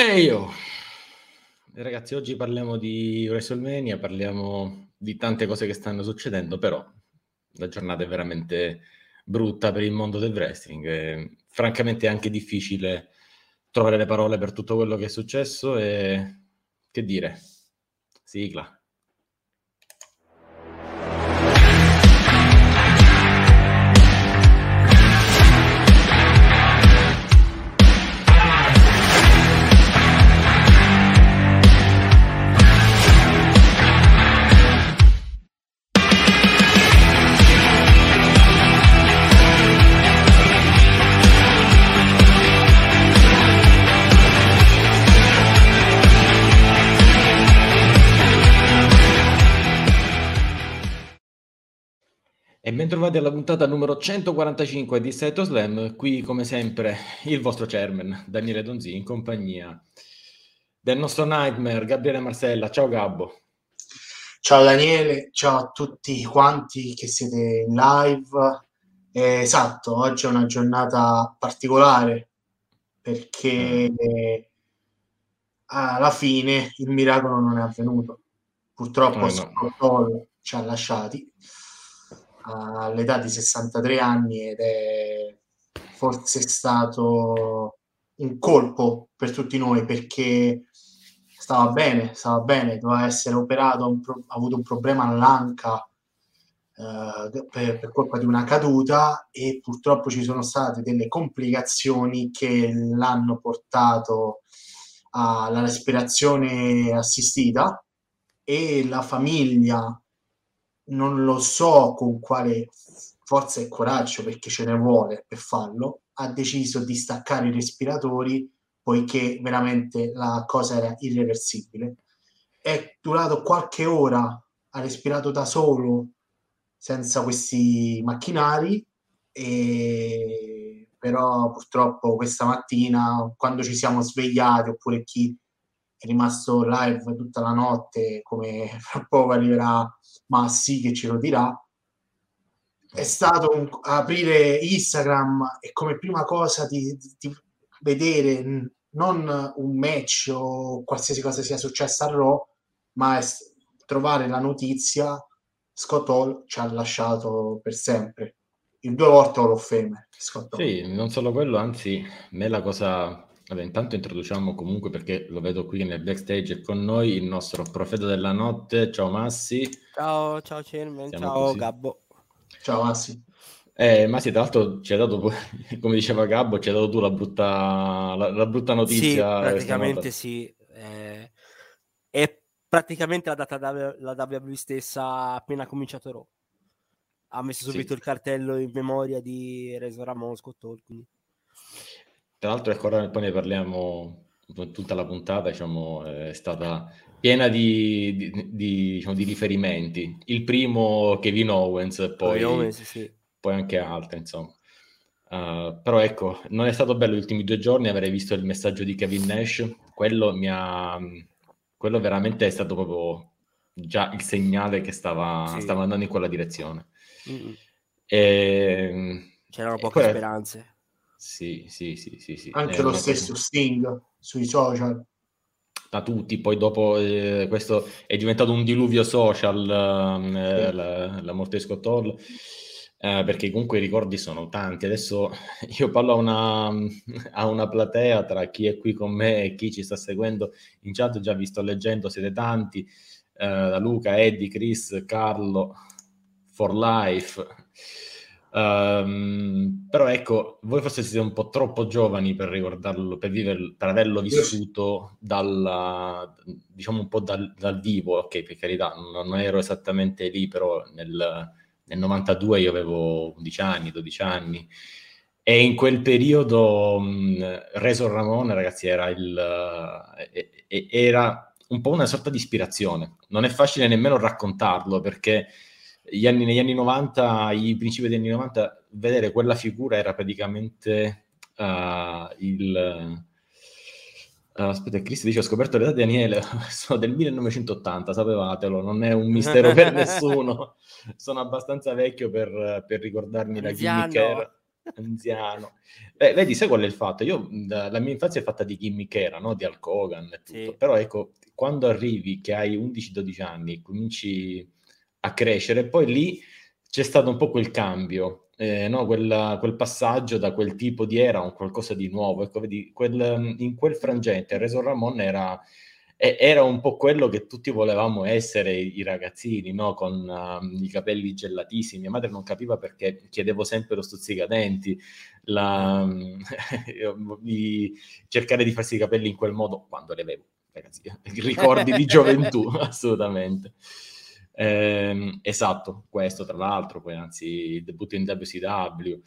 E io, ragazzi, oggi parliamo di WrestleMania, parliamo di tante cose che stanno succedendo, però la giornata è veramente brutta per il mondo del wrestling. E, francamente è anche difficile trovare le parole per tutto quello che è successo e che dire, sigla. Bentrovati alla puntata numero 145 di Seto Slam, qui come sempre il vostro chairman Daniele Donzi in compagnia del nostro Nightmare Gabriele Marcella. Ciao Gabbo. Ciao Daniele, ciao a tutti quanti che siete in live. Eh, esatto, oggi è una giornata particolare perché mm. alla fine il miracolo non è avvenuto. Purtroppo oh, no. ci ha lasciati all'età di 63 anni ed è forse stato un colpo per tutti noi perché stava bene, stava bene, doveva essere operato, ha avuto un problema all'anca eh, per, per, colpa di una caduta e purtroppo ci sono state delle complicazioni che l'hanno portato alla respirazione assistita e la famiglia non lo so con quale forza e coraggio, perché ce ne vuole per farlo, ha deciso di staccare i respiratori poiché veramente la cosa era irreversibile. È durato qualche ora, ha respirato da solo, senza questi macchinari, e... però purtroppo questa mattina, quando ci siamo svegliati, oppure chi è rimasto live tutta la notte, come fra poco arriverà Massi che ce lo dirà, è stato un, aprire Instagram e come prima cosa di, di, vedere non un match o qualsiasi cosa sia successa a Raw, ma trovare la notizia Scott Hall ci ha lasciato per sempre. In due volte Hall of Fame. Scott Hall. Sì, non solo quello, anzi, me la cosa allora, intanto introduciamo comunque perché lo vedo qui nel backstage con noi il nostro profeta della notte. Ciao Massi. Ciao, ciao Cermen, ciao così. Gabbo. Ciao Massi. Eh, Massi, tra l'altro ci hai dato, come diceva Gabbo, ci hai dato tu la brutta, la, la brutta notizia. Sì, praticamente sì. Eh, è praticamente la data la WWE stessa appena cominciato Raw. Ha messo subito sì. il cartello in memoria di Reso Ramon Scott Hall, quindi. Tra l'altro, ecco, ora poi ne parliamo tutta la puntata, diciamo, è stata piena di, di, di, diciamo, di riferimenti. Il primo Kevin Owens, poi, Owens, sì. poi anche altre, insomma. Uh, però ecco, non è stato bello gli ultimi due giorni, avrei visto il messaggio di Kevin Nash, quello mi ha... quello veramente è stato proprio già il segnale che stava, sì. stava andando in quella direzione. Mm-hmm. E... C'erano poche poi... speranze. Sì, sì, sì, sì, sì. Anche eh, lo stesso cosa... Sting sui social. Da tutti, poi dopo eh, questo è diventato un diluvio social, eh, sì. la, la, morte di Scott Hall, eh, perché comunque i ricordi sono tanti. Adesso io parlo a una, a una platea tra chi è qui con me e chi ci sta seguendo in chat, già vi sto leggendo, siete tanti, eh, da Luca, Eddie, Chris, Carlo, For Life, Um, però ecco, voi forse siete un po' troppo giovani per ricordarlo, per, viverlo, per averlo vissuto dal, diciamo un po' dal, dal, vivo, ok, per carità, non, non ero esattamente lì, però nel, nel, 92 io avevo 11 anni, 12 anni, e in quel periodo um, Reso Ramone, ragazzi, era, il, eh, era un po' una sorta di ispirazione. Non è facile nemmeno raccontarlo, perché anni, negli anni 90, i principi degli anni 90, vedere quella figura era praticamente uh, il... Uh, aspetta, Cristi dice, ho scoperto l'età di Daniele, sono del 1980, sapevatelo, non è un mistero per nessuno, sono abbastanza vecchio per, per ricordarmi la gimmick anziano. Beh, vedi, sai qual è il fatto? Io, la mia infanzia è fatta di gimmick era, no? Di Hulk Hogan e tutto. Sì. Però ecco, quando arrivi che hai 11-12 anni, cominci a crescere, poi lì c'è stato un po' quel cambio, eh, no? quel, quel, passaggio da quel tipo di era a un qualcosa di nuovo. Ecco, vedi, quel, in quel frangente Reso Ramon era era un po' quello che tutti volevamo essere i ragazzini, no? con uh, i capelli gellatissimi. Mia madre non capiva perché chiedevo sempre lo stuzzicadenti, la, di cercare di farsi i capelli in quel modo quando li avevo, ragazzi, ricordi di gioventù, assolutamente. Eh, esatto, questo tra l'altro, poi anzi, debutto in WCW.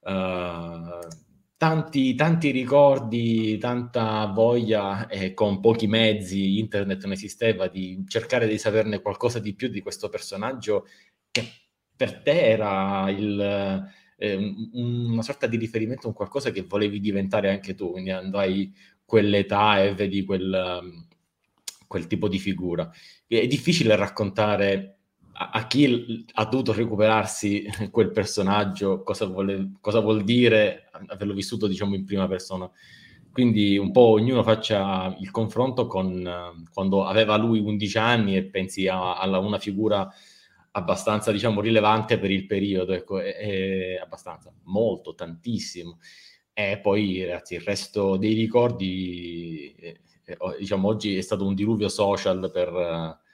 Uh, eh, tanti, tanti ricordi, tanta voglia e con pochi mezzi, internet non esisteva, di cercare di saperne qualcosa di più di questo personaggio che per te era il, eh, una sorta di riferimento, un qualcosa che volevi diventare anche tu, quindi andai quell'età e vedi quel, quel tipo di figura. È difficile raccontare a, chi ha dovuto recuperarsi quel personaggio, cosa, vuole, cosa vuol dire averlo vissuto diciamo in prima persona. Quindi un po' ognuno faccia il confronto con quando aveva lui 11 anni e pensi a, a una figura abbastanza diciamo rilevante per il periodo, ecco, è, è abbastanza, molto, tantissimo. E poi ragazzi, il resto dei ricordi, eh, diciamo oggi è stato un diluvio social per... Uh,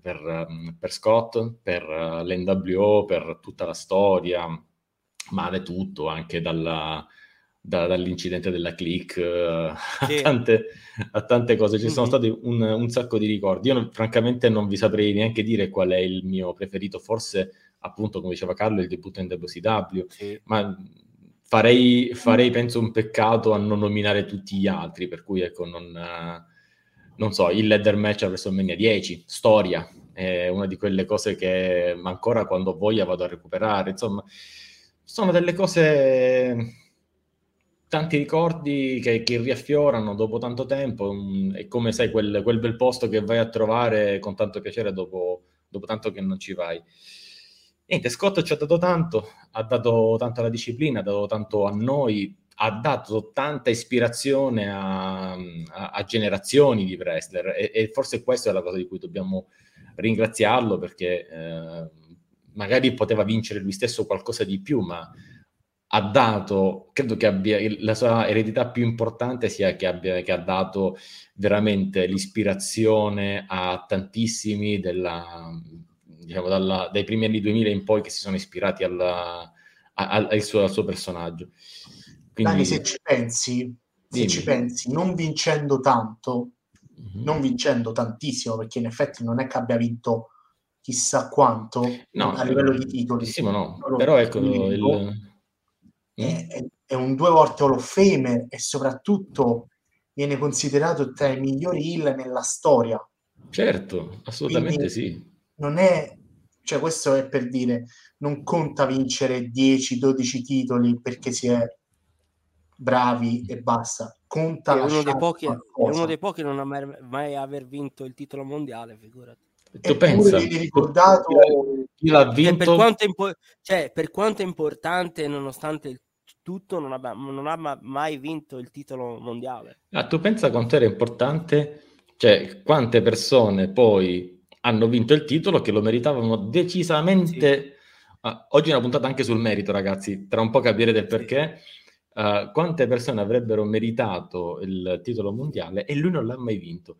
per, mm, per Scott, per eh, l'NWO, per tutta la storia, male tutto, anche dalla, da, dall'incidente della click sì. a, tante, a, tante, cose. Ci mm-hmm. sono stati un, un, sacco di ricordi. Io francamente non vi saprei neanche dire qual è il mio preferito, forse appunto come diceva Carlo il debutto in WCW, sì. ma farei, farei penso un peccato a non nominare tutti gli altri, per cui ecco non... Non so, il leader match a WrestleMania 10, storia, è una di quelle cose che ancora quando ho voglia vado a recuperare, insomma, sono delle cose, tanti ricordi che, che riaffiorano dopo tanto tempo, è come sai quel, quel, bel posto che vai a trovare con tanto piacere dopo, dopo tanto che non ci vai. Niente, Scott ci ha dato tanto, ha dato tanto alla disciplina, ha dato tanto a noi, ha dato tanta ispirazione a, a, a generazioni di wrestler e, e, forse questa è la cosa di cui dobbiamo ringraziarlo perché eh, magari poteva vincere lui stesso qualcosa di più, ma ha dato, credo che abbia la sua eredità più importante sia che, abbia, che ha dato veramente l'ispirazione a tantissimi della, diciamo, dalla, dai primi anni 2000 in poi che si sono ispirati alla, al, al, suo, al suo personaggio. Quindi... Dani, se ci pensi, se ci pensi, non vincendo tanto, mm-hmm. non vincendo tantissimo, perché in effetti non è che abbia vinto chissà quanto no, a livello di titoli. Sì, no, però ecco il... È, è, è, un due volte Hall of Fame e soprattutto viene considerato tra i migliori hill nella storia. Certo, assolutamente Quindi sì. Non è, cioè questo è per dire, non conta vincere 10-12 titoli perché si è bravi e basta. Conta è uno, dei pochi, è uno dei pochi non ha mai, mai aver vinto il titolo mondiale, figurati. Tu pensa, ricordato chi l'ha vinto? Cioè, per, quanto impo- cioè, per quanto è importante, nonostante il tutto, non, abbia, non ha mai vinto il titolo mondiale. Ah, tu pensa quanto era importante? Cioè, quante persone poi hanno vinto il titolo che lo meritavano decisamente. Sì. Ah, oggi è una puntata anche sul merito, ragazzi. Tra un po' capirete il perché. Sì uh, quante persone avrebbero meritato il titolo mondiale e lui non l'ha mai vinto.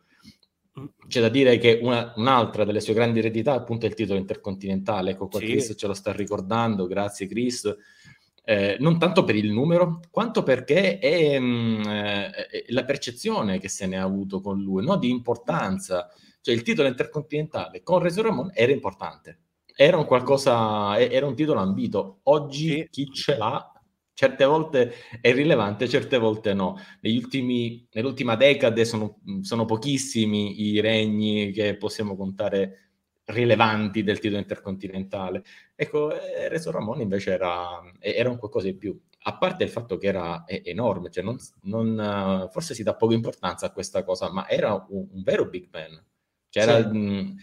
C'è da dire che una, un'altra delle sue grandi eredità appunto è il titolo intercontinentale, ecco qua sì. Chris ce lo sta ricordando, grazie Chris. Eh, non tanto per il numero, quanto perché è, mh, mm, eh, è, la percezione che se ne ha avuto con lui, no? di importanza. Cioè il titolo intercontinentale con Reso Ramon era importante, era un qualcosa, era un titolo ambito. Oggi sì. chi ce l'ha certe volte è rilevante, certe volte no. Ultimi, nell'ultima decade sono, sono, pochissimi i regni che possiamo contare rilevanti del titolo intercontinentale. Ecco, eh, Reso Ramon invece era, era, un qualcosa in più. A parte il fatto che era enorme, cioè non, non, forse si dà poca importanza a questa cosa, ma era un, un vero big man. Cioè era, sì. mh,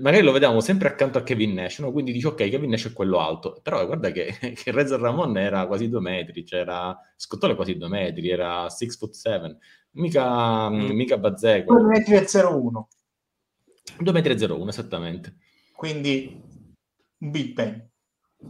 magari lo vediamo sempre accanto a Kevin Nash, no? quindi dici ok, Kevin Nash è quello alto, però guarda che, che Rezar Ramon era quasi due metri, c'era Scottolo quasi due metri, era 6 foot 7, mica, mm. mica Bazzeco. 2 metri e 01. 2 metri e 01, esattamente. Quindi un big man,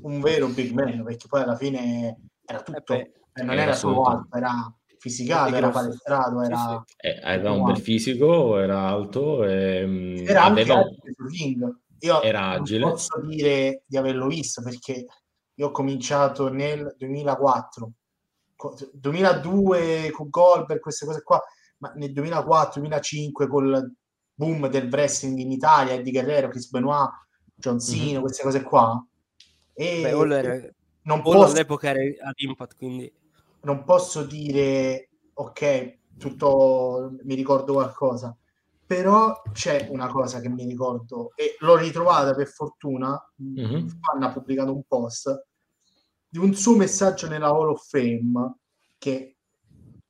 un vero big man, perché poi alla fine era tutto, eh beh, non era, era solo alto, era fisicato, era palestrato, era... Eh, aveva un bel fisico, era alto, e, mm, era aveva... anche sul ring. Io era agile. posso dire di averlo visto perché io ho cominciato nel 2004, 2002 con Goldberg, queste cose qua, ma nel 2004-2005 col boom del wrestling in Italia, Eddie Guerrero, Chris Benoit, John Cena, mm-hmm. queste cose qua. E Beh, era, non posso... all'epoca era ad Impact, quindi non posso dire ok, tutto mi ricordo qualcosa, però c'è una cosa che mi ricordo e l'ho ritrovata per fortuna. Mm-hmm. Fan ha pubblicato un post di un suo messaggio nella Hall of Fame che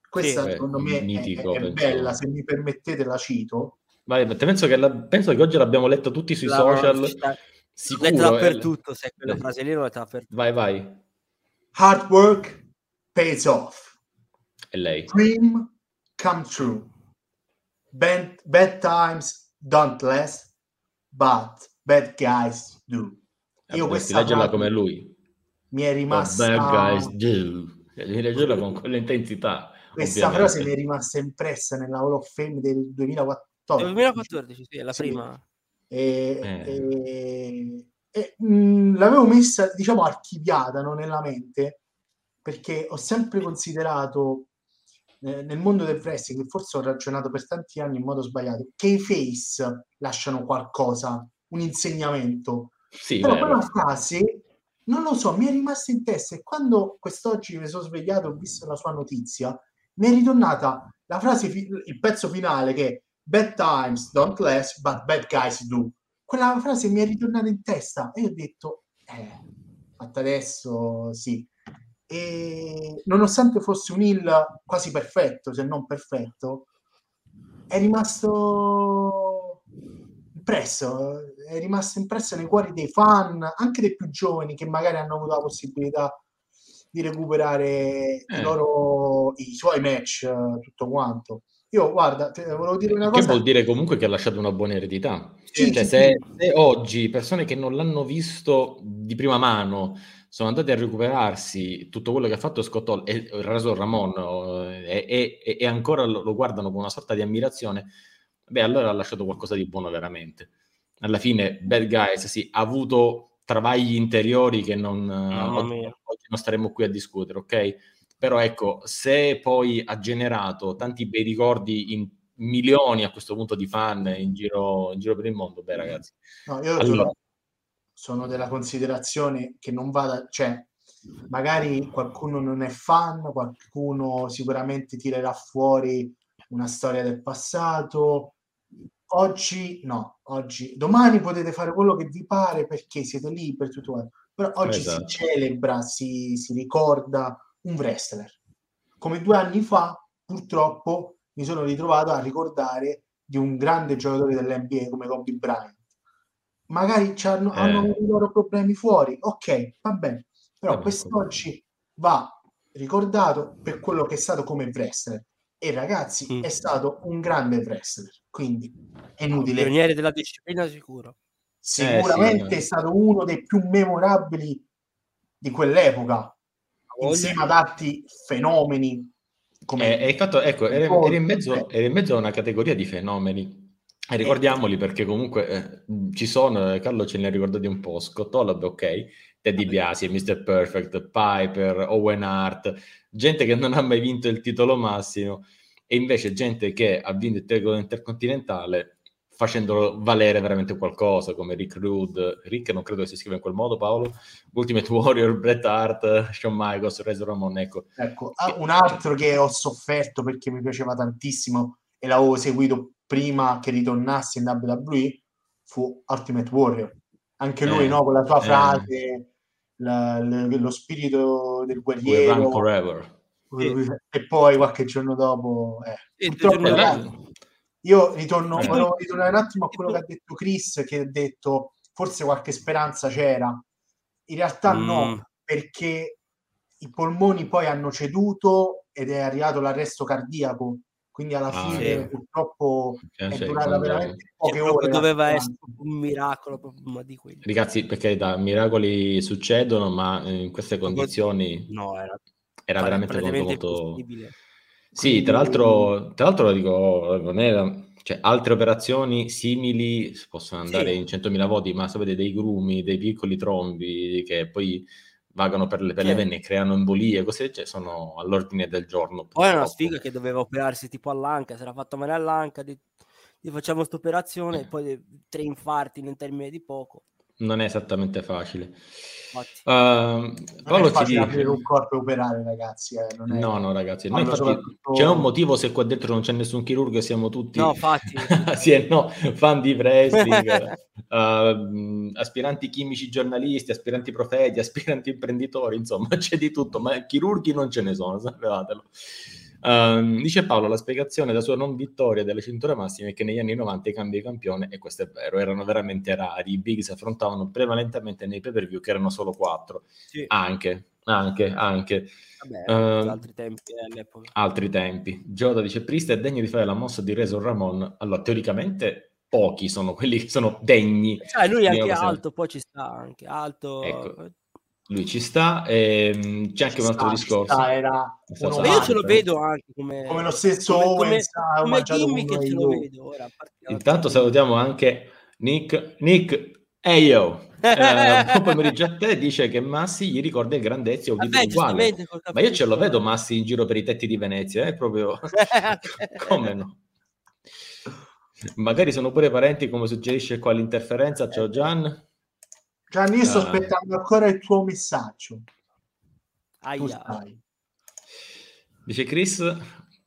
questa sì, secondo me mitico, è, è bella, se mi permettete la cito. Vai, penso, che la, penso che oggi l'abbiamo letta tutti sui la, social. Sta, Sicuro, letta dappertutto, eh, se quella frase lì l'ho letta dappertutto. Vai, vai. Hard work pays off. E lei. Dream come true. Bad, bad times don't last, but bad guys do. Eh, Io questa leggerla come lui. Mi è rimasta... bad guys do. Devi leggerla con quell'intensità. Questa ovviamente. frase mi è rimasta impressa nella Hall of Fame del 2014. 2014, sì, è la sì. prima. E, eh. e, e mh, l'avevo messa, diciamo, archiviata no, nella mente perché ho sempre considerato eh, nel mondo del wrestling, forse ho ragionato per tanti anni in modo sbagliato, che i face lasciano qualcosa, un insegnamento. Sì, Però quella frase, non lo so, mi è rimasta in testa e quando quest'oggi mi sono svegliato e ho visto la sua notizia, mi è ritornata la frase, il pezzo finale che bad times don't last, but bad guys do. Quella frase mi è ritornata in testa e ho detto, eh, fatta adesso sì e nonostante fosse un hill quasi perfetto, se non perfetto, è rimasto impresso, è rimasto impresso nei cuori dei fan, anche dei più giovani che magari hanno avuto la possibilità di recuperare eh. i, loro, i suoi match, tutto quanto. Io guarda, volevo dire una cosa. Che vuol dire comunque che ha lasciato una buona eredità. Sì, cioè, sì, se, sì. se, oggi persone che non l'hanno visto di prima mano sono andati a recuperarsi tutto quello che ha fatto Scott Hall e Razor Ramon e, e, e, ancora lo, lo, guardano con una sorta di ammirazione, beh, allora ha lasciato qualcosa di buono veramente. Alla fine, Bad Guys sì, ha avuto travagli interiori che non, oggi, oggi non staremo qui a discutere, ok? Però ecco, se poi ha generato tanti bei ricordi in milioni a questo punto di fan in giro, in giro per il mondo, beh ragazzi. No, io allora, sono della considerazione che non vada, cioè magari qualcuno non è fan, qualcuno sicuramente tirerà fuori una storia del passato. Oggi no, oggi, domani potete fare quello che vi pare perché siete liberi, tutto quanto. Però oggi esatto. si celebra, si, si ricorda un wrestler. Come due anni fa, purtroppo, mi sono ritrovato a ricordare di un grande giocatore dell'NBA come Kobe Bryant magari hanno, eh. hanno avuto i loro problemi fuori, ok, va bene, però eh, quest'oggi va ricordato per quello che è stato come wrestler e ragazzi mm. è stato un grande wrestler, quindi è inutile. Pioniere della disciplina sicuro. Sicuramente eh, sì, è stato uno dei più memorabili di quell'epoca, insieme ad altri fenomeni. Come eh, fatto, ecco, era, era, in mezzo, era in mezzo a una categoria di fenomeni e ricordiamoli perché comunque eh, ci sono, eh, Carlo ce ne ha ricordati un po', Scott Holloway, ok, Teddy Biasi, Mr. Perfect, Piper, Owen Hart, gente che non ha mai vinto il titolo massimo e invece gente che ha vinto il titolo intercontinentale facendolo valere veramente qualcosa come Rick Rude, Rick non credo che si scriva in quel modo Paolo, Ultimate Warrior, Bret Hart, Shawn Michaels, Razor Ramon, ecco. ecco. Ah, un altro che ho sofferto perché mi piaceva tantissimo e l'avevo seguito prima che ritornasse in WWE fu Ultimate Warrior. Anche lui, eh, no, con la sua eh. frase, la, la, lo spirito del guerriero. Forever. E poi qualche giorno dopo... Eh, dopo Io ritorno, eh. volevo ritornare un attimo a quello che ha detto Chris, che ha detto forse qualche speranza c'era. In realtà mm. no, perché i polmoni poi hanno ceduto ed è arrivato l'arresto cardiaco quindi alla ah, fine sì. purtroppo cioè, è durata veramente poche ore doveva essere un miracolo ma di quelli. ragazzi perché da miracoli succedono ma in queste condizioni no, era, era veramente molto, molto... sì tra l'altro tra l'altro lo dico non era cioè, altre operazioni simili possono andare sì. in 100.000 voti ma sapete dei grumi dei piccoli trombi che poi vagano per le, per le vene e creano embolie, cose cioè, sono all'ordine del giorno. Poi è una sfiga che doveva operarsi tipo all'anca, si era fatto male all'anca, di facciamo questa operazione e poi tre infarti in termine di poco. Non è esattamente facile. Uh, Paolo ci dice aprire un corpo e operare, ragazzi. Eh, è... No, no, ragazzi. No, infatti, soprattutto... C'è un motivo se qua dentro non c'è nessun chirurgo e siamo tutti no, fatti. sì, no, fan di wrestling, uh, aspiranti chimici giornalisti, aspiranti profeti, aspiranti imprenditori, insomma, c'è di tutto, ma chirurghi non ce ne sono, sapevatelo. Uh, dice Paolo, la spiegazione della sua non vittoria delle cinture massime è che negli anni 90 i cambi di campione, e questo è vero, erano veramente rari. I big si affrontavano prevalentemente nei pay per view, che erano solo quattro. Sì. Anche, anche, anche. Vabbè, uh, altri tempi all'epoca. Altri tempi. Gioda dice, Priest è degno di fare la mossa di Razor Ramon. Allora, teoricamente pochi sono quelli che sono degni. Cioè, lui è anche alto, poi ci sta anche alto. Ecco lui ci sta. E, ehm, c'è anche ci un altro sta, discorso. Sta, era io ce lo vedo anche come, come lo stesso come, Owens come, come gimmick ce lo vedo ora, intanto salutiamo anche Nick Nick Ehi yo eh, buon pomeriggio a te dice che Massi gli ricorda il grandezio Vabbè, uguale ma io ce lo vedo Massi in giro per i tetti di Venezia è eh? proprio come no magari sono pure parenti come suggerisce qua l'interferenza ciao Gian Gianni, io sto uh, aspettando ancora il tuo messaggio. Dice Chris,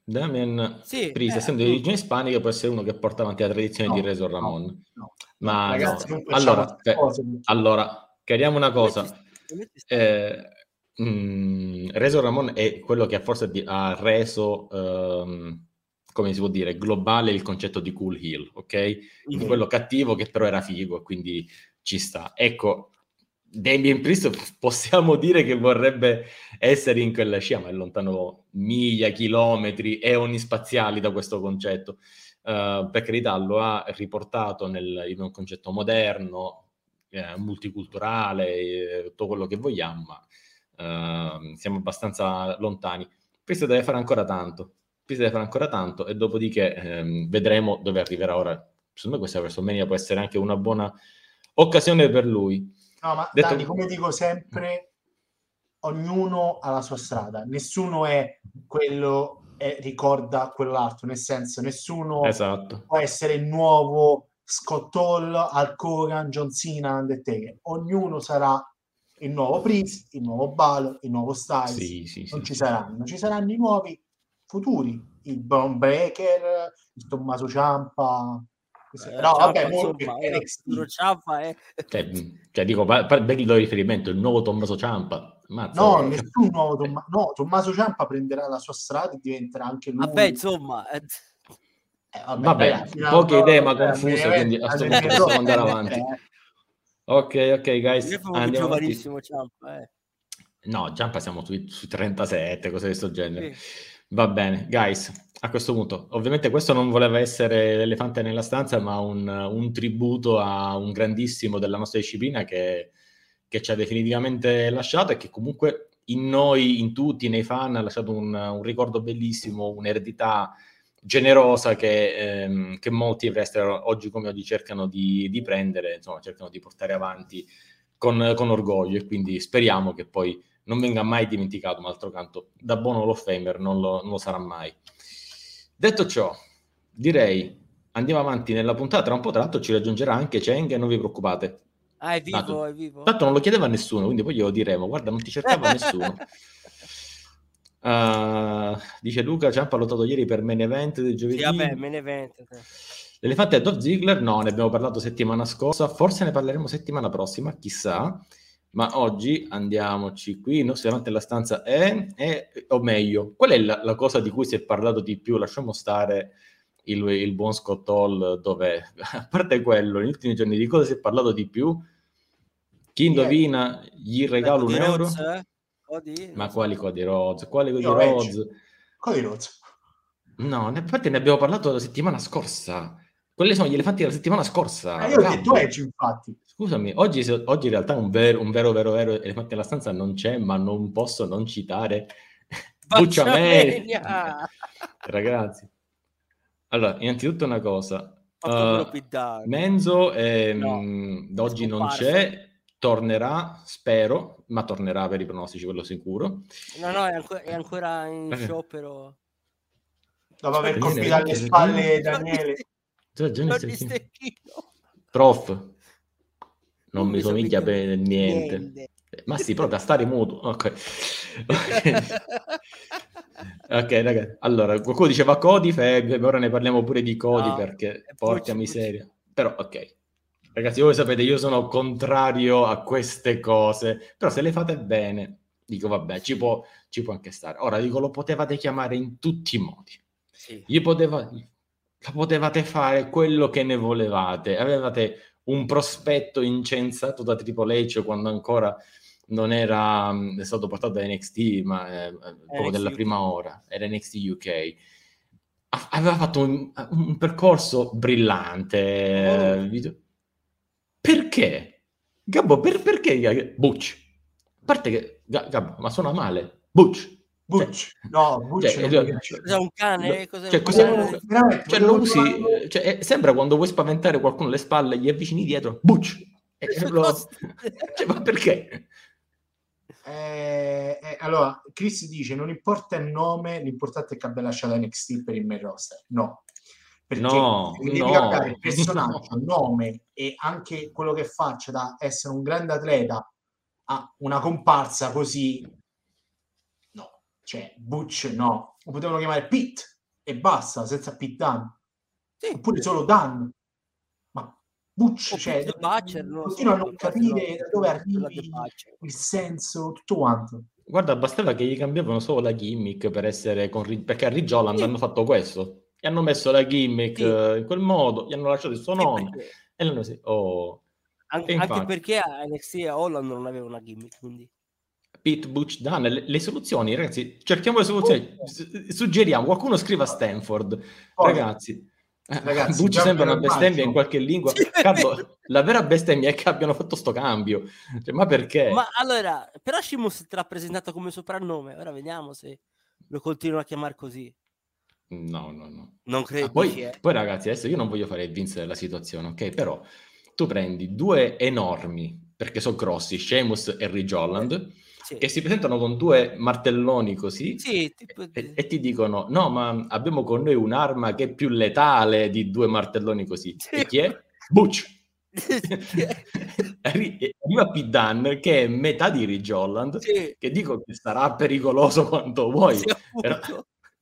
Damien sì, Priest, eh, essendo di origine ispanica, può essere uno che porta avanti la tradizione no, di Reso Ramon. No, no. Ma Ragazzi, no. Allora, eh, allora, chiariamo una cosa. Eh, mh, mm, Reso Ramon è quello che forse ha reso, um, come si può dire, globale il concetto di cool heel, ok? Mm-hmm. Quello cattivo che però era figo, quindi ci sta. Ecco, Damien Priest possiamo dire che vorrebbe essere in quella scia, ma è lontano miglia, chilometri, eoni spaziali da questo concetto. Uh, per carità, lo ha riportato nel, in un concetto moderno, eh, multiculturale, eh, tutto quello che vogliamo, ma uh, siamo abbastanza lontani. Priest deve fare ancora tanto. Priest deve fare ancora tanto e dopodiché ehm, vedremo dove arriverà ora. Secondo me questa WrestleMania può essere anche una buona occasione per lui. No, ma Detto... Dani, come dico sempre, ognuno ha la sua strada, nessuno è quello e ricorda quell'altro, nel senso, nessuno esatto. può essere il nuovo Scott Hall, Hulk Hogan, John Cena, Undertaker. Ognuno sarà il nuovo Prince, il nuovo Balo, il nuovo Styles. Sì, sì, non sì, ci saranno, ci saranno i nuovi futuri, il Bron Breaker, il Tommaso Ciampa, eh, no, vabbè, insomma, è, Ciampa è... Cioè, cioè, dico, bello il riferimento, il nuovo Tommaso Ciampa. Mazza, no, eh. nessun nuovo Tommaso. No, Tommaso Ciampa prenderà la sua strada e diventerà anche lui. Vabbè, insomma... Eh, eh vabbè, vabbè ragazzi, poche idee ma confuse, quindi a questo punto possiamo andare avanti. Ok, ok, guys. Andiamo giovanissimo Ciampa, eh. No, Ciampa siamo sui, sui 37, cose di questo genere. Sì. Va bene, guys, a questo punto, ovviamente questo non voleva essere l'elefante nella stanza, ma un, un tributo a un grandissimo della nostra disciplina che, che, ci ha definitivamente lasciato e che comunque in noi, in tutti, nei fan, ha lasciato un, un ricordo bellissimo, un'eredità generosa che, ehm, che molti wrestler oggi come oggi cercano di, di, prendere, insomma, cercano di portare avanti con, con orgoglio. E quindi speriamo che poi non venga mai dimenticato, ma d'altro canto, da buono Hall of Famer non lo, non lo sarà mai. Detto ciò, direi andiamo avanti nella puntata, tra un po' tra l'altro ci raggiungerà anche Cheng e non vi preoccupate. Ah, è vivo, tanto, è vivo. Tanto non lo chiedeva nessuno, quindi poi glielo diremo, guarda, non ti cercava nessuno. Uh, dice Luca, Ciampa ha lottato ieri per main event del giovedì. Sì, vabbè, main event. L'elefante è Dolph Ziggler? No, ne abbiamo parlato settimana scorsa, forse ne parleremo settimana prossima, chissà ma oggi andiamoci qui, nostro davanti alla stanza è, è, o meglio, qual è la, la, cosa di cui si è parlato di più? Lasciamo stare il, il buon Scott Hall, dove, a parte quello, negli ultimi giorni di cosa si è parlato di più? Chi indovina gli regalo un euro? Eh? Cody? Ma quali Cody Rhodes? Quali Cody Rhodes? Cody Rhodes. No, infatti ne abbiamo parlato la settimana scorsa. Quelli sono gli elefanti della settimana scorsa. Ah, io ho detto Edge, infatti. Scusami, oggi, oggi in realtà un vero, un vero, vero, vero elefante della stanza non c'è, ma non posso non citare Bucciamania. Ragazzi. Allora, innanzitutto una cosa. Uh, Menzo eh, no, mh, oggi non c'è, tornerà, spero, ma tornerà per i pronostici, quello sicuro. No, no, è ancora, è ancora in eh. sciopero. Dopo aver colpito alle spalle Daniele. Prof, non mi somiglia per niente. niente. Ma sì, proprio a stare muto. Ok. ok, ragazzi. Allora, qualcuno diceva Cody, Feb, ora ne parliamo pure di Cody no, perché porca miseria. Però, ok. Ragazzi, voi sapete, io sono contrario a queste cose, però se le fate bene, dico vabbè, ci può, ci può anche stare. Ora, dico, lo potevate chiamare in tutti i modi. Sì. Gli poteva, potevate fare quello che ne volevate. Avevate un prospetto incensato da Triple H quando ancora non era è stato portato da NXT, ma eh, proprio della prima ora, era NXT UK. Aveva fatto un, un percorso brillante. Oh. Perché? Gabbo, per, perché Butch? A parte che, Gabbo, ma suona male. Butch. Butch. Cioè, no, Butch cioè, cos'è un cane? Cos'è cioè, cos'è un... cioè, lo usi, cioè, sembra quando vuoi spaventare qualcuno alle spalle, gli avvicini dietro, Butch. E lo... cioè, ma perché? Eh, eh, allora, Chris dice: Non importa il nome, l'importante è che abbia lasciato NXT per il main roster. No, perché no, devi no, il personaggio, il nome e anche quello che faccia da essere un grande atleta a una comparsa così cioè Butch no, lo potevano chiamare Pete e basta, senza Pete Dan sì. oppure solo Dan ma Butch, cioè, Butcher, a non capire da dove arrivi il senso, tutto quanto guarda, bastava che gli cambiavano solo la gimmick per essere con perché a Ridge sì. hanno fatto questo gli hanno messo la gimmick sì. uh, in quel modo, gli hanno lasciato il suo nome e l'hanno sì, oh. An- infatti, anche perché a NXT e Holland non aveva una gimmick, quindi Pete Butch Dan, le, le, soluzioni, ragazzi, cerchiamo le soluzioni, oh. S- suggeriamo, qualcuno scriva a Stanford, oh. ragazzi. Eh, ragazzi, Butch sembra una bestemmia in qualche lingua. Sì, Carlo, la vera bestemmia è che abbiano fatto sto cambio. Cioè, ma perché? Ma allora, però Shimus te l'ha presentato come soprannome. Ora vediamo se lo continuano a chiamare così. No, no, no. Non credo. Ah, poi, poi, ragazzi, adesso io non voglio fare il Vince della situazione, ok? Però tu prendi due enormi, perché sono grossi, Sheamus e Ridge Holland, sì. che si presentano con due martelloni così sì, tipo... e, e, ti dicono, no, ma abbiamo con noi un'arma che è più letale di due martelloni così. Sì. E chi è? Butch. arriva Dunn che è metà di Ridge Holland sì. che dico che sarà pericoloso quanto vuoi però,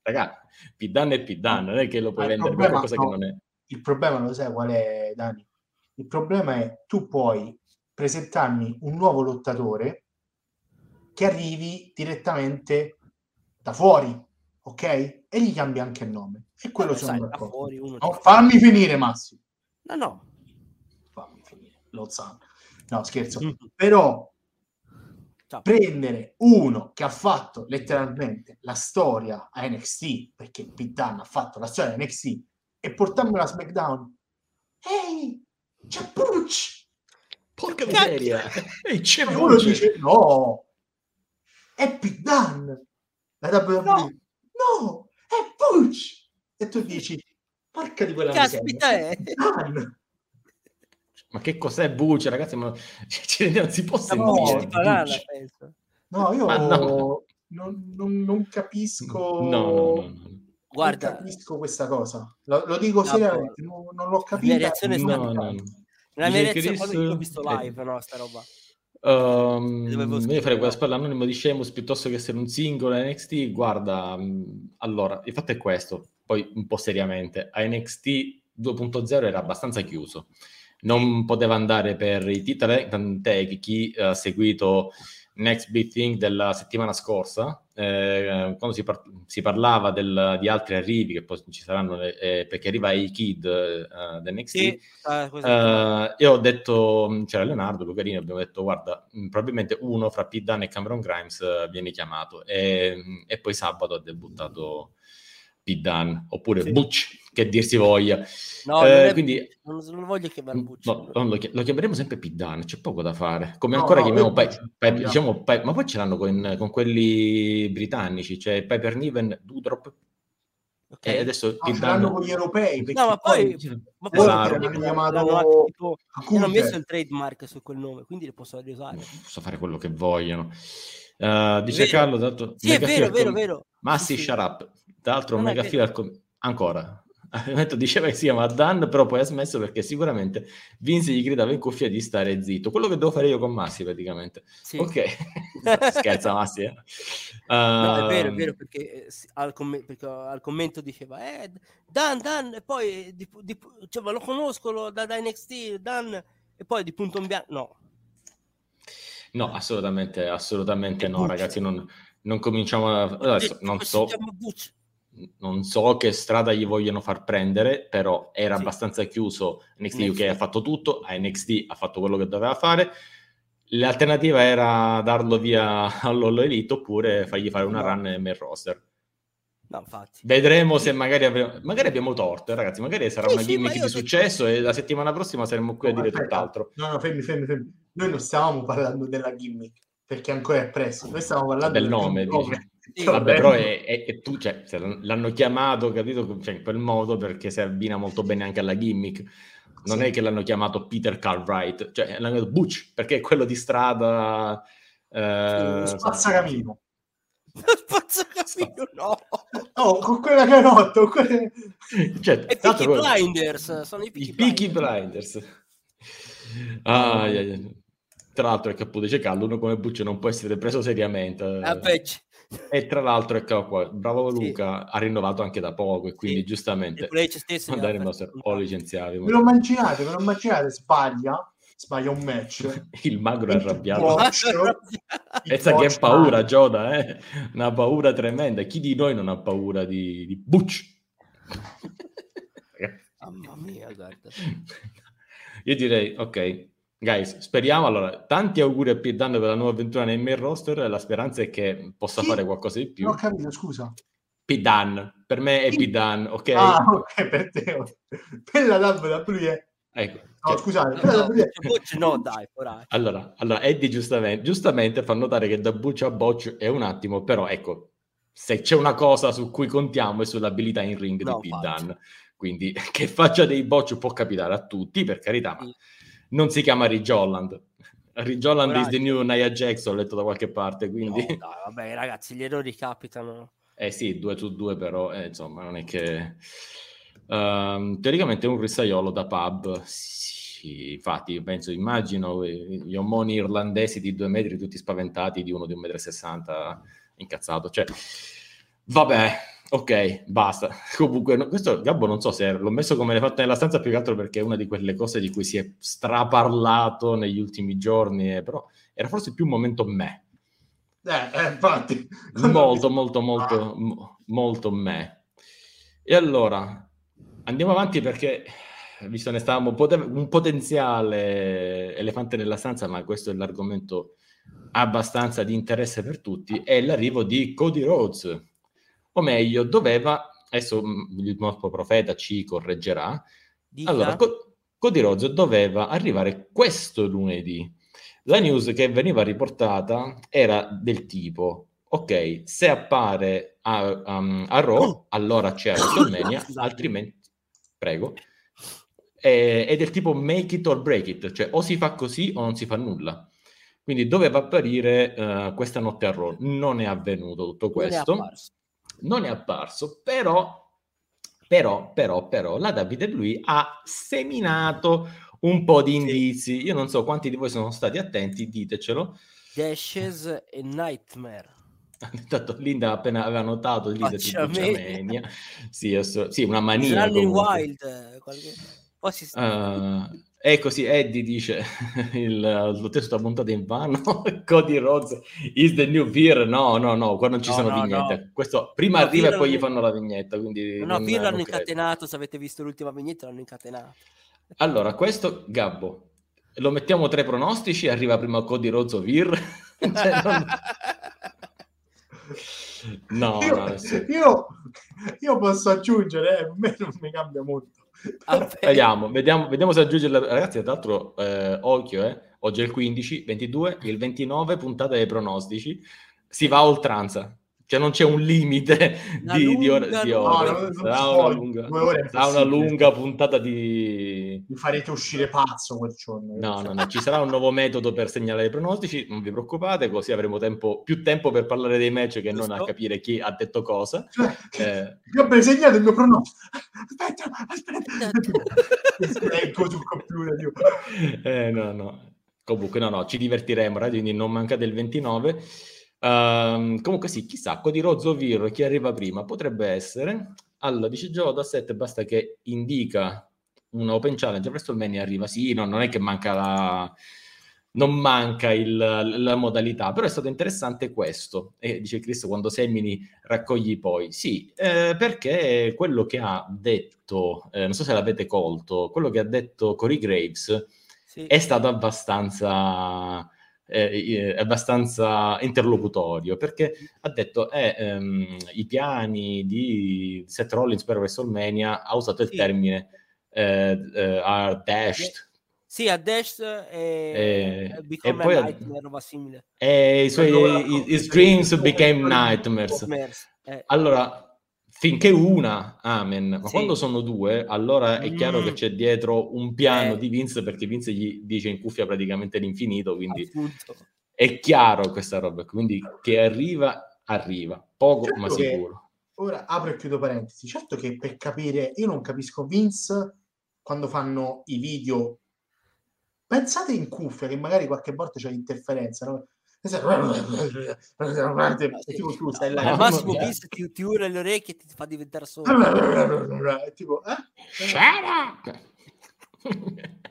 ragazzi Pidan è Pidan, non è che lo puoi vendere per qualcosa no, che non è. Il problema lo sai qual è, Dani? Il problema è tu puoi presentarmi un nuovo lottatore che arrivi direttamente da fuori, ok? E gli cambi anche il nome. E quello sono d'accordo. Fuori, no, fammi finire, Massimo. No, no. Fammi finire, lo sanno. No, scherzo. Mm. Però Ciao. prendere uno che ha fatto letteralmente la storia a NXT, perché Dunne ha fatto la storia a NXT, e portarmelo a SmackDown. Ehi, c'è Butch! Porca miseria! Ehi, c'è e uno dice, no, è Pete Dunne! La WWE, no. no, è Butch! E tu dici, porca di quella Caspita è Dunne! Ma che cos'è buce, ragazzi? Ma ci rendiamo, si può sentire? No, no, io no. Non, non, non, capisco. No, no, no, Guarda, non capisco questa cosa. Lo, lo dico seriamente, non, non l'ho capito. La reazione no, no, no. La mia reazione Chris... quando ho visto live, eh. no, sta roba. Um, io farei quella spalla anonimo di Sheamus piuttosto che essere un singolo NXT. Guarda, allora, il fatto è questo. Poi un po' seriamente, a NXT 2.0 era abbastanza chiuso non poteva andare per i titoli, tant'è che chi ha seguito Next Big Thing della settimana scorsa, eh, quando si, par- si parlava del, di altri arrivi, che poi ci saranno, eh, perché arriva i kid uh, del NXT, sì, uh, io ho detto, c'era Leonardo, Lucarini, abbiamo detto, guarda, probabilmente uno fra Dunne e Cameron Grimes uh, viene chiamato, e, e, poi sabato ha debuttato Dunne, oppure sì. Butch, che dir si voglia. No, eh, non, quindi, non, non, voglio chiamare mm, Butch. No, lo, lo, chiameremo sempre Dunne, c'è poco da fare. Come no, ancora no, chiamiamo Piper, Piper, diciamo, Piper, ma poi ce l'hanno con, con quelli britannici, cioè Piper Niven, Dudrop, Okay. E adesso no, Dunne... con gli europei. No, ma poi, ma poi esatto. hanno chiamato... tipo, hanno messo il trademark su quel nome, quindi li posso riusare. Posso fare quello che vogliono. Uh, dice Carlo, dato sì, è vero, vero, vero. Massi, sì, shut up. Tra l'altro, mega fila al com- ancora. Diceva che si chiama Dan, però poi ha smesso perché sicuramente Vince gli gridava in cuffia di stare zitto. Quello che devo fare io con Massi, praticamente. Sì. Ok, scherza Massi. Eh. Uh... No, è vero, è vero, perché, eh, al, comm- perché al, commento diceva eh, Dan, Dan, e poi di, di, cioè, lo conosco lo, da, da NXT, Dan, e poi di punto in bianco. No, No, assolutamente, assolutamente no, ragazzi. Non, non cominciamo a... Adesso, non so non so che strada gli vogliono far prendere, però era sì. abbastanza chiuso. NXT UK ha fatto tutto, a NXT ha fatto quello che doveva fare. L'alternativa era darlo via all'Ollo Elite oppure fargli fare una run nel main roster. No, Vedremo se magari, avremo, magari abbiamo torto, ragazzi. Magari sarà sì, una gimmick di successo e la settimana prossima saremo qui no, a dire aspetta. tutt'altro. No, no, fermi, fermi, fermi. Noi non stavamo parlando della gimmick perché ancora è presto. Noi stavamo parlando del, del nome. nome. Sì, vabbè, però è, è, è tu, cioè, l'hanno chiamato, capito, cioè, in quel modo perché si abbina molto bene anche alla gimmick. Non sì. è che l'hanno chiamato Peter Cartwright, cioè l'hanno chiamato Butch, perché è quello di strada... Eh, sì, spazzacamino. Spazzacamino, no. Oh, con quella canotto, con quelle... cioè, e Peaky Blinders, sono i Peaky, I Peaky Blinders. Blinders. Ah, yeah, yeah. Tra l'altro, è che appunto dice Callo, uno come Butch non può essere preso seriamente. Ah, e tra l'altro, ecco qua, bravo Luca, sì. ha rinnovato anche da poco e quindi sì. giustamente andare in o licenziavi. Me lo immaginate, me lo immaginate, sbaglia, sbaglia un match. Il magro è arrabbiato. Pensa che è paura, Gioda, eh? una paura tremenda. Chi di noi non ha paura di, di Butch? Mamma mia, guarda. Io direi, ok, Guys, speriamo. Allora, tanti auguri a Dunne per la nuova avventura nel main roster. La speranza è che possa sì, fare qualcosa di più. Non ho capito, scusa. Dunne, per me è sì. Dunne, ok? Ah, ok, per te. Per la WWE. Ecco. No, cioè, scusate, no, no, Butch no, dai, poraccio. Allora, allora, Eddie giustamente, giustamente fa notare che da Butch a Butch è un attimo, però ecco, se c'è una cosa su cui contiamo è sull'abilità in ring no, di Dunne. Quindi che faccia dei bocci può capitare a tutti, per carità, ma non si chiama Ridge Holland. Ridge Holland is the new Nia Jax, ho letto da qualche parte, quindi... No, dai, vabbè, ragazzi, gli errori capitano. Eh sì, due su due, però, eh, insomma, non è che... Uh, teoricamente è un rissaiolo da pub, sì, infatti, penso, immagino gli omoni irlandesi di due metri tutti spaventati di uno di un metro e sessanta incazzato, cioè... Vabbè, Ok, basta. Comunque, no, questo Gabbo non so se l'ho messo come l'hai fatto nella stanza più che altro perché è una di quelle cose di cui si è straparlato negli ultimi giorni, eh, però era forse più un momento me. Eh, eh infatti. Molto, molto, molto, ah. m- molto me. E allora, andiamo avanti perché, visto ne stavamo, poten- un potenziale elefante nella stanza, ma questo è l'argomento abbastanza di interesse per tutti, è l'arrivo di Cody Rhodes o meglio, doveva, adesso mm, il nostro profeta ci correggerà, Dica. allora, Co- Cody Rhodes doveva arrivare questo lunedì. La news che veniva riportata era del tipo, ok, se appare a, um, a Raw, oh. allora c'è WrestleMania, altrimenti, prego, è, è del tipo make it or break it, cioè o si fa così o non si fa nulla. Quindi doveva apparire uh, questa notte a Raw. Non è avvenuto tutto questo non è apparso, però, però, però, però la WWE ha seminato un po' di indizi. Io non so quanti di voi sono stati attenti, ditecelo. Dashes e Nightmare. Intanto Linda appena aveva notato Bucciamania. sì, sì, una mania. Running Wild. Qualche... Uh, è così, Eddie dice, il, lo testo puntato in vano, Cody Rhodes is the new Veer, no, no, no, qua non ci no, sono no, vignette, no. questo prima arriva e poi gli fanno la vignetta, quindi... No, no Veer l'hanno incatenato, se avete visto l'ultima vignetta l'hanno incatenato. Allora, questo, Gabbo, lo mettiamo tra i pronostici, arriva prima Cody Rhodes o Veer? cioè, non... No, io, no, io, io, posso aggiungere, eh, a me non mi cambia molto. Vediamo, vediamo, vediamo se aggiunge la... ragazzi. Tra l'altro, eh, occhio, eh, oggi è il 15, 22, il 29, puntata dei pronostici. Si va a oltranza. Cioè non c'è un limite di, di, ore, di ore. No, sarà, una lunga, sarà una lunga puntata di... Mi farete uscire pazzo quel giorno. No, no, no, ci sarà un nuovo metodo per segnalare i pronostici, non vi preoccupate, così avremo tempo, più tempo per parlare dei match che non a capire chi ha detto cosa. Cioè, eh... Io ho segnato il mio pronostico. Aspetta, aspetta. ecco sul computer. Eh, no, no. Comunque, no, no, ci divertiremo, right? quindi non mancate il 29. Uh, comunque sì, chissà, Cody Rozzo Vir, chi arriva prima, potrebbe essere. Allora, dice da 7 basta che indica un Open Challenge, WrestleMania arriva. Sì, no, non è che manca la... Non manca il, la modalità, però è stato interessante questo. E dice Chris, quando semini raccogli poi. Sì, eh, perché quello che ha detto, eh, non so se l'avete colto, quello che ha detto Corey Graves sì. è stato abbastanza eh, abbastanza interlocutorio perché ha detto eh, ehm, i piani di Seth Rollins per WrestleMania ha usato il sì. termine eh, eh, are dashed sì, a Dash e, e, e poi nightmare, roba simile. E i suoi i, his dreams became nightmares. Eh. Allora, finché una, amen, ma sì. quando sono due, allora è chiaro mm. che c'è dietro un piano eh. di Vince perché Vince gli dice in cuffia praticamente l'infinito, quindi Appunto. è chiaro questa roba, quindi che arriva, arriva, poco certo ma sicuro. Ora apro e chiudo parentesi, certo che per capire, io non capisco Vince quando fanno i video, pensate in cuffia che magari qualche volta c'è l'interferenza, no? tipo tu stai là al massimo visto ti, ti ura le orecchie e ti fa diventare solo. Tipo eh?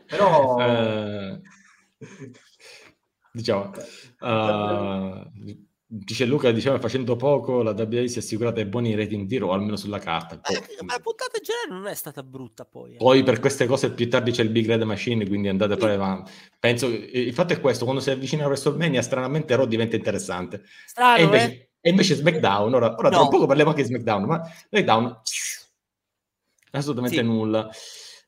però uh, diciamo uh, Dice Luca, diceva facendo poco, la WWE si è assicurata i buoni rating di Raw, almeno sulla carta. Poi, eh, ma la puntata in generale non è stata brutta poi. Eh. Poi per queste cose più tardi c'è il Big Red Machine, quindi andate sì. poi avanti. Penso, il fatto è questo, quando si avvicina a WrestleMania, stranamente Raw diventa interessante. Strano, e, invece, eh? e invece SmackDown, ora, ora no. tra poco parliamo anche di SmackDown, ma SmackDown assolutamente sì. nulla.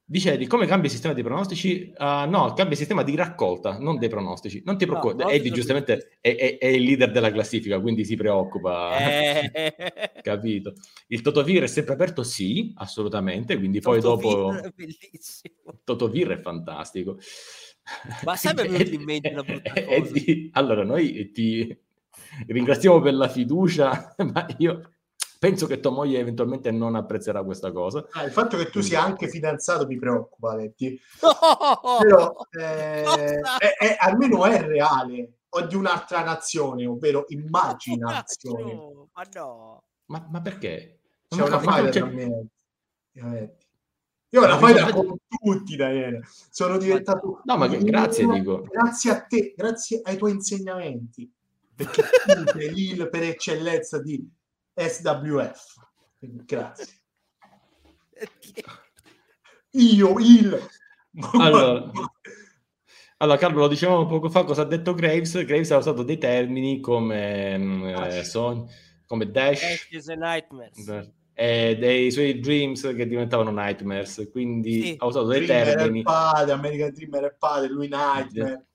Dicevi, come cambia il sistema dei pronostici? Uh, no, cambia il sistema di raccolta, non dei pronostici. Non ti preoccupare. No, Eddie giustamente è, è, è, il leader della classifica, quindi si preoccupa. Eh. Capito. Il Totovir è sempre aperto? Sì, assolutamente. Quindi poi dopo... È bellissimo. Totovir è fantastico. Ma sai per in mente una brutta cosa? Eddie, allora, noi ti ringraziamo per la fiducia, ma io penso che tua moglie eventualmente non apprezzerà questa cosa. Ah, il fatto che tu sia anche fidanzato mi preoccupa, Letti. Però eh, è, è, almeno è reale o di un'altra nazione, ovvero immaginazione. ma no. Ma, ma perché? C'è una faida tra me. Io ho la faida con tutti, Daniele. Sono diventato... No, ma grazie, dico. Grazie a te, grazie ai tuoi insegnamenti. Perché tu sei l'il per eccellenza di SWF. Grazie. Io, il... Allora, allora, Carlo, lo dicevamo poco fa, cosa ha detto Graves? Graves ha usato dei termini come, mm, eh, son, come Dash, Dash e dei suoi Dreams che diventavano Nightmares, quindi sì. ha usato dei Dreamer termini. Padre, American Dreamer è padre, lui Nightmare.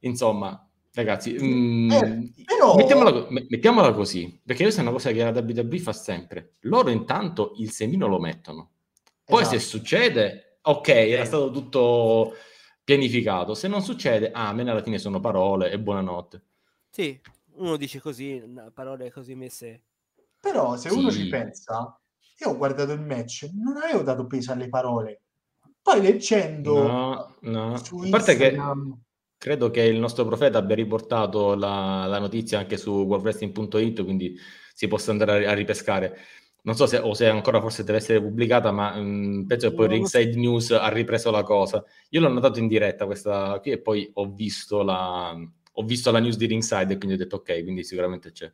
Insomma, Ragazzi, mm, eh, però... mettiamola, mettiamola, così, perché questa è una cosa che la WWE fa sempre. Loro intanto il semino lo mettono. Poi esatto. se succede, ok, era eh. stato tutto pianificato. Se non succede, ah, a me alla fine sono parole e buonanotte. Sì, uno dice così, parole così messe. Però se sì. uno ci pensa, io ho guardato il match, non avevo dato peso alle parole. Poi leggendo no, no. a parte che credo che il nostro profeta abbia riportato la, la notizia anche su worldwrestling.it, quindi si possa andare a, a ripescare. non so se, o se ancora forse deve essere pubblicata, ma mh, mm, penso che poi Ringside News ha ripreso la cosa. Io l'ho notato in diretta questa qui e poi ho visto la, ho visto la news di Ringside e quindi ho detto ok, quindi sicuramente c'è.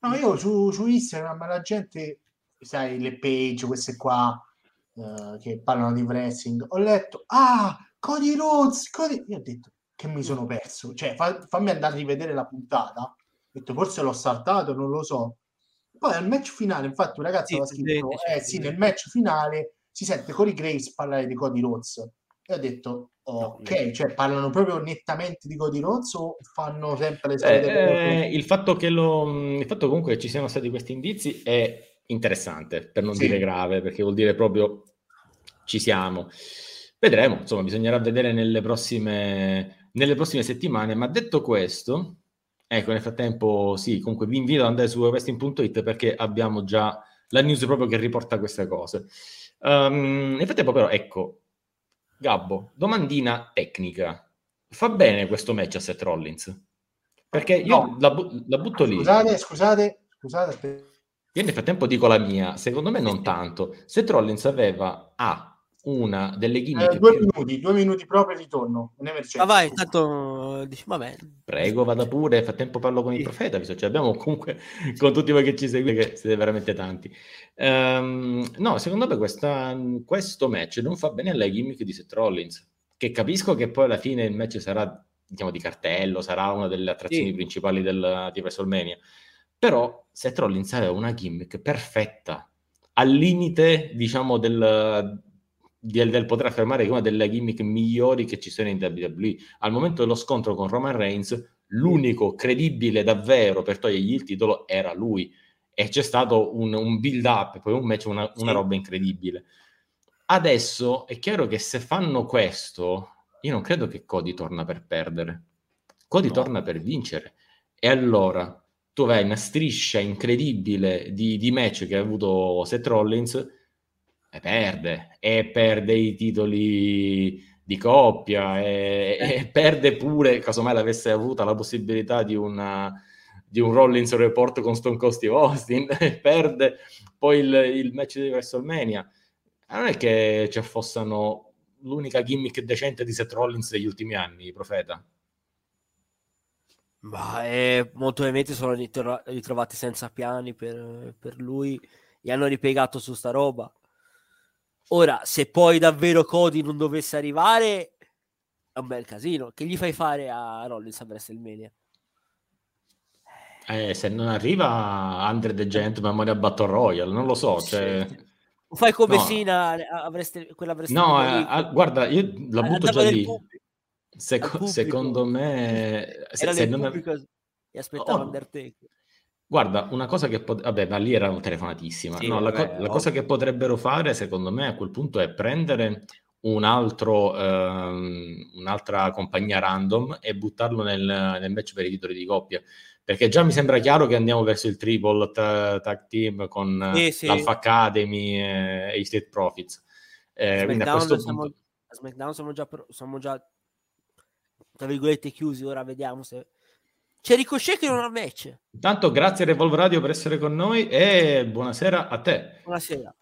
No, io su, su Instagram la gente, sai, le page, queste qua uh, che parlano di wrestling, ho letto, ah, Cody Rhodes, Cody... Io ho detto che mi sono perso, cioè fa, fammi andare a rivedere la puntata, ho detto forse l'ho saltato, non lo so. Poi al match finale, infatti, un ragazzo sì, aveva scritto: Eh sì, nel match finale si sente Corey Grace parlare di Cody Rhodes. E ho detto: Ok, no, cioè parlano proprio nettamente di Cody Rhodes o fanno sempre le solite eh, eh, il, fatto che lo, il fatto comunque che ci siano stati questi indizi è interessante, per non sì. dire grave, perché vuol dire proprio ci siamo. Vedremo, insomma, bisognerà vedere nelle prossime, nelle prossime settimane. Ma detto questo, Ecco, nel frattempo, sì, comunque vi invito ad andare su wrestling.it perché abbiamo già la news proprio che riporta queste cose. Um, nel frattempo, però, ecco, Gabbo, domandina tecnica. Fa bene questo match a Seth Rollins? Perché io no. la, bu- la, butto lì. Scusate, scusate, scusate. Io nel frattempo dico la mia, secondo me non tanto. Seth Rollins aveva A, una delle gimmick eh, due più... minuti, due minuti proprio e ritorno un'emergenza. Ma vai, tanto dici, vabbè. Prego, vada pure, nel frattempo parlo con il profeta, visto che abbiamo comunque con tutti voi che ci seguite, che siete veramente tanti. Um, no, secondo me questa, questo match non fa bene alle gimmick di Seth Rollins, che capisco che poi alla fine il match sarà, diciamo, di cartello, sarà una delle attrazioni sì. principali del, di WrestleMania, però Seth Rollins aveva una gimmick perfetta, al limite, diciamo, del del, del, poter affermare che è una delle gimmick migliori che ci sono in WWE. Al momento dello scontro con Roman Reigns, l'unico credibile davvero per togliergli il titolo era lui. E c'è stato un, un build up, poi un match, una, una roba incredibile. Adesso è chiaro che se fanno questo, io non credo che Cody torna per perdere. Cody no. torna per vincere. E allora tu vai una striscia incredibile di, di match che ha avuto Seth Rollins e perde e perde i titoli di coppia e, eh. e perde pure, casomai l'avesse avuta la possibilità di, una, di un Rollins report con Stone Cold Steve Austin, perde poi il, il match di WrestleMania. Non è che ci affossano l'unica gimmick decente di Seth Rollins degli ultimi anni, profeta. Ma eh, molto ovviamente sono ritrovati senza piani per, per lui e hanno ripiegato su sta roba. Ora, se poi davvero Cody non dovesse arrivare, è un bel casino. Che gli fai fare a Rollins a WrestleMania? Eh, se non arriva Andre the Gentleman Money a Battle Royale, non lo so. Cioè... O fai come no. Sina, avresti, quella No, eh, guarda, io la butto già lì. Seco- secondo me... Se, se non... e aspettava oh. Undertaker. Guarda, una cosa che pot- vabbè, ma lì era telefonatissima. Sì, no, vabbè, la, co- la cosa che potrebbero fare, secondo me, a quel punto è prendere un altro, ehm, un'altra compagnia random e buttarlo nel, nel, match per i titoli di coppia. Perché già mi sembra chiaro che andiamo verso il triple t- tag team con sì, sì. l'Alpha Academy e, e i State Profits. Eh, quindi a questo siamo, punto... a SmackDown siamo già, siamo già, tra virgolette, chiusi. Ora vediamo se c'è Ricochet che non ha match. Intanto grazie Revolve Radio per essere con noi e buonasera a te. Buonasera.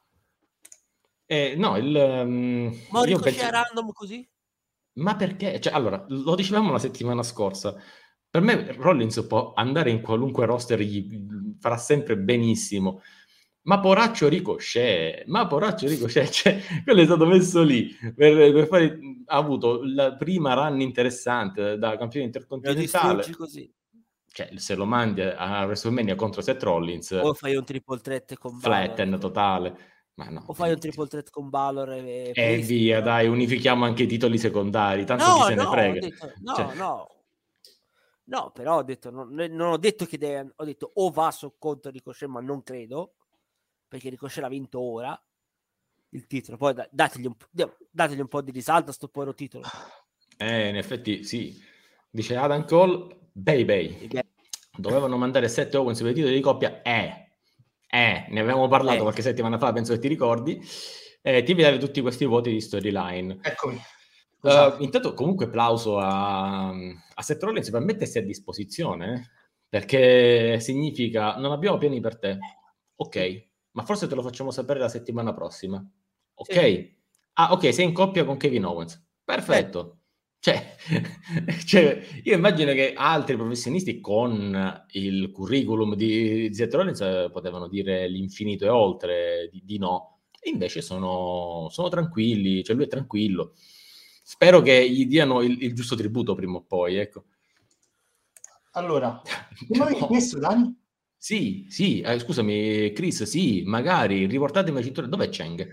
Eh, no, il... Um, Ma Ricochet penso... random così? Ma perché? Cioè, allora, lo dicevamo la settimana scorsa. Per me Rollins può andare in qualunque roster, gli farà sempre benissimo. Ma poraccio Ricochet, ma poraccio Ricochet, cioè, quello è stato messo lì per, per fare, ha avuto la prima run interessante da campione intercontinentale. così cioè, se lo mandi a WrestleMania contro Seth Rollins o fai un triple threat con flatten Balor. totale. Ma no, o fai un triple threat con Balor e, e via dai unifichiamo anche i titoli secondari tanto no, chi se no, ne frega. detto, no cioè. no. No però ho detto non, non ho detto che deve, ho detto o va su contro Ricochet ma non credo perché Ricochet l'ha vinto ora il titolo. Poi dategli un, dategli un po' di risalto a sto povero titolo. Eh in effetti sì. Dice Adam Cole Baby. Dovevano mandare 7 Owens per i titoli di coppia. Eh, eh, ne avevamo parlato eh. qualche settimana fa, penso che ti ricordi. Eh, ti dare tutti questi voti di storyline. Eccomi. Uh, intanto comunque applauso a, a Seth Rollins per mettersi a disposizione, perché significa non abbiamo piani per te. Ok, ma forse te lo facciamo sapere la settimana prossima. Ok? Sì. Ah, ok, sei in coppia con Kevin Owens. Perfetto. Cioè, cioè, io immagino che altri professionisti con il curriculum di Rollins eh, potevano dire l'infinito e oltre di, di no. invece sono, sono, tranquilli, cioè lui è tranquillo. Spero che gli diano il, il giusto tributo prima o poi, ecco. Allora, no. questo, Dani? Sì, sì, eh, scusami, Chris, sì, magari riportatemi la cintura. Dov'è Cheng?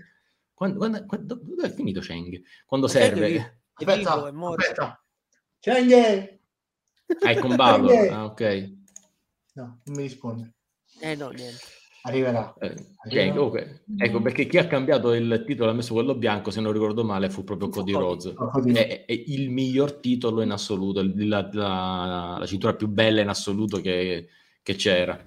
Quando, quando, quando, dove è finito Cheng? Quando serve? Aspetta, aspetta. Cheng! Ah, è con Balor, ah, ok. No, non mi risponde. Eh no, niente. Arriverà. Eh, okay, comunque, ecco perché chi ha cambiato il titolo ha messo quello bianco, se non ricordo male, fu proprio Cody Rhodes. È, è, il miglior titolo in assoluto, la, la, la cintura più bella in assoluto che, che c'era.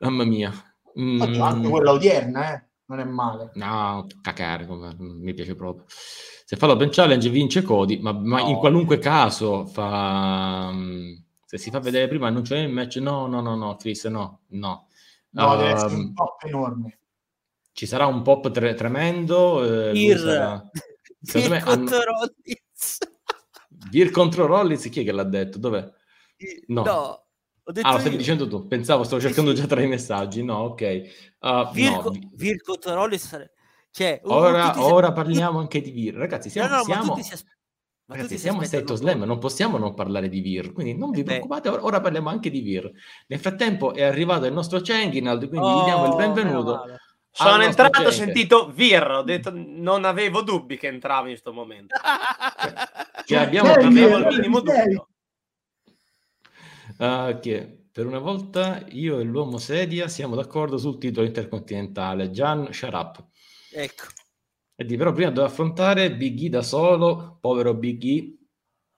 Mamma mia. Mm. Anche quella odierna, eh? Non è male. No, cacare, come, mi piace proprio. Se fa l'Open Challenge vince Cody, ma, ma no. in qualunque caso fa... Mm, se si fa vedere prima non c'è il match, no, no, no, no, Chris, no, no. No, deve essere un ehm, pop enorme. Ci sarà un pop tre- tremendo. Eh, Ir, sarà... Vir me, contro hanno... Rollins. Vir contro Rollins, chi è che l'ha detto? Dov'è? No. no ah, lo stavi io. dicendo tu? Pensavo, stavo cercando già tra i messaggi. No, ok. Uh, Virco, no. Virco Toroli sare... cioè, ora, si... ora parliamo anche di Vir. Ragazzi, siamo, no, no, siamo... Ma Ragazzi, siamo a State Slam, non possiamo non parlare di Vir, quindi non vi eh preoccupate, ora, ora, parliamo anche di Vir. Nel frattempo è arrivato il nostro Chenginald, quindi oh, gli diamo il oh, benvenuto. Sono entrato, ho sentito Vir, ho detto non avevo dubbi che entrava in questo momento. cioè, abbiamo, avevo il minimo dubbio. Uh, che per una volta io e l'uomo sedia siamo d'accordo sul titolo intercontinentale. Gian Sharap. Ecco. E di però prima devo affrontare Big E da solo, povero Big E.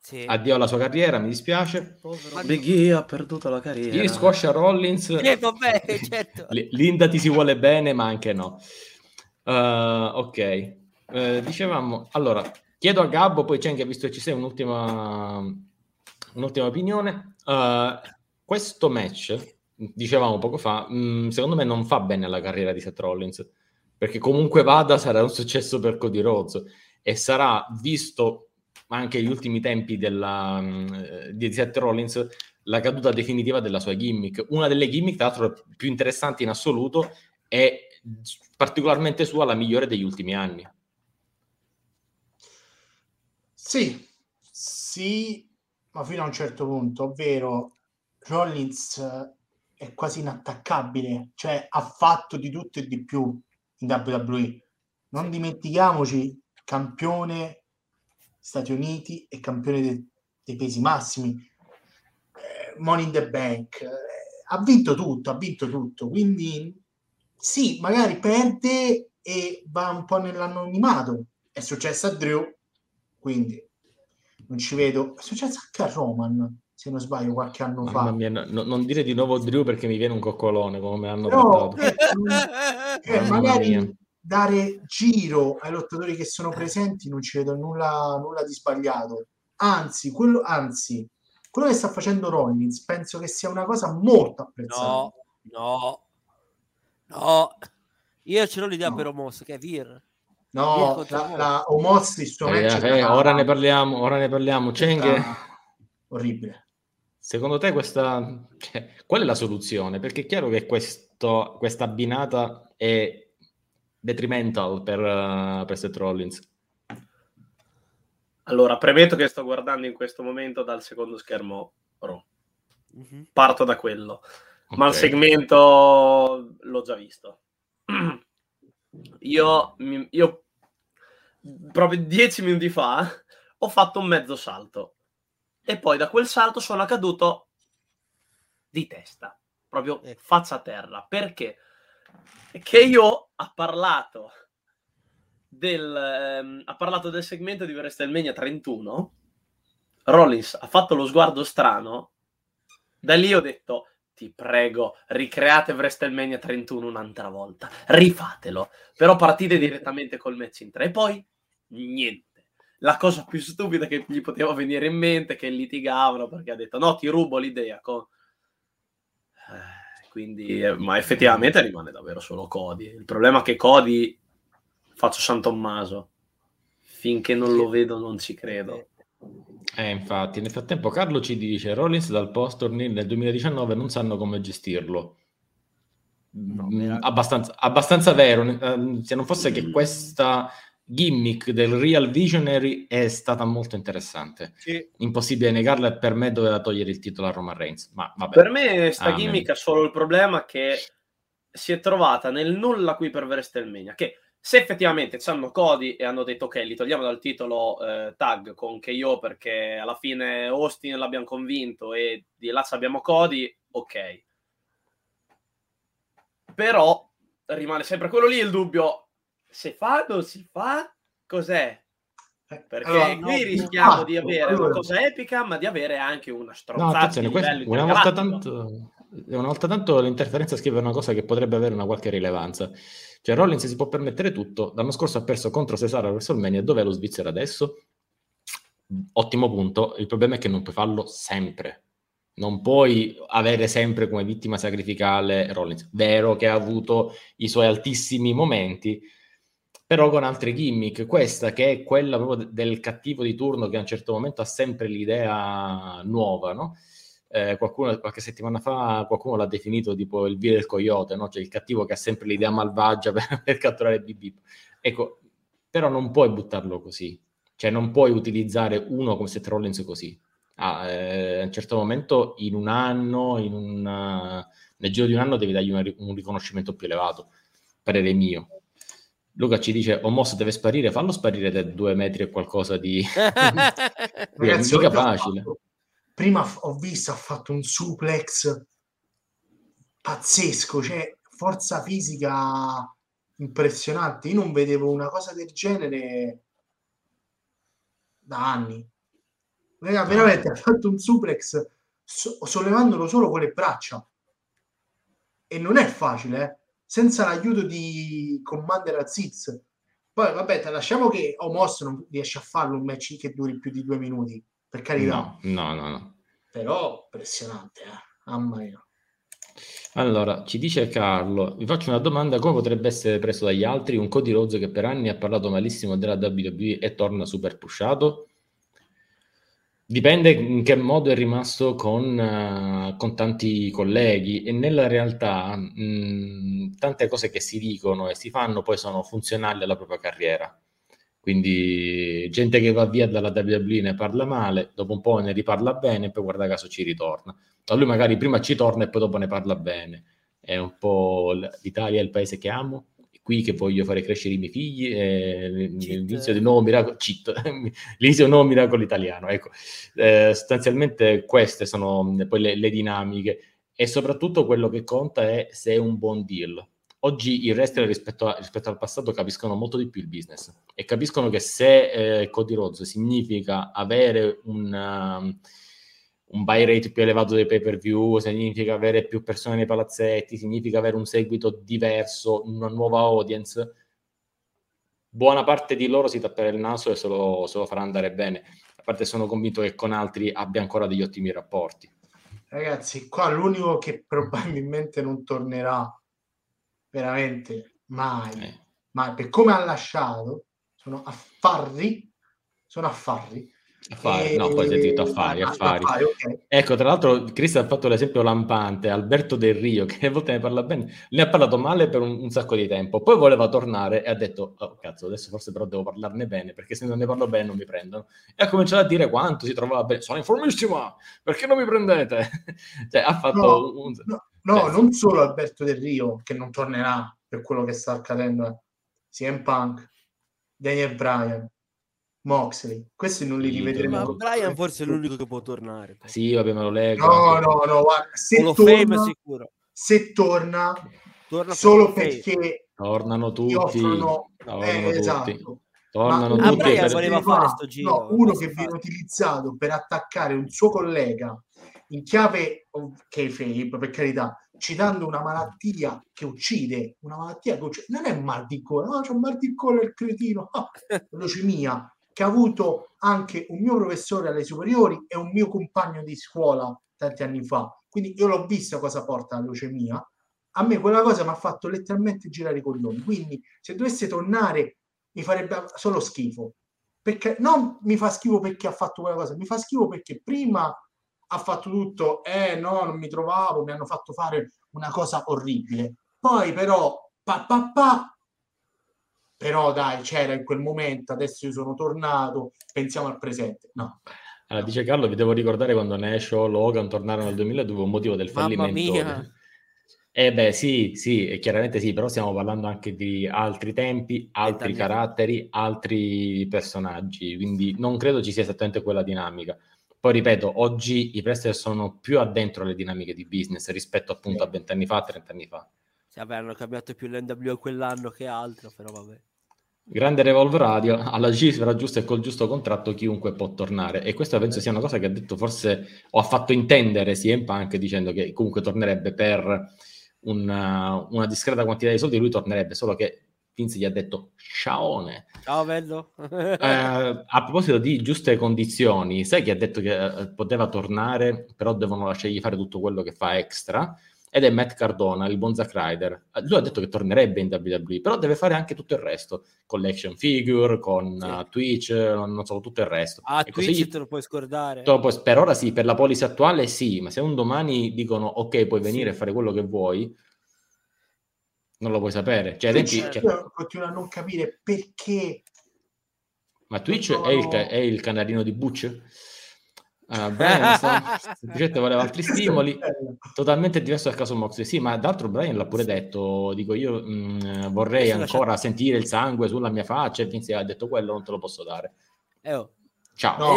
Sì. Addio alla sua carriera, mi dispiace. Povero Big E ha perduto la carriera. Ieri squascia Rollins. Eh, vabbè, certo. Linda ti si vuole bene, ma anche no. Uh, ok. Uh, dicevamo, allora, chiedo a Gabbo, poi c'è anche, visto che ci sei, un'ultima un'ultima opinione. Uh, questo match, dicevamo poco fa, mh, mm, secondo me non fa bene alla carriera di Seth Rollins, perché comunque vada sarà un successo per Cody Rhodes e sarà visto anche negli ultimi tempi della, mm, di Seth Rollins la caduta definitiva della sua gimmick. Una delle gimmick, tra l'altro, più interessanti in assoluto e particolarmente sua la migliore degli ultimi anni. Sì, sì, ma fino a un certo punto, ovvero Rollins eh, è quasi inattaccabile, cioè ha fatto di tutto e di più in WWE. Non dimentichiamoci, campione Stati Uniti e campione de- dei pesi massimi, eh, Money in the Bank, eh, ha vinto tutto, ha vinto tutto, quindi sì, magari perde e va un po' nell'anonimato. È successo a Drew, quindi non ci vedo. È successo anche a Roman, se non sbaglio, qualche anno Mamma fa. Mia, no, non dire di nuovo Drew perché mi viene un coccolone, come hanno no, eh, eh, magari mia. dare giro ai lottatori che sono presenti non ci vedo nulla, nulla di sbagliato. Anzi, quello, anzi, quello che sta facendo Rollins penso che sia una cosa molto apprezzata. No, no, no. Io ce l'ho l'idea no. per Omos, che è Vir. No, la, la suo eh, eh, ora ne parliamo, ora ne parliamo. C'è Orribile. Secondo te questa... Cioè, qual è la soluzione? Perché è chiaro che questo, questa abbinata è detrimental per, uh, per Seth Rollins. Allora, premetto che sto guardando in questo momento dal secondo schermo Raw. Mm-hmm. Parto da quello. Okay. Ma il segmento l'ho già visto. io, io proprio dieci minuti fa ho fatto un mezzo salto. E poi da quel salto sono caduto di testa, proprio faccia a terra, perché? Che io ha parlato del, ehm, ha parlato del segmento di WrestleMania 31 Rollins ha fatto lo sguardo strano. Da lì ho detto ti prego, ricreate WrestleMania 31 un'altra volta, rifatelo, però partite direttamente col match in tre e poi niente. La cosa più stupida che gli poteva venire in mente è che litigavano perché ha detto no, ti rubo l'idea con... Eh, quindi, eh, ma effettivamente rimane davvero solo Cody. Il problema è che Cody faccio San Tommaso. Finché non lo vedo non ci credo. Eh, infatti, nel frattempo Carlo ci dice Rollins dal post nel 2019 non sanno come gestirlo. No, mm, abbastanza, abbastanza, vero, ehm, se non fosse che questa gimmick del Real Visionary è stata molto interessante. Sì. Impossibile negarla e per me doveva togliere il titolo a Roman Reigns. Ma vabbè. Per me sta gimmick ha solo il problema che si è trovata nel nulla qui per WrestleMania, che se effettivamente hanno Cody e hanno detto ok, li togliamo dal titolo eh, tag con KO perché alla fine Austin l'abbiamo convinto e di là abbiamo Cody, ok. Però rimane sempre quello lì il dubbio, se fa non si fa, cos'è? Perché allora, qui no, rischiamo no, di avere allora. una cosa epica, ma di avere anche una stronzata no, questo, una volta tanto una volta tanto l'interferenza scrive una cosa che potrebbe avere una qualche rilevanza. Cioè Rollins si può permettere tutto. L'anno scorso ha perso contro Cesaro a WrestleMania. Dov'è lo Svizzera adesso? Ottimo punto. Il problema è che non puoi farlo sempre. Non puoi avere sempre come vittima sacrificale Rollins. Vero che ha avuto i suoi altissimi momenti, però con altre gimmick. Questa che è quella proprio del cattivo di turno che a un certo momento ha sempre l'idea nuova, no? Eh, qualcuno, qualche settimana fa qualcuno l'ha definito tipo il via del coyote, no? cioè il cattivo che ha sempre l'idea malvagia per, per catturare BB. Ecco, però non puoi buttarlo così, cioè non puoi utilizzare uno come Seth Rollins così. Ah, eh, a un certo momento, in un anno, in un, uh, nel giro di un anno, devi dargli un, un riconoscimento più elevato, parere mio. Luca ci dice Omos deve sparire, fallo sparire da due metri e qualcosa di... Ragazzi, mica facile. Fatto prima ho visto, ha fatto un suplex pazzesco, cioè forza fisica impressionante. Io non vedevo una cosa del genere da anni. Veramente ha fatto un suplex so- sollevandolo solo con le braccia. E non è facile, eh? senza l'aiuto di Commander Aziz. Poi vabbè, lasciamo che Omos non riesce a farlo un match che duri più di due minuti per carità. No, no, no. no. Però impressionante, eh? Mamma mia. Allora, ci dice Carlo, vi faccio una domanda, come potrebbe essere preso dagli altri un Cody Rhodes che per anni ha parlato malissimo della WWE e torna super pushato? Dipende in che modo è rimasto con, uh, con tanti colleghi e nella realtà mh, mm, tante cose che si dicono e si fanno poi sono funzionali alla propria carriera. Quindi gente che va via dalla WWE ne parla male, dopo un po' ne riparla bene e poi guarda caso ci ritorna. A lui magari prima ci torna e poi dopo ne parla bene. È un po' l'Italia è il paese che amo, è qui che voglio fare crescere i miei figli, l'inizio di un nuovo miracolo, cheat, l'inizio di nuovo miracolo italiano. Ecco. Eh, sostanzialmente queste sono poi le, le dinamiche e soprattutto quello che conta è se è un buon deal oggi i wrestler rispetto, a, rispetto, al passato capiscono molto di più il business e capiscono che se eh, Cody Rhodes significa avere un, um, un buy rate più elevato dei pay per view, significa avere più persone nei palazzetti, significa avere un seguito diverso, una nuova audience, buona parte di loro si tapperà il naso e se lo, se lo farà andare bene. A parte sono convinto che con altri abbia ancora degli ottimi rapporti. Ragazzi, qua l'unico che probabilmente non tornerà veramente mai, eh. mai, per come ha lasciato, sono affarri, sono affarri. Affari, e... no, poi sei detto affari, affari. affari okay. Ecco, tra l'altro, Cristian ha fatto l'esempio lampante, Alberto Del Rio, che a volte ne parla bene, ne ha parlato male per un, un, sacco di tempo, poi voleva tornare e ha detto, oh cazzo, adesso forse però devo parlarne bene, perché se non ne parlo bene non mi prendono. E ha cominciato a dire quanto si trovava bene, sono informissima, perché non mi prendete? cioè, ha fatto no, un... No No, Beh, non solo Alberto Del Rio, che non tornerà per quello che sta accadendo, CM Punk, Daniel Bryan, Moxley, questi non li rivedremo. Ma Bryan forse è l'unico che può tornare. Sì, vabbè, me lo leggo. No, no, no, guarda, se torna, sicuro. se torna, torna solo perché tornano tutti. Offrono, tornano eh, tutti. Esatto. Tornano Ma tutti. Per... voleva fare sto giro. No, uno che viene utilizzato per attaccare un suo collega in chiave kayfabe, per carità, citando una malattia che uccide, una malattia che uccide, non è mal di cuore, no, c'è un mal di cuore il cretino, oh, leucemia, che ha avuto anche un mio professore alle superiori e un mio compagno di scuola tanti anni fa. quindi io l'ho vista cosa porta la leucemia, a me quella cosa mi ha fatto letteralmente girare i coglioni, quindi se dovesse tornare mi farebbe solo schifo, perché non mi fa schifo perché ha fatto quella cosa, mi fa schifo perché prima ha fatto tutto, eh no, non mi trovavo, mi hanno fatto fare una cosa orribile, poi però, pa, pa, pa, però dai, c'era in quel momento, adesso io sono tornato, pensiamo al presente, no. Allora, dice Carlo, vi devo ricordare quando Nash o Logan tornarono nel 2002, un motivo del fallimento. mia. Eh beh, sì, sì, chiaramente sì, però stiamo parlando anche di altri tempi, altri caratteri, altri personaggi, quindi non credo ci sia esattamente quella dinamica. Poi ripeto, oggi i wrestler sono più addentro alle dinamiche di business rispetto appunto a vent'anni fa, trent'anni fa. Sì, vabbè, hanno cambiato più l'NWO quell'anno che altro, però vabbè. Grande Revolve Radio, alla cifra giusta e col giusto contratto chiunque può tornare. E questa penso sia una cosa che ha detto forse, o ha fatto intendere CM Punk dicendo che comunque tornerebbe per una, una discreta quantità di soldi, lui tornerebbe, solo che Vince gli ha detto ciaone. Ciao bello. eh, a proposito di giuste condizioni, sai chi ha detto che eh, poteva tornare, però devono lasciargli fare tutto quello che fa extra? Ed è Matt Cardona, il buon Zack Ryder. Lui ha detto che tornerebbe in WWE, però deve fare anche tutto il resto, con l'action figure, con sì. uh, Twitch, non so, tutto il resto. Ah, e Twitch te lo puoi scordare. Lo puoi, per ora sì, per la policy attuale sì, ma se un domani dicono ok, puoi venire sì. a fare quello che vuoi, non lo puoi sapere. Cioè, Twitch, tempi, cioè... continuo a non capire perché. Ma Twitch no. è, il, è, il, canarino di Butch? Uh, Brian semplicemente voleva altri stimoli, totalmente diverso dal caso Moxley. Sì, ma d'altro Brian l'ha pure detto, dico io mh, mm, vorrei ancora sentire il sangue sulla mia faccia e Vince ha detto quello non te lo posso dare. Eh oh. Ciao. No.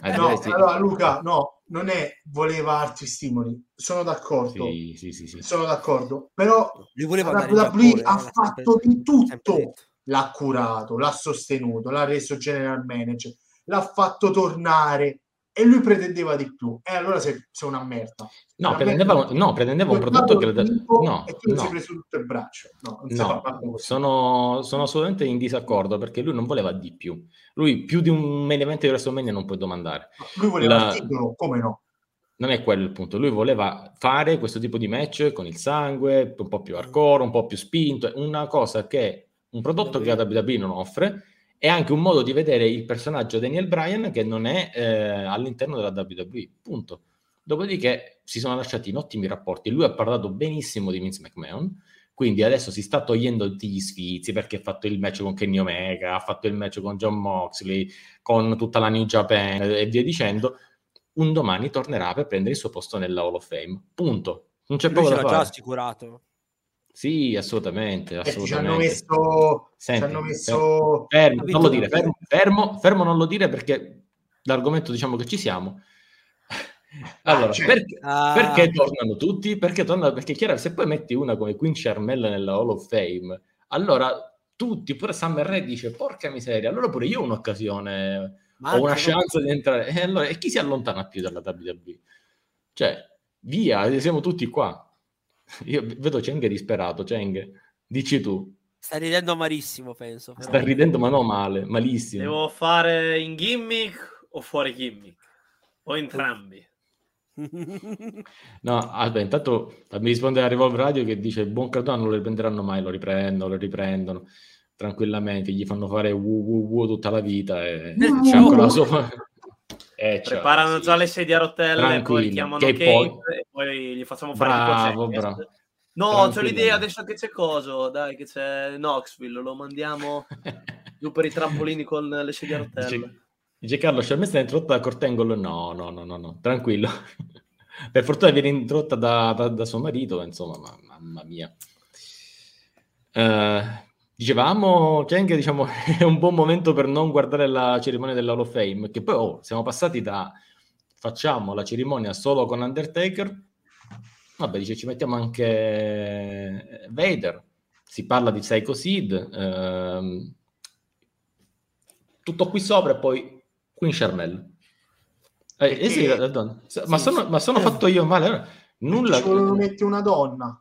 No, allora Luca, no, non è voleva altri stimoli, sono d'accordo. Sì, sì, sì, sì. Sono d'accordo, però la WWE ha fatto di tutto. L'ha curato, l'ha sostenuto, l'ha reso general manager, l'ha fatto tornare e lui pretendeva di più. E allora sei, sei una merda. No, pretendeva, merda. no, pretendeva un prodotto che... No, e tu no. sei preso tutto il braccio. No, no sono, sono, assolutamente in disaccordo perché lui non voleva di più. Lui più di un main event di WrestleMania non puoi domandare. Lui voleva La... il titolo, come no? non è quello il punto. Lui voleva fare questo tipo di match con il sangue, un po' più hardcore, un po' più spinto, una cosa che un prodotto che la WWE non offre è anche un modo di vedere il personaggio Daniel Bryan che non è eh, all'interno della WWE. Punto. Dopodiché si sono lasciati in ottimi rapporti. Lui ha parlato benissimo di Vince McMahon, quindi adesso si sta togliendo tutti gli sfizi perché ha fatto il match con Kenny Omega, ha fatto il match con John Moxley, con tutta la New Japan e via dicendo un domani tornerà per prendere il suo posto nella Hall of Fame. Punto. Non c'è poco da fare. già assicurato. Sì, assolutamente. assolutamente. Ci hanno messo... Senti, ci hanno messo... Fermo, non lo dire, fermo, fermo, fermo, non lo dire perché l'argomento diciamo che ci siamo. Allora, ah, cioè, perché, ah. perché, tornano tutti? Perché tornano? Perché chiaro, se poi metti una come Queen Charmella nella Hall of Fame, allora tutti, pure Summer Ray dice, porca miseria, allora pure io ho un'occasione ma ho una chance di entrare. E, allora, e chi si allontana più dalla WWE? Cioè, via, siamo tutti qua. Io vedo Cheng disperato, Cheng, dici tu. Sta ridendo malissimo, penso. Però. Sta ridendo, ma non male, malissimo. Devo fare in gimmick o fuori gimmick? O entrambi? no, aspetta, intanto mi risponde la Revolve Radio che dice buon Cardona non lo riprenderanno mai, lo riprendono, lo riprendono tranquillamente, gli fanno fare wu wu wu tutta la vita e c'è ancora la sua... Eh, Preparano sì. già le sedie a rotelle, Tranquilli. poi chiamano Kate e poi gli facciamo fare bravo, bravo. No, c'ho l'idea adesso che c'è coso, dai, che c'è Knoxville, lo mandiamo giù per i trampolini con le sedie a rotelle. Dice, dice Carlo, c'è messa introdotta da Cortengolo? No, no, no, no, no, tranquillo. per fortuna viene introdotta da, da, da suo marito, insomma, ma, mamma mia. Uh, Dicevamo, Cheng, diciamo, è un buon momento per non guardare la cerimonia dell'Hall of Fame, che poi oh, siamo passati da facciamo la cerimonia solo con Undertaker, vabbè, dice ci mettiamo anche Vader, si parla di Psycho Sid, ehm, tutto qui sopra e poi Queen Charmel. Eh, eh sì, ma, sì, sono, ma sono fatto io male? Nulla. Ci vogliono mettere una donna.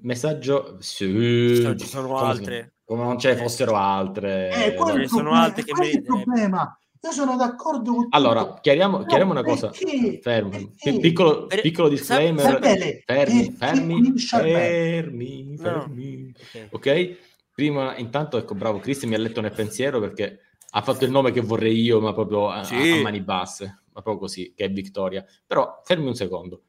Messaggio, sì, ci sono altre come non ce ne fossero altre. Eh, quello sono altre che è il problema. io sono d'accordo con Allora, tutto. chiariamo, No, chiariamo una cosa. Fermo. Piccolo, piccolo disclaimer. Sapete, Fermi, fermi, bene? fermi, No. fermi. Ok. Prima, intanto, ecco, bravo, Cristian mi ha letto nel pensiero perché ha fatto il nome che vorrei io, ma proprio a, a- Sì. a mani basse, ma proprio così, che è Vittoria. Però, fermi un secondo.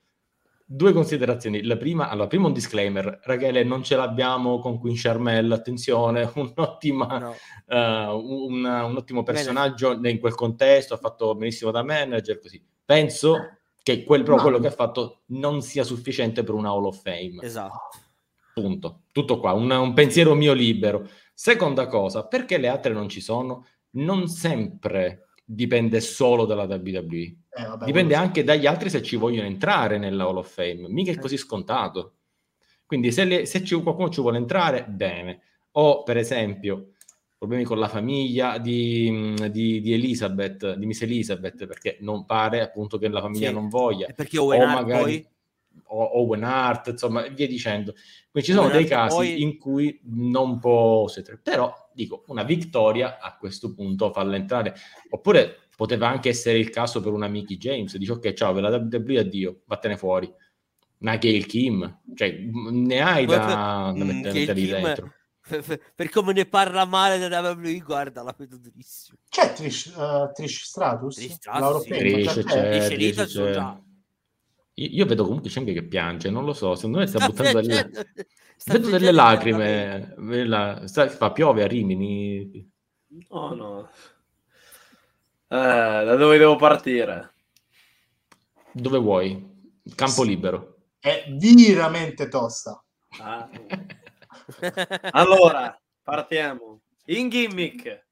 Due considerazioni. La prima, allora, prima un disclaimer. Rachele, non ce l'abbiamo con Queen Charmel, attenzione, un'ottima No. eh, un, un ottimo personaggio in quel contesto, ha fatto benissimo da manager, così. Penso che quel, però quello che ha fatto non sia sufficiente per una Hall of Fame. Esatto. Punto. Tutto qua, un, un pensiero mio libero. Seconda cosa, perché le altre non ci sono? Non sempre dipende solo dalla WWE. Eh, vabbè, Dipende anche dagli altri se ci vogliono entrare nella Hall of Fame. Mica è così scontato. Quindi se, le- se ci- qualcuno ci vuole entrare, bene. O per esempio problemi con la famiglia di, di- di Elizabeth, di Miss Elizabeth, perché non pare appunto che la famiglia Sì. non voglia. E perché Owen o magari poi Owen Hart, insomma, e via dicendo. Quindi ci sono Owen dei Hart casi poi- in cui non può succedere. Però dico, una vittoria a questo punto farla entrare. Oppure poteva anche essere il caso per una Mickey James, dice ok, ciao, per la WWE addio, vattene fuori. Una Gail Kim, cioè ne hai da, da mm, mettere, Kim- dentro. per, per- per come ne parla male della WWE, guarda, la vedo durissimo. C'è Trish, eh, Trish Stratus? Trish Stratus, of sì. Fame, Trish, c'è? c'è. Trish, sono c'è. Io, io vedo comunque c'è anche che piange, non lo so, secondo me sta, Sta buttando delle, piangendo- sta vedo delle lacrime, la- sta- fa piove a Rimini. No, no. Eh, da dove devo partire? Dove vuoi? Campo libero. È veramente tosta. Ah. Allora, partiamo. In gimmick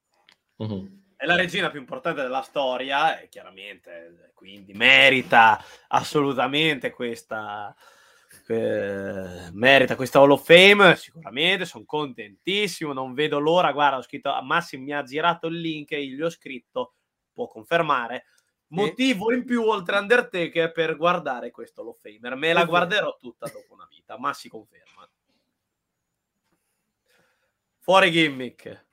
Mhm. È la regina più importante della storia e chiaramente quindi merita assolutamente questa eh, merita questa Hall of Fame sicuramente sono contentissimo non vedo l'ora guarda ho scritto a Massim mi ha girato il link e gli ho scritto può confermare motivo in più oltre Undertaker per guardare questo Hall of Famer. Me la guarderò tutta dopo una vita ma si conferma. Fuori gimmick.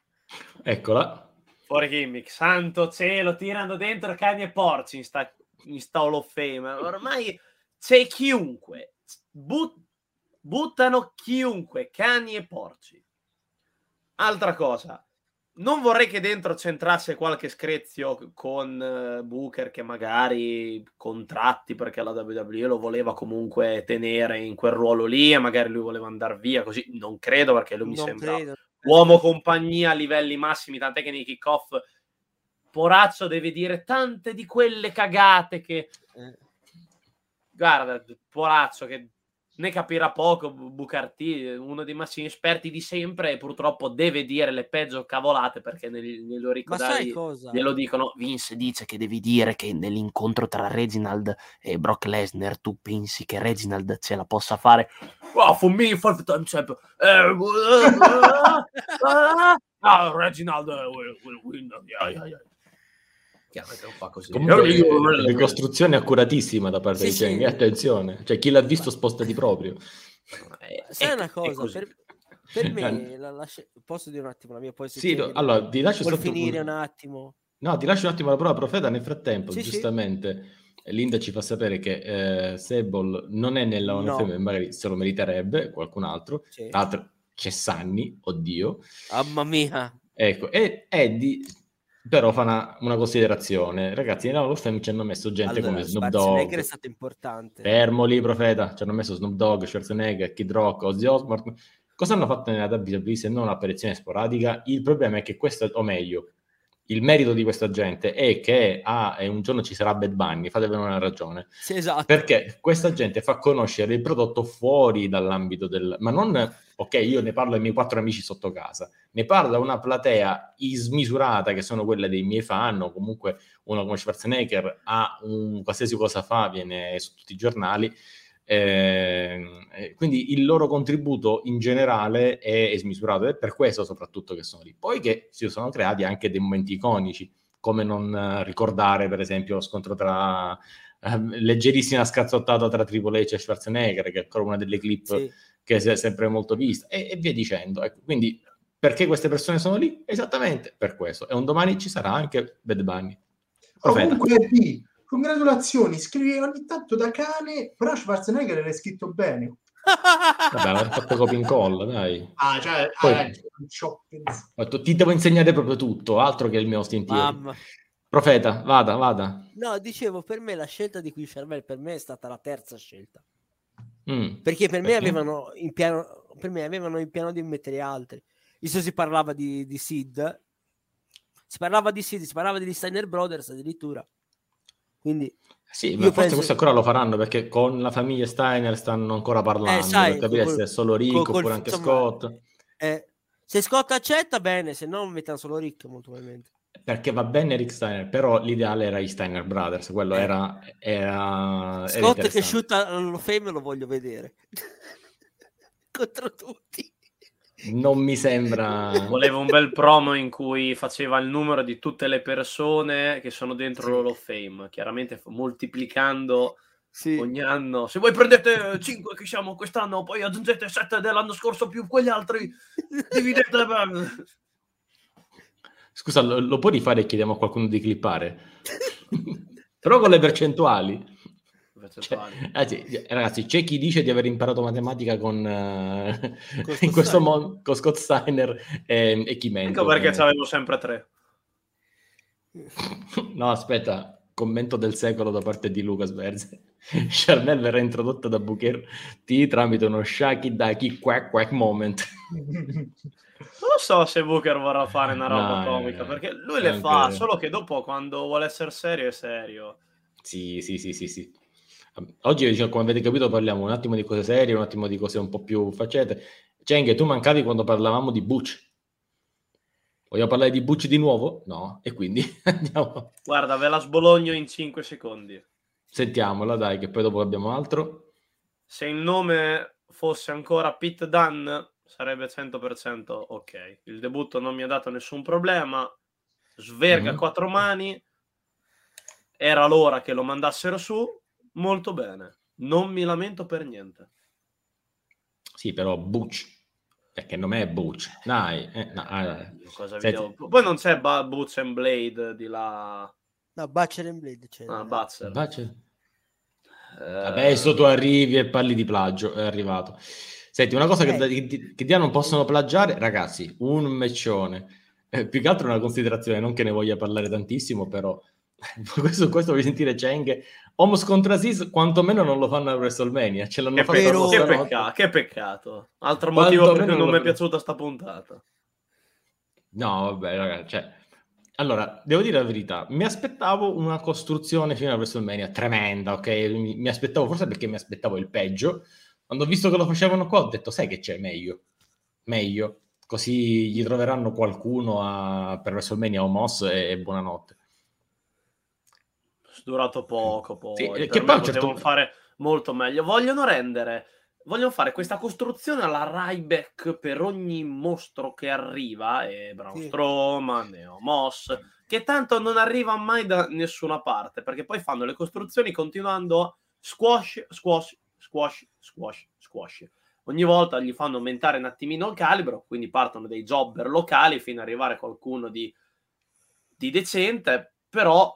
Eccola. Fuori gimmick, santo cielo, tirano dentro cani e porci in sta, in sta Hall of Fame. Ormai c'è chiunque, but- buttano chiunque, cani e porci. Altra cosa, non vorrei che dentro c'entrasse qualche screzio con eh, Booker che magari contratti perché la WWE lo voleva comunque tenere in quel ruolo lì e magari lui voleva andare via così. Non credo perché lui mi non sembra credo. Uomo compagnia a livelli massimi, tant'è che nei kick-off Porazzo deve dire tante di quelle cagate che Eh, guarda, Porazzo che ne capirà poco Bucarti, uno dei massimi esperti di sempre e purtroppo deve dire le peggio cavolate perché nel, nello ricordare glielo dicono. Vince dice che devi dire che nell'incontro tra Reginald e Brock Lesnar tu pensi che Reginald ce la possa fare. Oh, for me five time champion eh, ah, Reginald eh, will, will win. Yeah, yeah, yeah. Chiaramente non fa così Comunque, ricostruzione accuratissima da parte Sì, di sì. Cheng. E attenzione, cioè chi l'ha visto spostati proprio. Eh, Sai è- una cosa? Per, per me, la, la sce- posso dire un attimo la mia? Se Sì, chiedi- allora ti lascio sotto- finire un attimo? No, ti lascio un attimo la prova profeta. Nel frattempo, Sì, sì. giustamente, Linda ci fa sapere che eh, Sable non è nella of No. Magari se lo meriterebbe qualcun altro. Sì. Tra l'altro c'è Sanni, oddio. Mamma mia. Ecco, e Eddie però fa una, una considerazione. Ragazzi, nella Hall of Fame ci hanno messo gente Allora, come Snoop Schwarzenegger Dogg. è stato importante. Fermo lì, profeta. Ci hanno messo Snoop Dogg, Schwarzenegger, Kid Rock, Ozzy Osbourne. Cosa hanno fatto nella WWE se non un'apparizione sporadica? Il problema è che questo, o meglio, il merito di questa gente è che ah, un giorno ci sarà Bad Bunny, fatevene una ragione. Sì, esatto. Perché questa gente fa conoscere il prodotto fuori dall'ambito del... Ma non, ok, io ne parlo ai miei quattro amici sotto casa, ne parlo a una platea smisurata che sono quelle dei miei fan, o comunque uno come Schwarzenegger ha un qualsiasi cosa fa, viene su tutti i giornali. Ehm, eh, quindi il loro contributo in generale è, è smisurato ed è per questo soprattutto che sono lì. Poi che si sono creati anche dei momenti iconici, come non eh, ricordare per esempio lo scontro tra eh, leggerissima scazzottata tra Triple H e Schwarzenegger, che è ancora una delle clip Sì. che si è sempre molto vista, e, e via dicendo. Ecco, quindi Perché queste persone sono lì? Esattamente per questo. E un domani ci sarà anche Bad Bunny. Profeta. Comunque, sì, congratulazioni, scrivi ogni tanto da cane, però Schwarzenegger l'hai scritto bene. Vabbè, l'ha fatto copia in colla, dai. Ah, cioè, Poi- ah, non ci ho pensato. Ho detto, ti devo insegnare proprio tutto, altro che il mio. Mamma. Profeta, vada, vada. No, dicevo, per me la scelta di qui Charvel per me è stata la terza scelta. Mm. Perché per me avevano in piano, per me avevano in piano di mettere altri. Visto si parlava di, di Sid, si parlava di Sid, si parlava degli Steiner Brothers addirittura. Quindi, Sì, ma forse penso- questo ancora lo faranno perché con la famiglia Steiner stanno ancora parlando Eh, sai, per capire col- se è solo Rick col- oppure anche insomma, Scott. eh, se Scott accetta, bene, se no mettono solo Rick, molto probabilmente. Perché va bene Rick Steiner, però l'ideale era i Steiner Brothers, quello Eh. era, era, era Scott che interessante. shoota allo fame lo voglio vedere. Contro tutti. Non mi sembra... Voleva un bel promo in cui faceva il numero di tutte le persone che sono dentro Sì. l'Hall of Fame, chiaramente moltiplicando Sì. ogni anno. Se voi prendete 5 che siamo quest'anno, poi aggiungete 7 dell'anno scorso più quegli altri, dividete... Scusa, lo, lo puoi rifare e chiediamo a qualcuno di clippare? però con le percentuali. Cioè, eh ragazzi, c'è chi dice di aver imparato matematica con, Con in questo modo con Scott Steiner e, e chi mente. Ecco perché ovviamente. c'avevo sempre tre. No, aspetta, commento del secolo da parte di Lucas Verze. Charnel verrà introdotta da Booker T tramite uno Shaki Daki quack quack moment. Non lo so se Booker vorrà fare una roba No, comica, no, perché lui le fa, solo che dopo quando vuole essere serio è serio. Sì, sì, sì, sì, sì. Oggi, diciamo, come avete capito, parliamo un attimo di cose serie, un attimo di cose un po' più facete. Cheng, tu mancavi quando parlavamo di Butch. Vogliamo parlare di Butch di nuovo? No, e quindi andiamo. Guarda, ve la sbologno in 5 secondi. Sentiamola, dai, che poi dopo abbiamo altro. Se il nome fosse ancora Pete Dunn, sarebbe 100% ok. Il debutto non mi ha dato nessun problema. Sverga Mhm. quattro mani. Era l'ora che lo mandassero su. Molto bene. Non mi lamento per niente. Sì, però Butch, perché nome è Butch. Dai, eh, no. Cosa vi Senti. Poi non c'è ba- Boots and Blade di là. No, Butcher and Blade c'è. Ah, Butzer. Bacia- Eh, Adesso tu arrivi e parli di plagio, è arrivato. Senti, una cosa che, Eh. che, che Dia non possono plagiare, ragazzi, un meccione. Eh, più che altro una considerazione, non che ne voglia parlare tantissimo, però questo, questo voglio sentire Cheng. Homos contra Sis, quantomeno non lo fanno a WrestleMania, ce l'hanno Che, fatto che pecca- che peccato. Altro Quanto motivo per cui non mi è piaciuta sta puntata. No, vabbè, ragazzi, cioè... Allora, devo dire la verità, mi aspettavo una costruzione fino a WrestleMania tremenda, ok? Mi, mi aspettavo, forse perché mi aspettavo il peggio. Quando ho visto che lo facevano qua, ho detto, sai che c'è, meglio, meglio. Così gli troveranno qualcuno a- per WrestleMania o Moss e, e buonanotte. Durato poco, poi. Sì, per che poi certo fare molto meglio. Vogliono rendere, vogliono fare questa costruzione alla Ryback per ogni mostro che arriva, e Braun Sì. Strowman, e Moss, che tanto non arriva mai da nessuna parte, perché poi fanno le costruzioni continuando a squash, squash, squash, squash, squash. Ogni volta gli fanno aumentare un attimino il calibro, quindi partono dei jobber locali fino ad arrivare a qualcuno di, di decente, però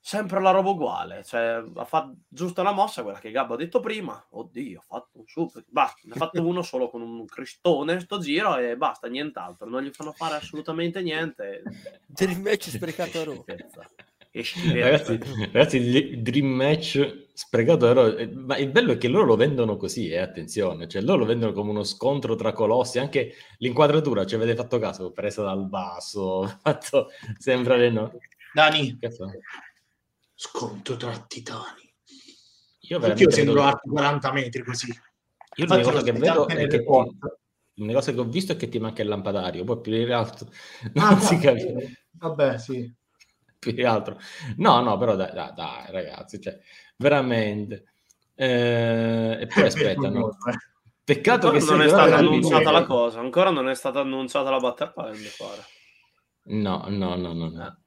sempre la roba uguale. Cioè, ha fatto giusto la mossa, quella che Gabbo ha detto prima. Oddio, ha fatto un super. Basta, ne ha fatto uno solo con un cristone sto giro e basta, nient'altro. Non gli fanno fare assolutamente niente. Dream match sprecato a schifezza. Ragazzi, ragazzi, il Dream Match sprecato ero- eh, ma il bello è che loro lo vendono così, eh, attenzione, cioè loro lo vendono come uno scontro tra colossi, anche l'inquadratura, ci avete fatto caso, presa dal basso, fatto sembrare no. Dani, Cazzo, sconto tra titani. Io Anch'io veramente sembro vedo- alto 40 metri così. io l'unica Infatti cosa che vedo è che ti, l'unica cosa che ho visto è che ti manca il lampadario, poi più di altro non Ah, si no, capisce. Vabbè, sì. più di altro. No, no, però dai, dai, dai, ragazzi, cioè, veramente. Eh, e poi aspetta, no. Vergognoso, eh. Peccato Ancora che non sia è stata annunciata la cosa, ancora non è stata annunciata la Battle Royale, mi pare. No, no, no, no. no.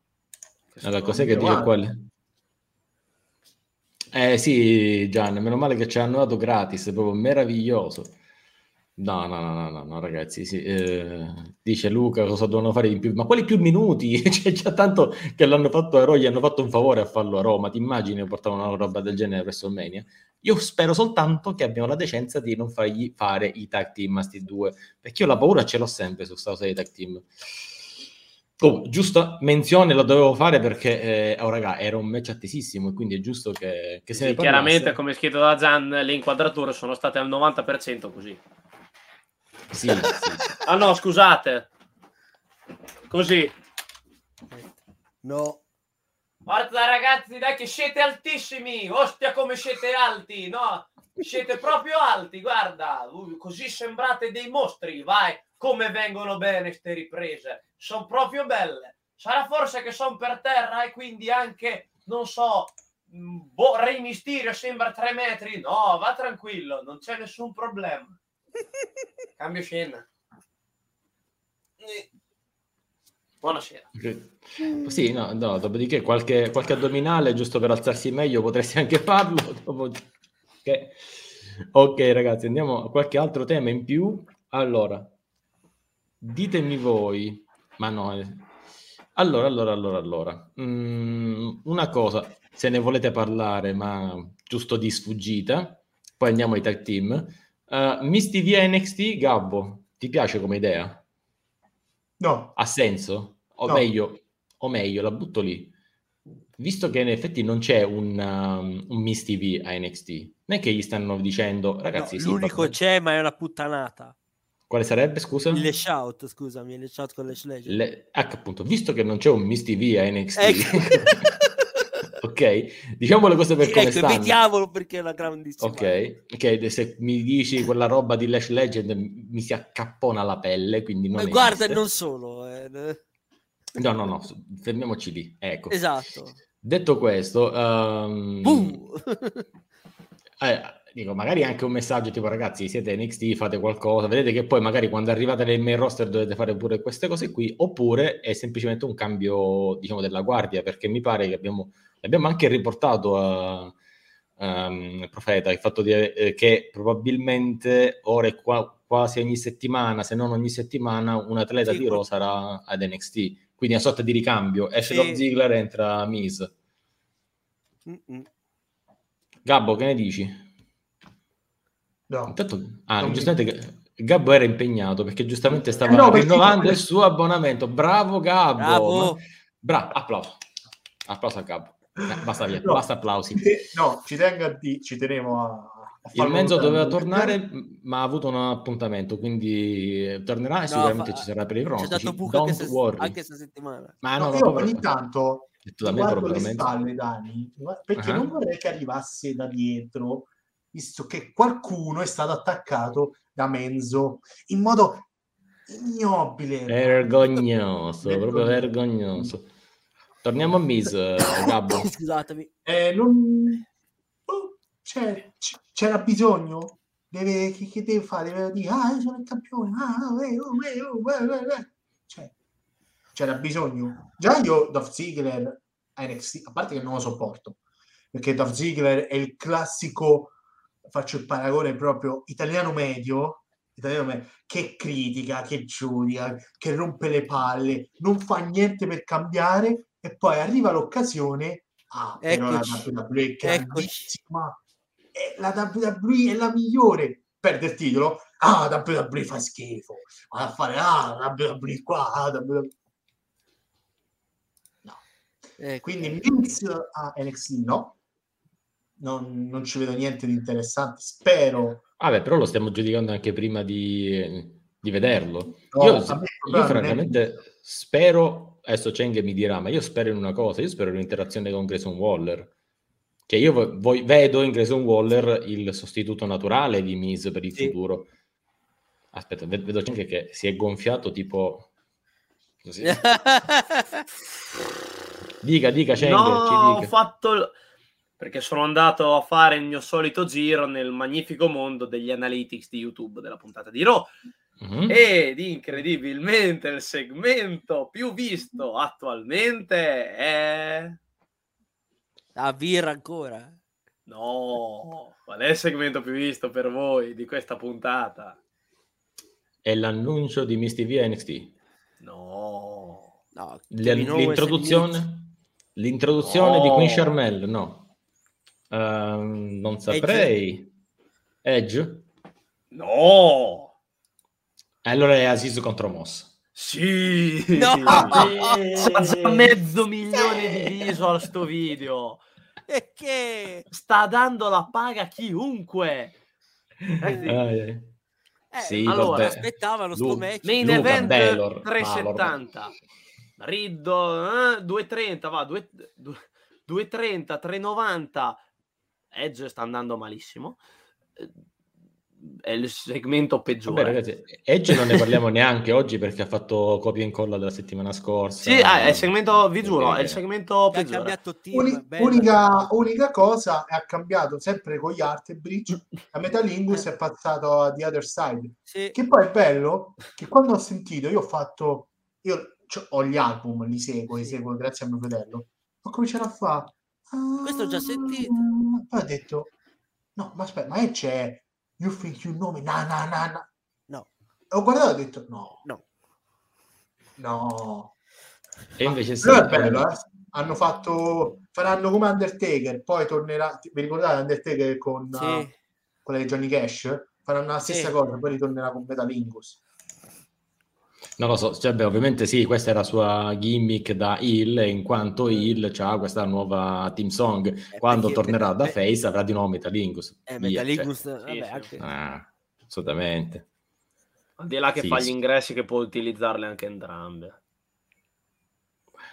Questo Allora, cos'è che dice guarda. Eh sì, Gian, meno male che ci hanno dato gratis, è proprio meraviglioso. No, no, no, no, no, ragazzi, sì, eh, dice Luca cosa devono fare di più, ma quali più minuti? C'è già tanto che l'hanno fatto a Raw, gli hanno fatto un favore a farlo a Roma, ti immagini portavano una roba del genere presso WrestleMania? Io spero soltanto che abbiano la decenza di non fargli fare i tag team a sti due, perché io la paura ce l'ho sempre su sta cosa dei tag team. Oh, giusta menzione lo dovevo fare perché, eh, oh raga, era un match attesissimo e quindi è giusto che, che se sì, Chiaramente, come scritto da Zan, le inquadrature sono state al 90% così. Sì, sì. ah no, scusate. Così. No. Guarda ragazzi, dai che siete altissimi. Ostia come siete alti, no? Siete proprio alti, guarda. Così sembrate dei mostri, vai. Come vengono bene queste riprese. Sono proprio belle. Sarà forse che sono per terra e quindi anche, non so, mm, boh, Re Mysterio sembra tre metri. No, va tranquillo, non c'è nessun problema. Cambio scena. Buonasera. Sì, no, no, dopodiché qualche, qualche addominale giusto per alzarsi meglio potresti anche farlo. Dopo... Okay. ok, ragazzi, andiamo a qualche altro tema in più. Allora, ditemi voi, ma no, eh. allora, allora, allora, allora, mm, una cosa, se ne volete parlare, ma giusto di sfuggita, poi andiamo ai tag team. Uh, Miss TV NXT, Gabbo, ti piace come idea? No. Ha senso? O, no. meglio, o meglio, la butto lì. Visto che in effetti non c'è un, um, un Miss TV a NXT, non è che gli stanno dicendo, ragazzi, no, sì, l'unico c'è, ma è una puttanata. Quale sarebbe, scusa? Il Lash Out, scusami, il Lash Out con Lash Legend. Le... Ah, appunto, visto che non c'è un Miss TV a NXT... Ecco. ok? Diciamo le cose per come ecco, stanno. Vediamolo perché è una grandissima. Ok, ok, se mi dici quella roba di Lash Legend mi si accappona la pelle, quindi non Ma guarda, non solo. Eh. No, no, no, fermiamoci lì, ecco. Esatto. Detto questo... Um... eh, dico, magari anche un messaggio tipo ragazzi siete NXT, fate qualcosa, vedete che poi magari quando arrivate nel main roster dovete fare pure queste cose qui, oppure è semplicemente un cambio, diciamo, della guardia, perché mi pare che abbiamo L'abbiamo anche riportato a, um, Profeta, il fatto di, eh, che probabilmente ora e qua, quasi ogni settimana, se non ogni settimana, un atleta sì, di Raw sarà ad NXT. Quindi una sorta di ricambio. Esce sì. Ziggler, entra Miz. Mm-mm. Gabbo, che ne dici? No. Intanto, ah, giustamente Gabbo era impegnato perché giustamente stava eh no, rinnovando il suo abbonamento. Bravo Gabbo! Bravo! Bra- applauso. Applauso a Gabbo. Eh, basta, via, no, basta applausi. No, ci, tengo a di, ci tenevo a... Il mezzo doveva tornare, ma ha avuto un appuntamento, quindi tornerà e no, sicuramente fa... ci sarà per i pronostici. Anche, se, anche questa settimana. Ma no, no io ogni tanto guardo le spalle, Dani, perché uh-huh. non vorrei che arrivasse da dietro, visto che qualcuno è stato attaccato da Menzo in modo ignobile. Vergognoso, proprio vergognoso. Torniamo a Miss, eh, Gabbo. Scusatemi. Eh, non... oh, c'era bisogno? Deve, che, che, deve fare? Deve dire, ah, io sono il campione. Ah, eh, oh, eh, oh, eh, eh, cioè, c'era bisogno. Già io, Dolph Ziggler, NXT, a parte che non lo sopporto, perché Dolph Ziggler è il classico, faccio il paragone proprio, italiano medio, italiano medio che critica, che giudica, che rompe le palle, non fa niente per cambiare e poi arriva l'occasione, ah, però la WWE è grandissima, la WWE è la migliore, perde il titolo, ah, la WWE fa schifo, va a fare, ah, la WWE qua, ah, WWE... No. Ecco. Quindi Mix a NXT no, non, non, ci vedo niente di interessante, spero... Vabbè, però lo stiamo giudicando anche prima di, di vederlo. No, io, io francamente spero adesso Cheng mi dirà, ma io spero in una cosa, io spero in un'interazione con Grayson Waller. Cioè io vo- vedo in Grayson Waller il sostituto naturale di Miz per il sì. futuro. Aspetta, vedo Cheng che si è gonfiato tipo... Così. dica, dica Cheng. No, dica. ho fatto... Perché sono andato a fare il mio solito giro nel magnifico mondo degli analytics di YouTube della puntata di Raw Mm-hmm. Ed incredibilmente il segmento più visto attualmente è... La birra ancora? No, qual è il segmento più visto per voi di questa puntata? è l'annuncio di Misty V NXT. No. No, l'introduzione, l'introduzione No. di Queen Charmel, no. Ehm, non saprei. Edge? No. E allora è Aziz contro Moss. Sì. No. Già mezzo milione di visual sto video. E che? Sta dando la paga a chiunque. Eh sì. Eh. Eh, Sì, allora, vabbè. aspettavano sto Lu- match. Main Luca, event Baylor, 370. Riddo eh, 230, va, 2, 230, 390. Edge sta andando malissimo. Eh, È il segmento peggiore. Vabbè, ragazzi, Edge non ne parliamo neanche oggi perché ha fatto copia e incolla della settimana scorsa. Sì, ah, è il segmento, vi giuro, è il segmento peggiore. cambiato team. Uni- unica, unica cosa è ha cambiato sempre con gli Art Bridge a Metalingus è passato a The Other Side Sì. che poi è bello che quando ho sentito io ho fatto io c'ho- ho gli album li seguo li seguo grazie a mio fratello ho cominciato a fare Questo ho già sentito. poi ho detto no ma aspetta ma c'è You Think You Know Me na na na na No. E ho guardato e ho detto no No. no E invece sì, però è bello, eh. Hanno fatto, faranno come Undertaker, poi tornerà. Vi ricordate Undertaker con Sì. uh, quella di Johnny Cash? Faranno la stessa Sì. cosa, poi ritornerà con Metalingus. Non lo so, cioè, beh, ovviamente sì, questa è la sua gimmick da e in quanto heel c'ha questa nuova team song. Eh, Quando perché- tornerà da eh, face avrà di nuovo Metalingus. Eh, Metalingus, Sì, vabbè, sì. anche- cioè, ah, assolutamente. Al di là che Sì, fa gli ingressi che può utilizzarle anche entrambe.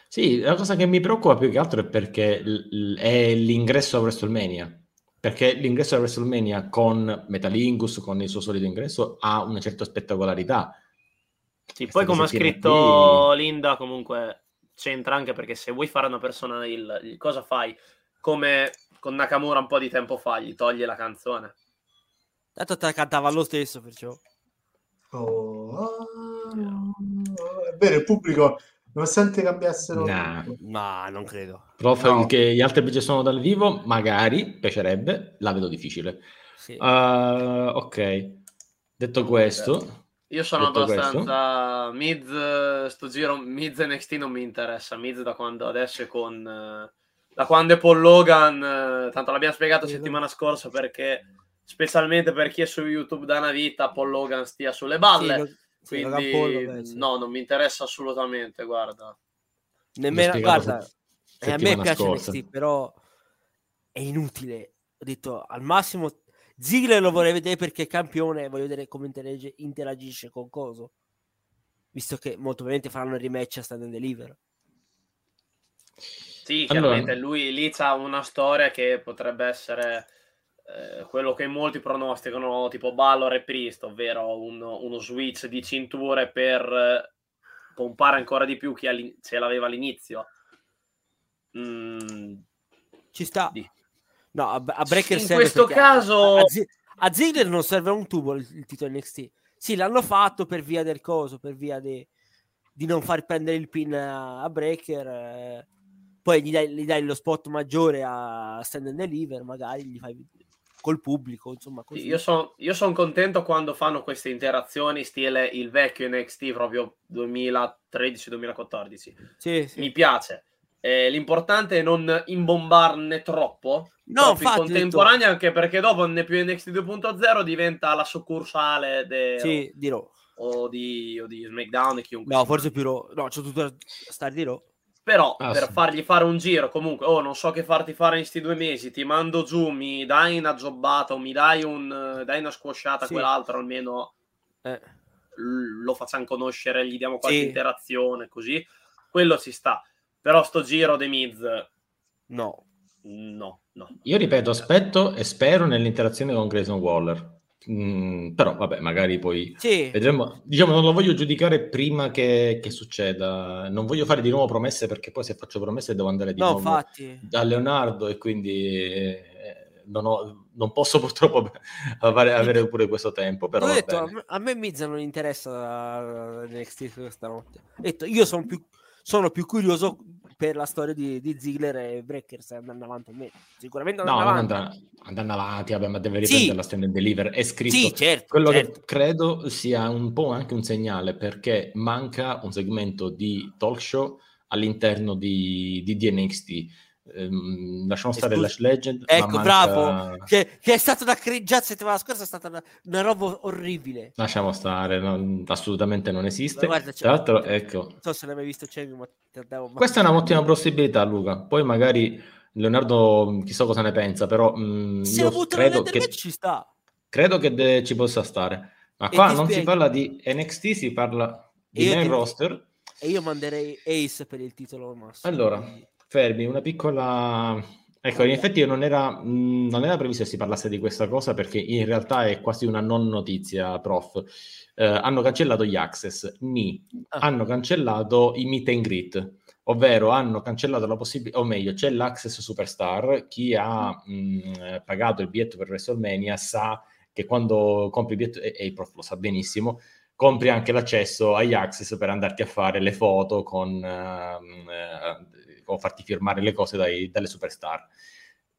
Sì, la cosa che mi preoccupa più che altro è perché l- l- è l'ingresso a WrestleMania. Perché l'ingresso a WrestleMania con Metalingus, con il suo solito ingresso, ha una certa spettacolarità. Sì, poi come ha scritto qui- Linda, comunque c'entra anche perché se vuoi fare una persona il, il- cosa fai? Come con Nakamura un po' di tempo fa, gli togli la canzone. Tanto te la cantava lo stesso, perciò. Oh, ah, è vero, il pubblico, nonostante cambiassero. Nah. Ma non credo. Prof, No. che gli altri bridge sono dal vivo, magari piacerebbe, la vedo difficile. Sì. Ah, ok, detto questo, Io sono Detto abbastanza Miz, eh, sto giro Miz NXT non mi interessa. Miz da quando adesso è con eh, da quando è Paul Logan, eh, tanto l'abbiamo spiegato settimana scorsa perché specialmente per chi è su YouTube da una vita Paul Logan stia sulle balle. Sì, lo- sì, quindi Paul, vabbè, no, non mi interessa assolutamente, guarda. Nemmeno, guarda, eh, a me piace scorsa. NXT, però è inutile. Ho detto al massimo Ziggler lo vorrei vedere perché è campione, voglio vedere come interag- interagisce con Coso. Visto che molto probabilmente faranno il rematch a Stand and Deliver. Sì, Allora- chiaramente lui lì ha una storia che potrebbe essere eh, quello che molti pronosticano, tipo Balor e Priest, ovvero uno, uno switch di cinture per eh, pompare ancora di più chi ce l'aveva all'inizio. Mm, Ci sta. Di- No, a, a Breaker In questo caso- a, Zi- a Ziggler non serve un tubo il, il titolo NXT. Sì, l'hanno fatto per via del coso, per via de- di non far prendere il pin a, a Breaker. eh, poi gli dai, gli dai lo spot maggiore a Stand and Deliver, magari gli fai col pubblico, insomma, così. Sì, io sono son contento quando fanno queste interazioni stile il vecchio NXT proprio 2013-2014. Sì, sì. Mi piace. Eh, l'importante è non imbombarne troppo. No, infatti, contemporanea, anche perché dopo ne più NXT 2.0 diventa la succursale de- Sì, di Raw. o, di, o di SmackDown e chiunque. No, forse più Raw. No, c'è tutto da stare di Raw. Però Ah, per sì. fargli fare un giro, comunque, oh, non so che farti fare in questi due mesi, ti mando giù, mi dai una jobbata o mi dai, un, dai una squasciata a Sì. quell'altro, almeno Eh. lo facciamo conoscere, gli diamo qualche Sì. interazione, così. Quello ci sta. Però sto giro dei Miz, No. no, no. io ripeto, aspetto e spero nell'interazione con Grayson Waller. Mm, però vabbè, magari poi Sì. vedremo. Diciamo, non lo voglio giudicare prima che, che succeda. Non voglio fare di nuovo promesse perché poi se faccio promesse devo andare di No, nuovo infatti. da Leonardo e quindi eh, non, ho- non posso purtroppo avere, avere pure questo tempo. Però detto, a me- a me Miz non interessa uh, NXT questa notte. Ho detto, io sono più, sono più curioso per la storia di, di Ziggler e Breakers andando avanti o meno. Sicuramente andando no, avanti. Andando, andando avanti, vabbè, ma deve riprendere sì. la stand and deliver. È scritto. Sì, certo, Quello certo. che credo sia un po' anche un segnale perché manca un segmento di talk show all'interno di, di DNXT Ehm, lasciamo stare Lash Legend. Ecco, manca... bravo. Che, che, è stata una già settimana scorsa è stata una, una roba orribile. Lasciamo stare, non, assolutamente non esiste. Guarda, Tra l'altro, ecco. Non so se l'hai mai visto Cemi, ma. Questa è un'ottima possibilità, Luca. Poi magari Leonardo chissà cosa ne pensa, però mh, se lo credo che ci sta. Credo che de- ci possa stare. Ma qua non spiego. si parla di NXT, si parla di main roster. E io manderei Ace per il titolo massimo. Allora, fermi, una piccola... Ecco, in effetti non era, mh, non era previsto che si parlasse di questa cosa perché in realtà è quasi una non notizia, prof. Eh, hanno cancellato gli access, ni, ah. hanno cancellato i meet and greet, ovvero hanno cancellato la possibilità, o meglio, c'è l'access superstar, chi ha mh, pagato il biglietto per WrestleMania sa che quando compri il biglietto, e, e il prof lo sa benissimo, compri anche l'accesso agli access per andarti a fare le foto con... Uh, o farti firmare le cose dai, dalle superstar.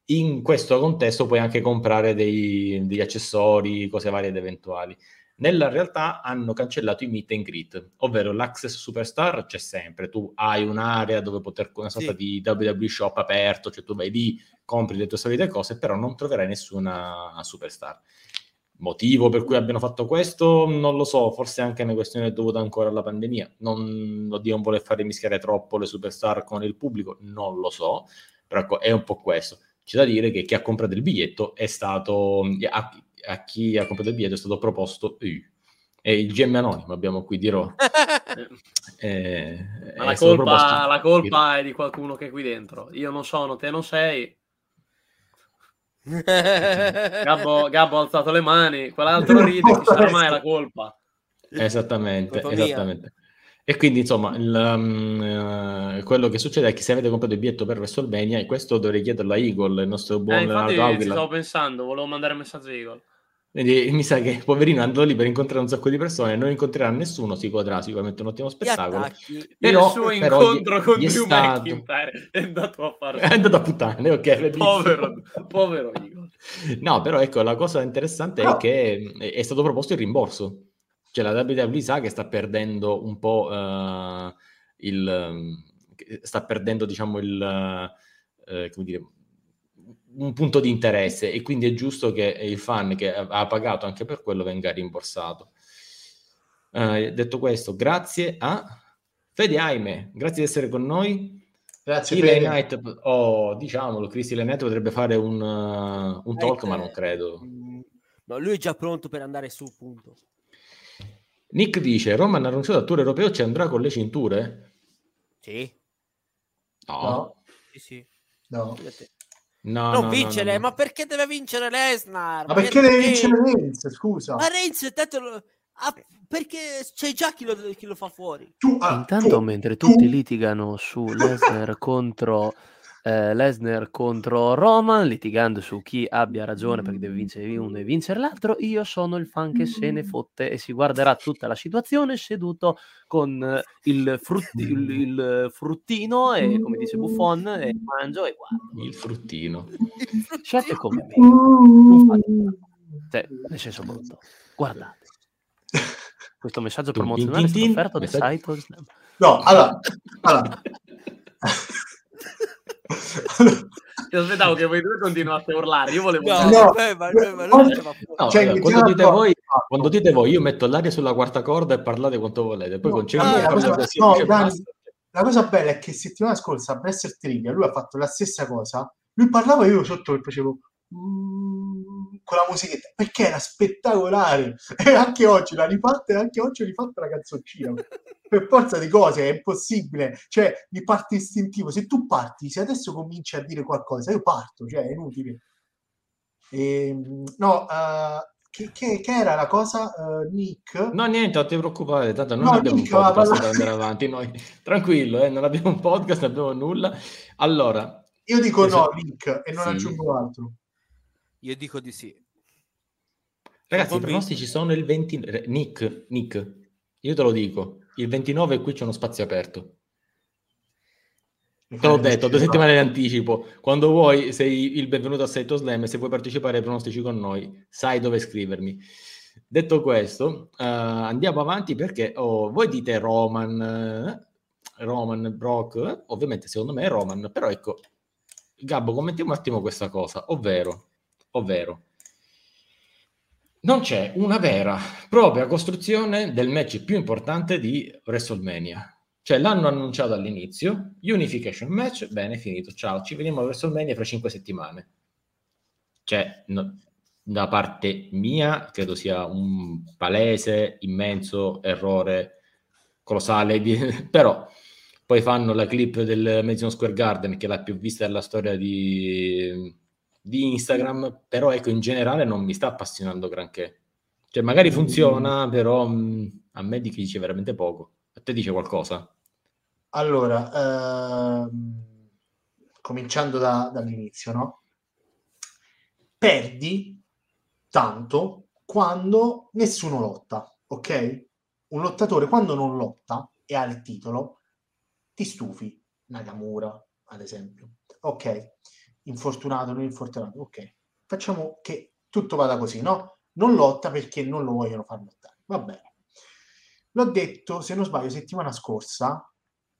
In questo contesto puoi anche comprare dei, degli accessori, cose varie ed eventuali. Nella realtà hanno cancellato i meet and greet, ovvero l'access superstar c'è sempre, tu hai un'area dove poter, una sorta sì. di WWE shop aperto, cioè tu vai lì, compri le tue solite cose, però non troverai nessuna superstar. Motivo per cui abbiano fatto questo non lo so, forse anche una questione dovuta ancora alla pandemia. Non, oddio, non vuole fare mischiare troppo le superstar con il pubblico, non lo so, però ecco, è un po' questo. C'è da dire che chi ha comprato il biglietto è stato, a, a chi ha comprato il biglietto è stato proposto uh, è il GM anonimo, abbiamo qui di Raw. eh, la colpa, la colpa è di qualcuno che è qui dentro. Io non sono, te non sei, Gabbo, Gabbo ha alzato le mani, quell'altro ride, chi sarà mai la colpa? Esattamente, esattamente. E quindi, insomma, il, um, uh, quello che succede è che se avete comprato il biglietto per WrestleMania, e questo dovrei chiederlo a Eagle, il nostro buon eh, Leonardo Ci stavo pensando, volevo mandare un messaggio a Eagle. Quindi mi sa che poverino andò lì per incontrare un sacco di persone, non incontrerà nessuno, si godrà sicuramente un ottimo spettacolo. Però, il suo però incontro gli, con gli Drew stato... McIntyre è andato a fare... È andato a puttane, ok. Povero, povero Igor. No, però ecco, la cosa interessante è che è stato proposto il rimborso. Cioè la WWE sa che sta perdendo un po' uh, il... sta perdendo, diciamo, il... Uh, come dire un punto di interesse e quindi è giusto che il fan che ha pagato anche per quello venga rimborsato. Uh, detto questo, grazie a Fede Aime, grazie di essere con noi. Grazie Eli Knight, oh, diciamolo, Cristi Knight potrebbe fare un, uh, un talk, ma non credo. No, lui è già pronto per andare su, punto. Nick dice, Roman ha annunciato al tour europeo ci andrà con le cinture? Sì. No. no. Sì, sì. No. No, non no, vincere, no, ma perché deve vincere Lesnar? Ma perché, perché deve vincere Reigns? Scusa, ma Reigns tanto lo... ah, perché c'è già chi lo, chi lo fa fuori. Tu, ah, Intanto, tu, mentre tutti tu. litigano su Lesnar contro eh, Lesnar contro Roman, litigando su chi abbia ragione perché deve vincere uno e vincere l'altro. Io sono il fan che se ne fotte e si guarderà tutta la situazione seduto con eh, il, frutti, il, il fruttino e come dice Buffon e mangio e guardo. Il fruttino. Scelte come me. Non fate cioè, nel senso brutto. Guardate. Questo messaggio promozionale è stato offerto da site No, allora, allora. Io aspettavo che voi due continuaste a urlare. Io volevo. No, no, beh, ma, ma no, no cioè, allora, quando, dite voi, quando, dite voi, io metto l'aria sulla quarta corda e parlate quanto volete. Poi con Cemmi la, cosa, no, Dani, la cosa bella è che settimana scorsa a Bresser Trivia lui ha fatto la stessa cosa. Lui parlava io sotto che facevo. Mm, con la musichetta perché era spettacolare e anche oggi la rifatta e anche oggi ho rifatto la canzoncina per forza di cose è impossibile cioè mi parte istintivo se tu parti se adesso cominci a dire qualcosa io parto cioè è inutile e, ehm, no uh, che, che, che, era la cosa, uh, Nick? No, niente, non ti preoccupare, tanto non no, abbiamo Nick, un podcast per andare avanti noi. Tranquillo, eh, non abbiamo un podcast, non abbiamo nulla. Allora... Io dico no, Nick, e non sì. aggiungo altro. Io dico di sì. Ragazzi, i pronostici sono il 20... Nick, Nick, io te lo dico, il 29 qui c'è uno spazio aperto. Te l'ho detto, due settimane in anticipo. Quando vuoi, sei il benvenuto a Saito Slam e se vuoi partecipare ai pronostici con noi, sai dove scrivermi. Detto questo, uh, andiamo avanti perché oh, voi dite Roman, uh, Roman, Brock, uh, ovviamente secondo me è Roman, però ecco, Gabbo, commentiamo un attimo questa cosa, ovvero, ovvero, non c'è una vera propria costruzione del match più importante di WrestleMania. Cioè l'hanno annunciato all'inizio, Unification Match, bene, finito, ciao, ci vediamo a WrestleMania fra cinque settimane. Cioè, no, da parte mia, credo sia un palese, immenso errore colossale, di... però poi fanno la clip del Madison Square Garden, che è la più vista della storia di, di Instagram, però ecco, in generale non mi sta appassionando granché. Cioè, magari mm. funziona, però mh, a me dice veramente poco. A te dice qualcosa? Allora, ehm, cominciando da, dall'inizio, no? Perdi tanto quando nessuno lotta, ok? Un lottatore quando non lotta e ha il titolo, ti stufi. Nakamura, ad esempio. Ok, infortunato, non infortunato, ok. Facciamo che tutto vada così, no? Non lotta perché non lo vogliono far lottare. Va bene. L'ho detto, se non sbaglio, settimana scorsa,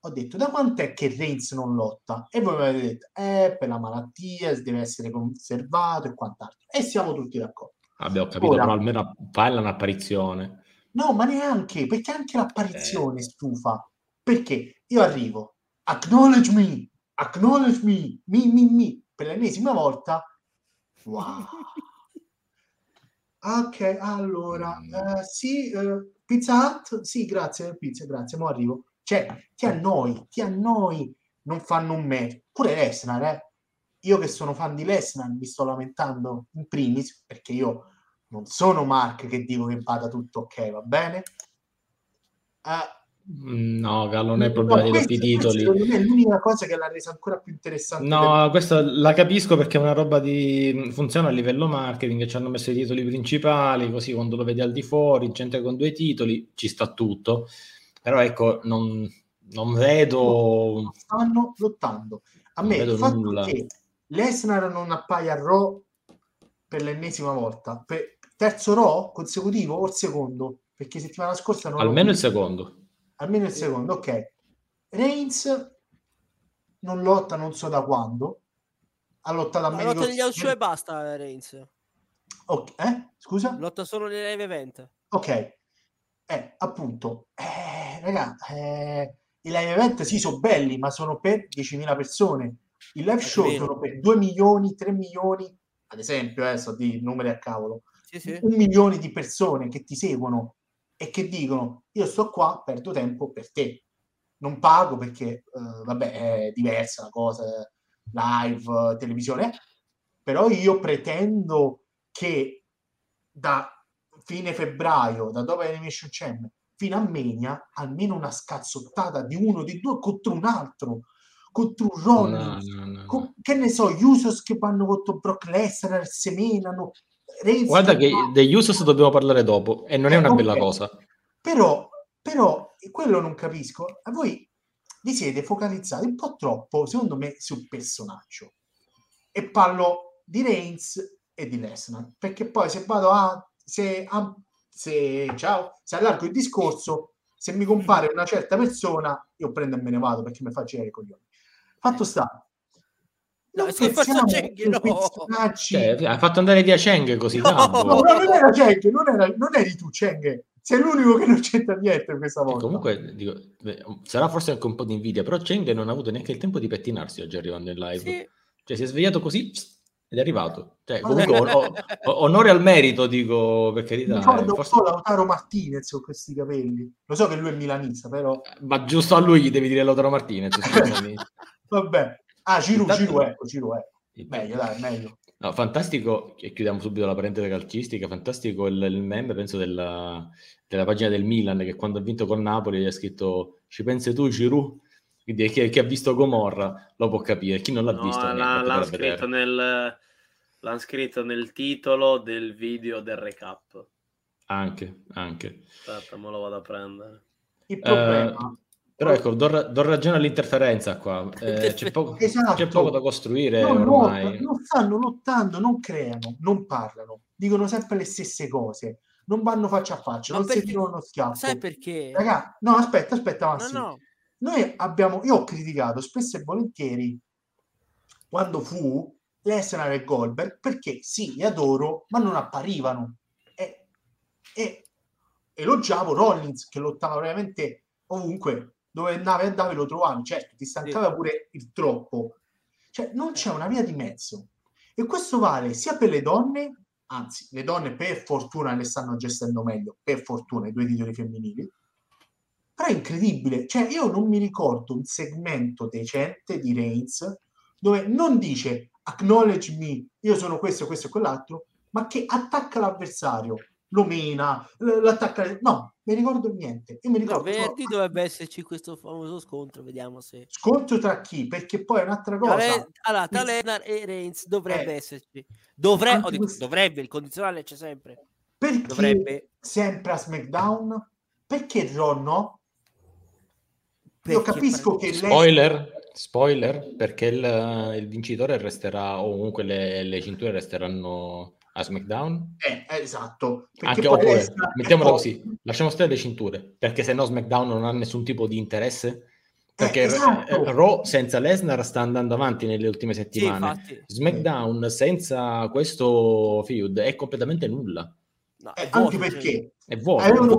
ho detto da quant'è che Reigns non lotta? E voi mi avete detto, eh, per la malattia, deve essere conservato e quant'altro. E siamo tutti d'accordo. Abbiamo capito, Ora, però almeno falla un'apparizione. No, ma neanche, perché anche l'apparizione eh. stufa. Perché io arrivo, acknowledge me, acknowledge me, mi, mi, mi, per l'ennesima volta. Wow. ok, allora, mm. uh, sì, uh, Pizza Hut? Sì, grazie, pizza, grazie, mo arrivo. Cioè, ti annoi, ti annoi, non fanno un me. Pure Lesnar, eh. Io che sono fan di Lesnar mi sto lamentando in primis, perché io non sono Mark che dico che vada tutto ok, va bene? Uh, no, Gallo, non è il problema no, dei doppi titoli. Secondo me è l'unica cosa che l'ha resa ancora più interessante. No, del... questa la capisco perché è una roba di funziona a livello marketing, ci hanno messo i titoli principali, così quando lo vedi al di fuori, gente con due titoli, ci sta tutto. Però ecco, non, non vedo... Stanno lottando. A me il fatto nulla. che Lesnar non appaia a Raw per l'ennesima volta, per terzo Raw consecutivo o il secondo? Perché settimana scorsa non Almeno il secondo. Almeno il secondo, ok. Reigns non lotta non so da quando. Ha lottato a me. Lotta negli show e basta Reigns. Okay. Eh? Scusa? Lotta solo nei live event. Ok. Eh, appunto. Eh, raga, eh, i live event sì sono belli, ma sono per 10.000 persone. Il live show sono per 2 milioni, 3 milioni, ad esempio, eh, so di numeri a cavolo sì, sì. un milione di persone che ti seguono e che dicono io sto qua, perdo tempo per te. Non pago perché, uh, vabbè, è diversa la cosa, live, televisione, però io pretendo che da fine febbraio, da dopo Animation Channel, fino a Mania, almeno una scazzottata di uno, di due contro un altro, contro un Rollins, no, no, no, che ne so, Usos che vanno contro Brock Lesnar, semenano, Reigns Guarda che fa... degli Usos dobbiamo parlare dopo e non è una okay. bella cosa. Però, però, quello non capisco. A voi vi siete focalizzati un po' troppo, secondo me, sul personaggio. E parlo di Reigns e di Lesnar, perché poi se vado a... Se, a, se, ciao, se allargo il discorso, se mi compare una certa persona, io prendo e me ne vado perché mi fa girare i coglioni. Fatto sta, No, se faccio Cheng, no. Cioè, hai fatto andare via Cheng così no. tanto. No, non era Cheng, non, era, non eri tu Cheng. Sei l'unico che non c'entra niente questa volta. E comunque, dico, sarà forse anche un po' di invidia, però Cheng non ha avuto neanche il tempo di pettinarsi oggi arrivando in live. Sì. Cioè, si è svegliato così ed è arrivato. Cioè, comunque, o, o, onore al merito, dico, per carità. Ricordo forse... un po' Lautaro Martinez con questi capelli. Lo so che lui è milanista, però... Ma giusto a lui gli devi dire Lautaro Martinez. Vabbè. Ah, Giroud, Intanto... Giroud, ecco, Giroud, ecco. Meglio, dai, meglio. No, fantastico, e chiudiamo subito la parentesi calcistica, fantastico il, il meme, penso, della, della, pagina del Milan, che quando ha vinto con Napoli gli ha scritto ci pensi tu Giroud? Quindi chi, chi, ha visto Gomorra lo può capire, chi non l'ha no, visto... La, l'hanno, scritto nel, l'hanno scritto nel titolo del video del recap. Anche, anche. Aspetta, me lo vado a prendere. Il problema... Uh, Però ecco, do, do ragione all'interferenza qua. Eh, c'è, poco, Esatto. c'è poco da costruire non, ormai. lottano, non stanno lottando, non creano, non parlano, dicono sempre le stesse cose, non vanno faccia a faccia, Ma non si perché- tirano uno schiaffo. Sai perché? Raga, no, aspetta, aspetta, No, Massimo. no. Noi abbiamo, io ho criticato spesso e volentieri quando fu Lesnar e Goldberg perché sì, li adoro, ma non apparivano. E, e elogiavo Rollins che lottava veramente ovunque, dove andavi andavi lo trovavi, certo, ti stancava pure il troppo. Cioè, non c'è una via di mezzo. E questo vale sia per le donne, anzi, le donne per fortuna le stanno gestendo meglio, per fortuna, i due titoli femminili, però è incredibile, cioè io non mi ricordo un segmento decente di Reigns dove non dice acknowledge me, io sono questo, questo e quell'altro, ma che attacca l'avversario, lo mena, l- l'attacca... No, mi ricordo niente. Io mi No, ricordo venerdì dovrebbe esserci questo famoso scontro, vediamo se... scontro tra chi, perché poi è un'altra cosa. Tra, allora, Lennar e Reigns dovrebbe Eh. esserci. Dovre- questo- dovrebbe, il condizionale c'è sempre. Perché Dovrebbe. sempre a SmackDown? Perché Raw no? Io Perché capisco per- che lei... Spoiler, spoiler, perché il, il vincitore resterà, o comunque le, le cinture resteranno a SmackDown. Eh, esatto. Anche poi oppure, Lesnar- mettiamola così, lasciamo stare le cinture, perché se no SmackDown non ha nessun tipo di interesse. Perché Eh, esatto. eh, Raw senza Lesnar sta andando avanti nelle ultime Sì, settimane. infatti. SmackDown senza questo feud è completamente nulla. No, Eh, è anche vuoto, perché È vuoto avevano E,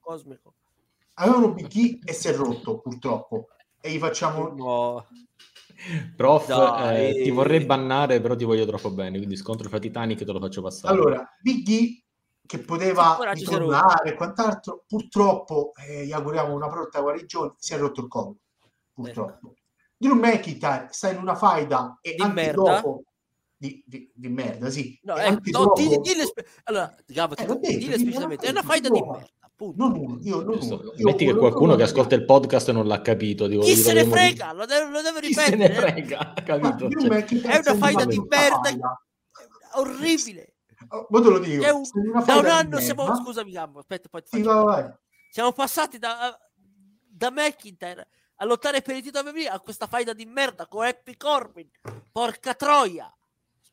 cosmico. avevano E, E e si è rotto purtroppo. E gli facciamo... No. Prof, Dai. eh, ti vorrei bannare, però ti voglio troppo bene. Quindi scontro fra Titanic te lo faccio passare. Allora, Big E che poteva ritornare e quant'altro, purtroppo eh, gli auguriamo una pronta guarigione, si è rotto il collo, purtroppo. Drew McIntyre sta in una faida e Di anche merda. dopo di, di- di merda, sì. No, ecco, anche no, dille spe- allora, Gabbo, Eh, detto, dille esplicitamente, è una faida di merda, punto. non uno, io non uno. Io Metti che qualcuno che ascolta il podcast non l'ha capito. Dico, Chi se ne frega? Lo deve, lo deve Chi se ne ripetere. frega, capito? Cioè, È una faida di merda. orribile. Oh, te lo dico, È un- Da un di anno siamo, merda. scusami Gabbo, aspetta, poi ti Sì, vai, vai. siamo passati da, da McIntyre a lottare per il titolo WWE a questa faida di merda con Happy Corbin. Porca troia.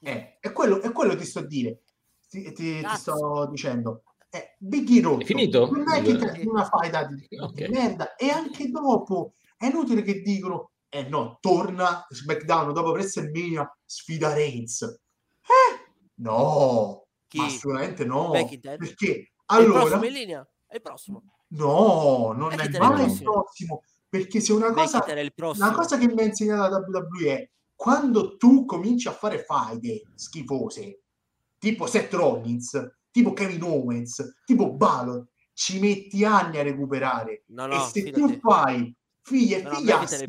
Eh, è quello, è quello che ti sto a dire. Ti, ti- ti sto dicendo. Eh, Big E rotto. È finito? Non è che è una faida di, di Ok. merda. E anche dopo è inutile che dicono: Eh no, torna SmackDown dopo WrestleMania, sfida Reigns. Eh? No, Chi? assolutamente no. Perché È il allora, prossimo in linea? È il prossimo. no, non è McIntyre è mai il prossimo. Perché se una cosa è una cosa che mi ha insegnato la WWE è quando tu cominci a fare faide schifose, tipo Seth Rollins, tipo Kevin Owens, tipo Balor, ci metti anni a recuperare. No, e no, se fidati. tu fai figli e No, no, figliastri.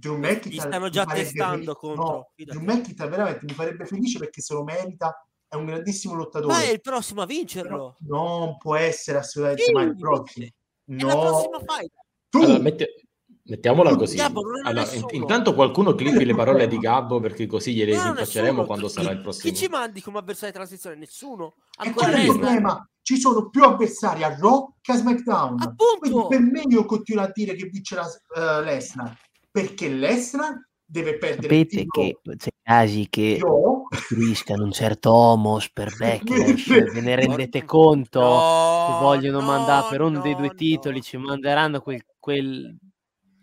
Drew Gli McIntyre stanno mi già farebbe testando contro, No. Drew McIntyre veramente mi farebbe felice perché se lo merita, è un grandissimo lottatore. Ma è il prossimo a Però vincerlo. non può essere assolutamente Sì, mai il prossimo. È la No, prossima fight. tu Allora, mette- Mettiamola così. Gabbo, Allora, intanto qualcuno clippi le parole di. Gabbo perché così gliele No, rinfacceremo quando Chi- sarà il Chi prossimo. ci mandi come avversario di transizione? Nessuno. E Ancora il problema. Ci sono più avversari a Raw che a SmackDown. Appunto. Quindi per me io continuo a dire che vincerà eh, Lesnar. Perché Lesnar deve perdere Sapete che c'è casi che Raw. costruiscano un certo homos per backlash, ve ne rendete conto? No, che vogliono no, mandare per uno dei due no. titoli, ci manderanno quel, quel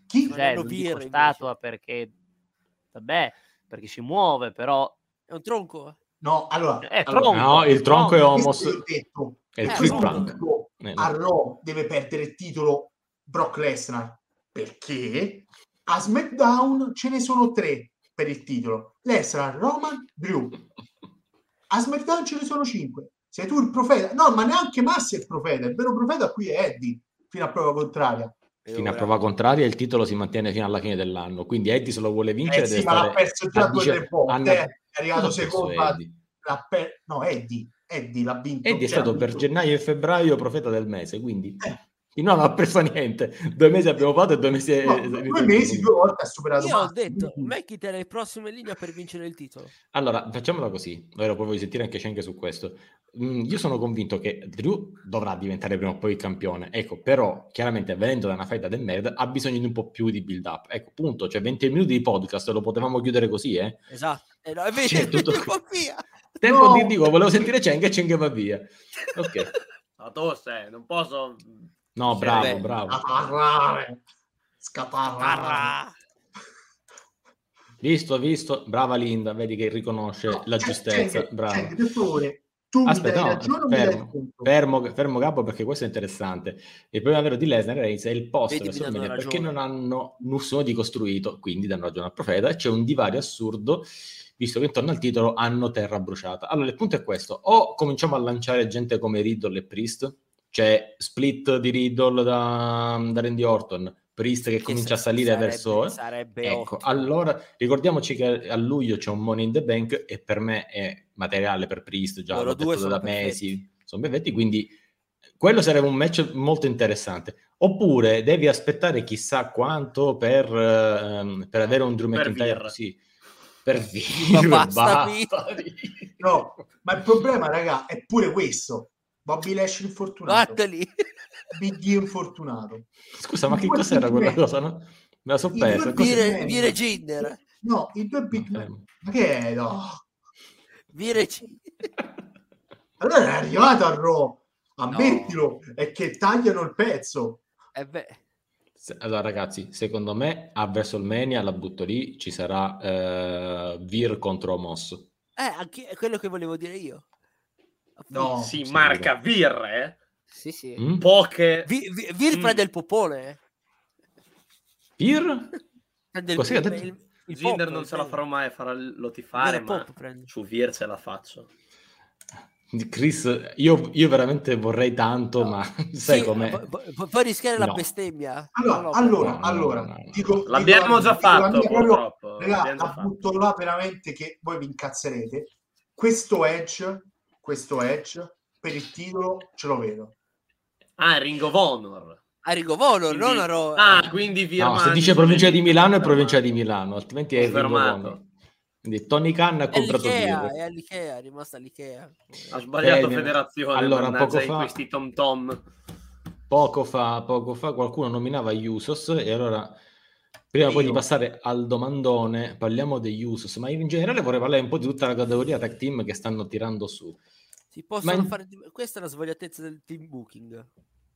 Chi? Cioè, non dico statua perché vabbè, perché si muove, però È un tronco. No, allora, È allora, tronco. No, il tronco è questo homos. È il Eh. Punk. Eh, a. Raw deve perdere il titolo Brock Lesnar perché a SmackDown ce ne sono tre per il titolo Lesnar, Roman, Drew a SmackDown ce ne sono cinque sei tu il profeta no ma neanche Massi è il profeta il vero profeta qui è Eddie fino a prova contraria Fino a prova contraria il titolo si mantiene fino alla fine dell'anno. Quindi Eddie se lo vuole vincere eh sì ma l'ha perso già due tre volte Anna- eh. è arrivato secondo Eddie. per- no Eddie Eddie l'ha vinto Eddie è cioè, stato per gennaio e febbraio profeta del mese, quindi Eh, No, non ha preso niente. Due mesi abbiamo fatto e due mesi... No, due mesi, due volte ha superato Io ho detto, McIntyre è il prossimo in linea per vincere il titolo. Allora, facciamola così. Ora poi voglio sentire anche Schenke su questo. Mm, io sono convinto che Drew dovrà diventare prima o poi il campione. Ecco, però, chiaramente, venendo da una faida del merda, ha bisogno di un po' più di build-up. Ecco, punto. Cioè, 20 minuti di podcast lo potevamo chiudere così, eh? Esatto. Eh, no, è vero, Cioè, tutto via. Tempo No. di dico, volevo sentire Schenke e Schenke va via. Ok. Ma tu sei, non posso... No, Sì, bravo, vabbè. bravo. Scaparrare. Scaparrare. Arra. Visto, visto. Brava Linda, vedi che riconosce No, la cioè, giustezza. cioè, Bravo. cioè, per favore, tu Aspetta, mi dai no, ragione o mi dai fermo, fermo, fermo capo perché questo è interessante. Il problema vero di Lesnar e Reigns è il post Vedi, WrestleMania perché non hanno nessuno di costruito, quindi danno ragione al profeta. e C'è un divario assurdo, visto che intorno al titolo hanno terra bruciata. Allora, il punto è questo: o cominciamo a lanciare gente come Riddle e Priest, cioè split di Riddle da, da Randy Orton, Priest che, comincia a salire sarebbe, verso. eh? Sarebbe Ecco, ottimo. allora ricordiamoci che a luglio c'è un Money in the Bank e per me è materiale per Priest, già Loro l'ho detto sono da mesi, perfetti. sono perfetti, quindi quello sarebbe un match molto interessante. Oppure devi aspettare chissà quanto per, ehm, per avere un Drew Per McIntyre così. Per Ma Vir, basta, basta. No, ma il problema, raga, è pure questo. Bobby Lash infortunato. Vatteli. Big E infortunato. Scusa, ma che cos'era quella man. cosa? No? Me la so persa. Vire, vire Ginder. No, i due big No, man. fermo. Ma che è? No. Vire Ginder. Allora è arrivato a Raw. Ammettilo, è che tagliano il pezzo. Eh beh, Allora, ragazzi, secondo me a WrestleMania la butto lì, ci sarà eh, Vir contro Moss. eh, anche, è quello che volevo dire io. No. Si sì, marca Vir, eh? Sì, sì. Mm? Poche... Vi- vi- Vir Mm. prende il popone. eh. Vir? Prende il, Così il, detto? il, il Jinder pop, non ce la farò mai a farlo tifare, Vero ma pop su Vir ce la faccio. Chris, io, io veramente vorrei tanto, No. ma sai Sì, com'è? pu- pu- pu- puoi rischiare la No. bestemmia. Allora, No, no, allora, allora, no, no, no. dico- L'abbiamo la- già dico la fatto, proprio- già la fatto. butto là veramente che voi vi incazzerete. Questo Edge, questo Edge per il titolo ce lo vedo. Ah, Ring of Honor. A Ring of Honor, Quindi- non a Raw. Ah, quindi Vir No, se dice provincia di Milano è provincia di Milano, altrimenti è Ring of. Honor. Quindi Tony Khan ha È comprato all'Ikea, Vir. è all'Ikea, è rimasta all'Ikea. Ha sbagliato Eh, federazione, allora, poco fa- questi Tom Tom. Poco fa, poco fa qualcuno nominava gli Usos e allora prima poi di Io. passare al domandone parliamo degli Usos, ma in generale vorrei parlare un po' di tutta la categoria tag team che stanno tirando su. Si possono Ma fare... Questa è la svogliatezza del team booking.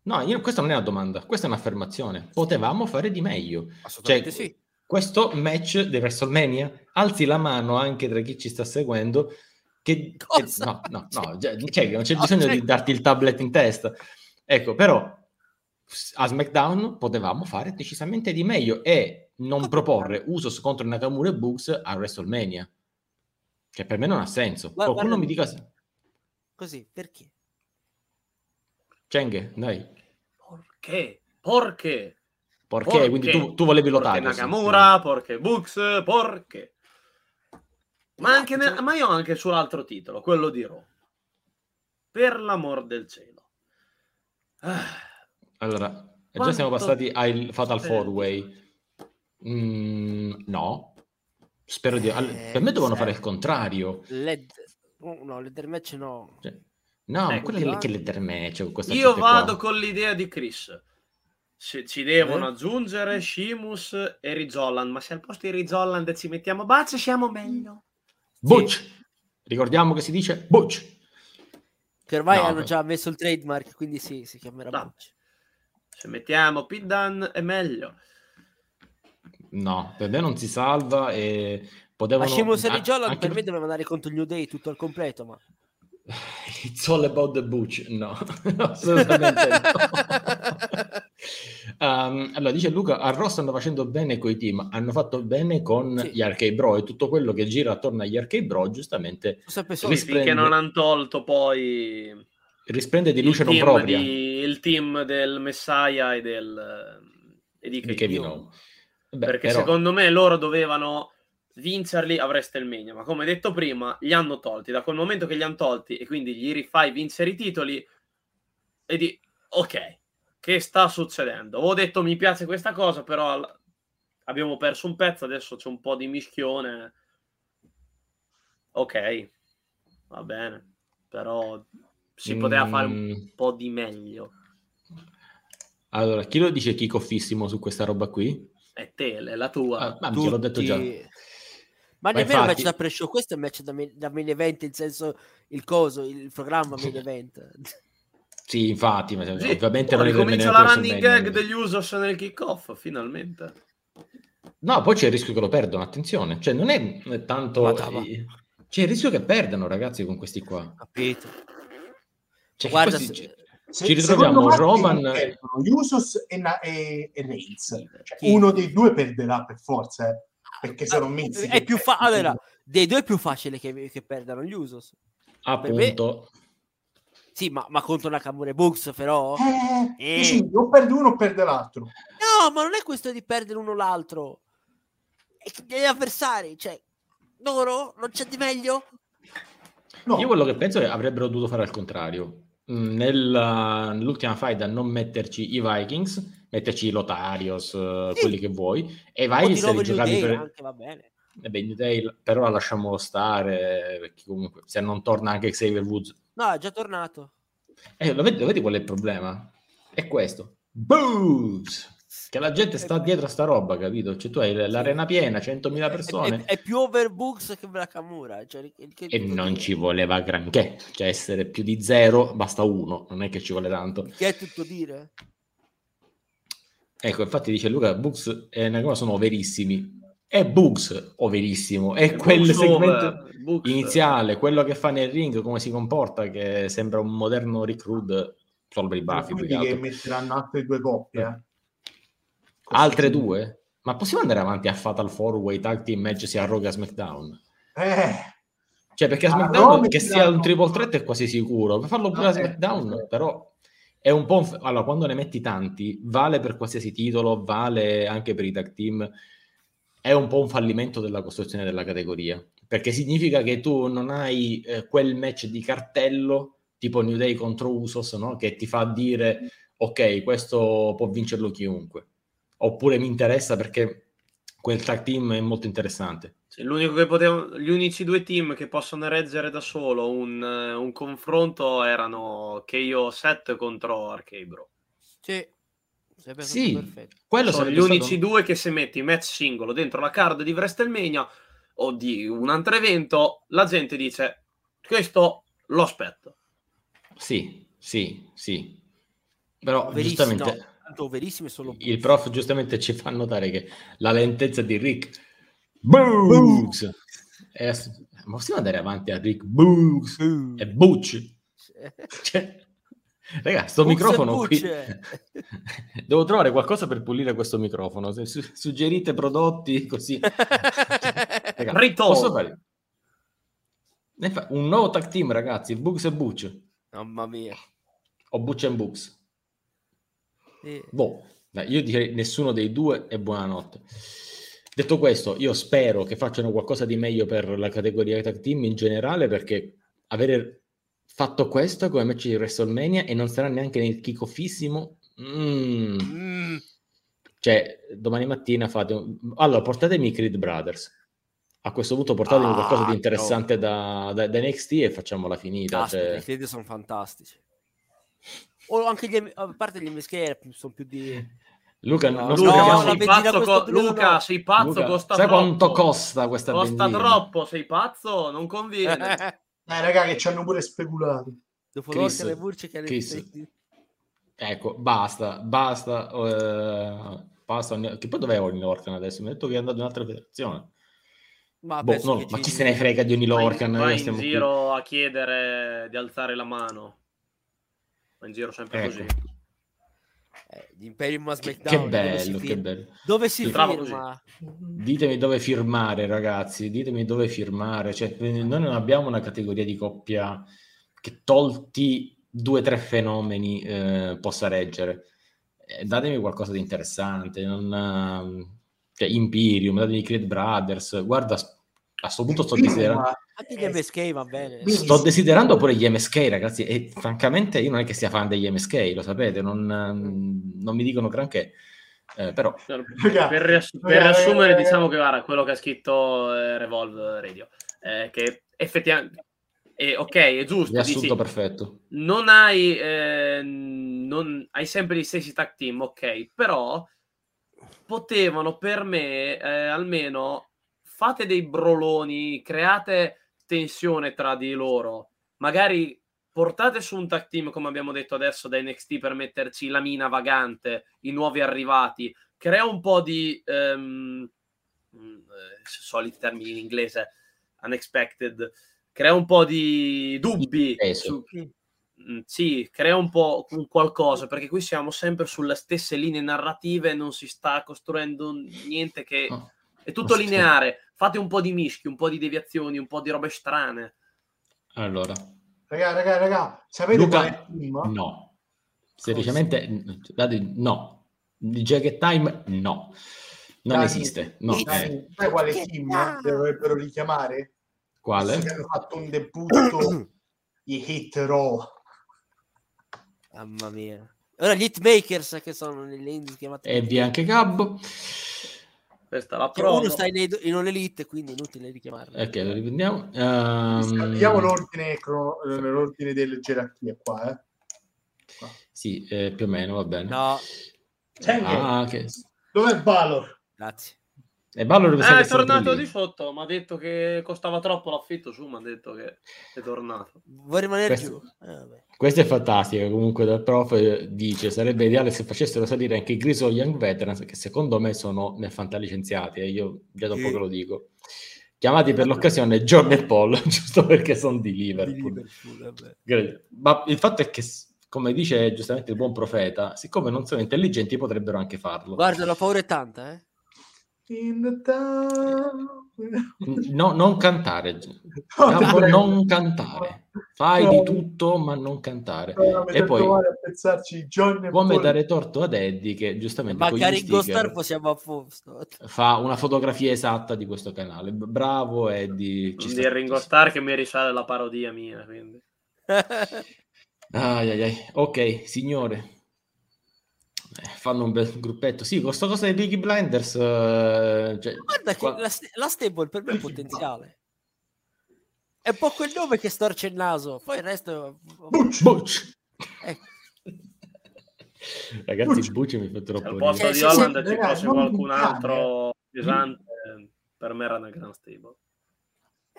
No, io- questa non è una domanda, questa è un'affermazione. Potevamo fare di meglio. Assolutamente Cioè, sì. Questo match di WrestleMania, alzi la mano anche tra chi ci sta seguendo. Che, Cosa? no, no, no, già- cioè, non c'è No, bisogno cioè- di darti il tablet in testa. Ecco, però a SmackDown potevamo fare decisamente di meglio e non proporre Usos contro Nakamura e Bugs a WrestleMania. Cioè, per me non ha senso. Guarda- Qualcuno mi dica... Così, perché? Cenghe, dai. Perché? Perché? Perché? Perché? Quindi tu, tu volevi Perché lottare. Nakamura, perché Books, perché? Ma, anche ne- ma io anche sull'altro titolo, quello di Raw. Per l'amor del cielo. Ah, Allora, già Quanto siamo passati al Fatal speri? Four Way. Mm, no, spero di. all- Eh, per me dovevano sì. fare il contrario. Led... oh, no, leader match no. Cioè, no, Ecco, quello è va. che letter match. io gente qua. vado con l'idea di Chris. Se ci devono Eh? aggiungere Shimus e Rizolland, ma se al posto di Rizolland ci mettiamo Buzz siamo meglio. Butch. Ricordiamo che si dice Butch. Che ormai No, hanno beh. già messo il trademark, quindi sì, si chiamerà No. Butch. Se mettiamo Pit è meglio. No, per me non si salva e potevano. Ma Sheamus e anche per me doveva andare contro il New Day tutto al completo, ma... It's all about the Butch. No, assolutamente no. Um, allora, dice Luca, a Raw stanno facendo bene coi team, hanno fatto bene con Sì. gli arcade bro e tutto quello che gira attorno agli arcade bro, giustamente sì. Finché non hanno tolto poi risplende di luce non propria di- il team del Messiah e del e di Kevin Owens. Perché però- secondo me loro dovevano vincerli a WrestleMania, ma come detto prima, li hanno tolti. Da quel momento che li hanno tolti e quindi gli rifai vincere i titoli, e di ok, che sta succedendo? Ho detto mi piace questa cosa, però al- abbiamo perso un pezzo, adesso c'è un po' di mischione. Ok, va bene, però si poteva fare un Mm, po' di meglio. Allora, chi lo dice chiccoffissimo su questa roba qui? È te, è la tua. Ah, ma te l'ho detto già. Ma Ma nemmeno il match infatti- da pre-show, questo è un match da main, da main event, in senso il coso, il programma main event. Sì, infatti, ma Sì, ovviamente non è ricomincia la running gag degli Usos nel kickoff, finalmente. No, poi c'è il rischio che lo perdono, attenzione. Cioè, non è è tanto... C'è il rischio che perdano, ragazzi, con questi qua. Capito? Cioè, Guarda, si- se- Se- Ci ritroviamo Roman- perdono gli Usos e, Na- e, e Reigns. Cioè, uno dei due perderà per forza, eh, perché sono mezzi. è più fa- allora, dei due è più facile che, che perdano gli Usos. appunto... Sì, ma, ma contro Nakamura e Bugs, però... Eh, Eh. dici, o perde uno o perde l'altro. No, ma non è questione di perdere uno o l'altro. È che gli avversari, cioè, loro non c'è di meglio? No, Io quello che penso è che avrebbero dovuto fare al contrario. Mm, nella- nell'ultima fight a non metterci i Vikings, metterci Lotarios, eh, Sì. quelli che vuoi, e i O di Vikings nuovo li giocavi per... anche va bene. Eh beh, Day, però lasciamolo stare, perché comunque se non torna anche Xavier Woods... No, è già tornato. Eh, lo vedi, lo vedi qual è il problema? È questo. Boobs! Che la gente sta dietro a sta roba, capito? Cioè tu hai l'arena piena, 100.000 È, persone... è- è più over Bugs che Nakamura. Cioè, che- E non ci voleva granché, cioè essere più di zero basta uno, non è che ci vuole tanto. Che è tutto dire? Ecco, infatti dice Luca, Bugs e Nakamura sono verissimi. È Bugs overissimo, è quel Bugs segmento Bugs. iniziale, quello che fa nel ring, come si comporta, che sembra un moderno recruit solo per i baffi. quindi che metteranno altre due coppie. eh. Altre due? Ma possiamo andare avanti a Fatal 4-Way Tag Team Match sia a Rogue che a SmackDown? Eh, Cioè, perché a SmackDown che sia un triple threat è quasi sicuro. Per farlo pure a Eh, SmackDown, eh. però è un po'. Allora, quando ne metti tanti, vale per qualsiasi titolo, vale anche per i tag team. È un po' un fallimento della costruzione della categoria. Perché significa che tu non hai eh, quel match di cartello tipo New Day contro Usos, no? Che ti fa dire ok, questo può vincerlo chiunque. Oppure mi interessa perché quel tag team è molto interessante. Sì, l'unico che poteva- gli unici due team che possono reggere da solo un, eh, un confronto erano KO 7 contro Arcade Bro. Sì. Sì, perfetto. quello Sono gli stato- unici due che se metti match singolo dentro la card di WrestleMania o di un altro evento, la gente dice questo lo aspetto. Sì, sì, sì. Però Verissimo, giustamente verissimo è solo il prof giustamente ci fa notare che la lentezza di Rick Boogs. È ass- ma possiamo andare avanti a Rick Boogs e Butch? Cioè, raga sto Boogs e microfono qui. Devo trovare qualcosa per pulire questo microfono. Se- su- suggerite prodotti così. Raga, Rito. posso fare? Ne fa- un nuovo tag team ragazzi Boogs e Butch. Mamma mia. o Butch and Boogs Sì. Boh, dai, io direi nessuno dei due e buonanotte. Detto questo, io spero che facciano qualcosa di meglio per la categoria tag team in generale perché avere fatto questo come match di WrestleMania e non sarà neanche nel kickoffissimo mm. Mm, cioè domani mattina fate un... allora portatemi i Creed Brothers a questo punto portatemi Ah, qualcosa di interessante da, da, da NXT e facciamola finita caspita, cioè... i credi sono fantastici. O anche gli, a parte gli MSK sono più di... Luca No, non no, Luca, la sei pazzo, co- Luca, no. sei pazzo, Luca, costa sai troppo. quanto costa questa Costa benzina? troppo, sei pazzo? Non conviene. eh, raga, che ci hanno pure speculato. Dopo Chris, l'orca e le burce che Chris. Ecco, basta, basta, eh, basta. Che poi dov'è Oni Lorcan adesso? Mi ha detto che è andato in un'altra federazione. Ma, Boh, no, che ma ci- chi se ne frega di Oni Vai, Lorcan? vai Noi in stiamo qui. giro a chiedere di alzare la mano. Va in giro sempre Ecco. così. Eh, Imperium a Che, SmackDown, che dove si bello, che bello. Dove si Bravo firma? Ditemi dove firmare, ragazzi. Ditemi dove firmare. Cioè, noi non abbiamo una categoria di coppia che tolti due o tre fenomeni eh, possa reggere. Eh, datemi qualcosa di interessante. Non, ehm, cioè, Imperium, datemi Creed Brothers. Guarda, questo punto sto desiderando. Anche gli MSK va bene. Sto desiderando pure gli MSK, ragazzi, e francamente io non è che sia fan degli MSK, lo sapete, non, ehm, non mi dicono granché, eh, però Per, Raga, per riass- per raga, riassumere, diciamo che guarda, quello che ha scritto eh, Revolve Radio, eh, che effettivamente, eh, ok, è giusto, dici, riassunto perfetto. non hai, eh, non, hai sempre gli stessi tag team, ok, però potevano per me eh, almeno fate dei broloni, create tensione tra di loro, magari portate su un tag team come abbiamo detto adesso da NXT per metterci la mina vagante, i nuovi arrivati, crea un po' di eh, soliti termini in inglese, unexpected, crea un po' di dubbi su, Mm, sì, crea un po' un qualcosa, perché qui siamo sempre sulle stesse linee narrative, non si sta costruendo niente che... No. È tutto Sì. lineare, fate un po' di mischi, un po' di deviazioni, un po' di robe strane. Allora, Raga, raga, raga, sapete Luca, qual è il team? no. Semplicemente, no. Di Jacket Time, no. Non Dai, esiste. No. Dai, Eh, sai quale team dovrebbero richiamare? quale? Che hanno fatto un debutto i Hit Raw. Mamma mia. Ora gli hitmakers che sono nelle indie chiamate E via anche Gabbo. Questa la Che provo. uno sta in, in un elite, quindi è inutile richiamarlo. Ok, lo riprendiamo. Ehm, Vediamo l'ordine, crono- l'ordine delle gerarchie qua, eh. Sì, eh, più o meno, va bene. No, Senti, Ah, che... Dov'è Valor? grazie. E sa Eh, è tornato di sotto, mi ha detto che costava troppo l'affitto su, mi ha detto che è tornato. Vuoi rimanere Questo- giù? Eh, vabbè. Questa è fantastica. Comunque, dal prof eh, dice: sarebbe ideale se facessero salire anche i Griso Young Veterans, che secondo me sono nel fantalicenziati. E io già da un po' Sì. che lo dico. Chiamati per l'occasione John e Paul, giusto perché sono di Di Liverpool. Liverpool, vabbè. Credo. Ma il fatto è che, come dice giustamente il buon profeta, siccome non sono intelligenti, potrebbero anche farlo. Guarda, la paura è tanta, eh. In the. No, non cantare. No, non cantare. Fai di tutto, ma non cantare. No, E poi- Come dare torto ad Eddie che giustamente Ma con gli Ringo sticker Starr possiamo a posto. fa una fotografia esatta di questo canale. Bravo Eddie. ci Quindi Ringo. Starr che mi risale la parodia mia, quindi. Ai, ai, ai. Ok, signore. Eh, fanno un bel gruppetto. Sì, questa cosa dei Biggie Blinders. eh, cioè, Guarda che qua- la, la stable per me è potenziale. È un po' quel nome che storce il naso, poi il resto... Butch. Butch. Ecco. Ragazzi, Butch. Butch mi fa troppo al posto Sì, di Holland ci fosse qualcun altro pesante, per me era una gran stable.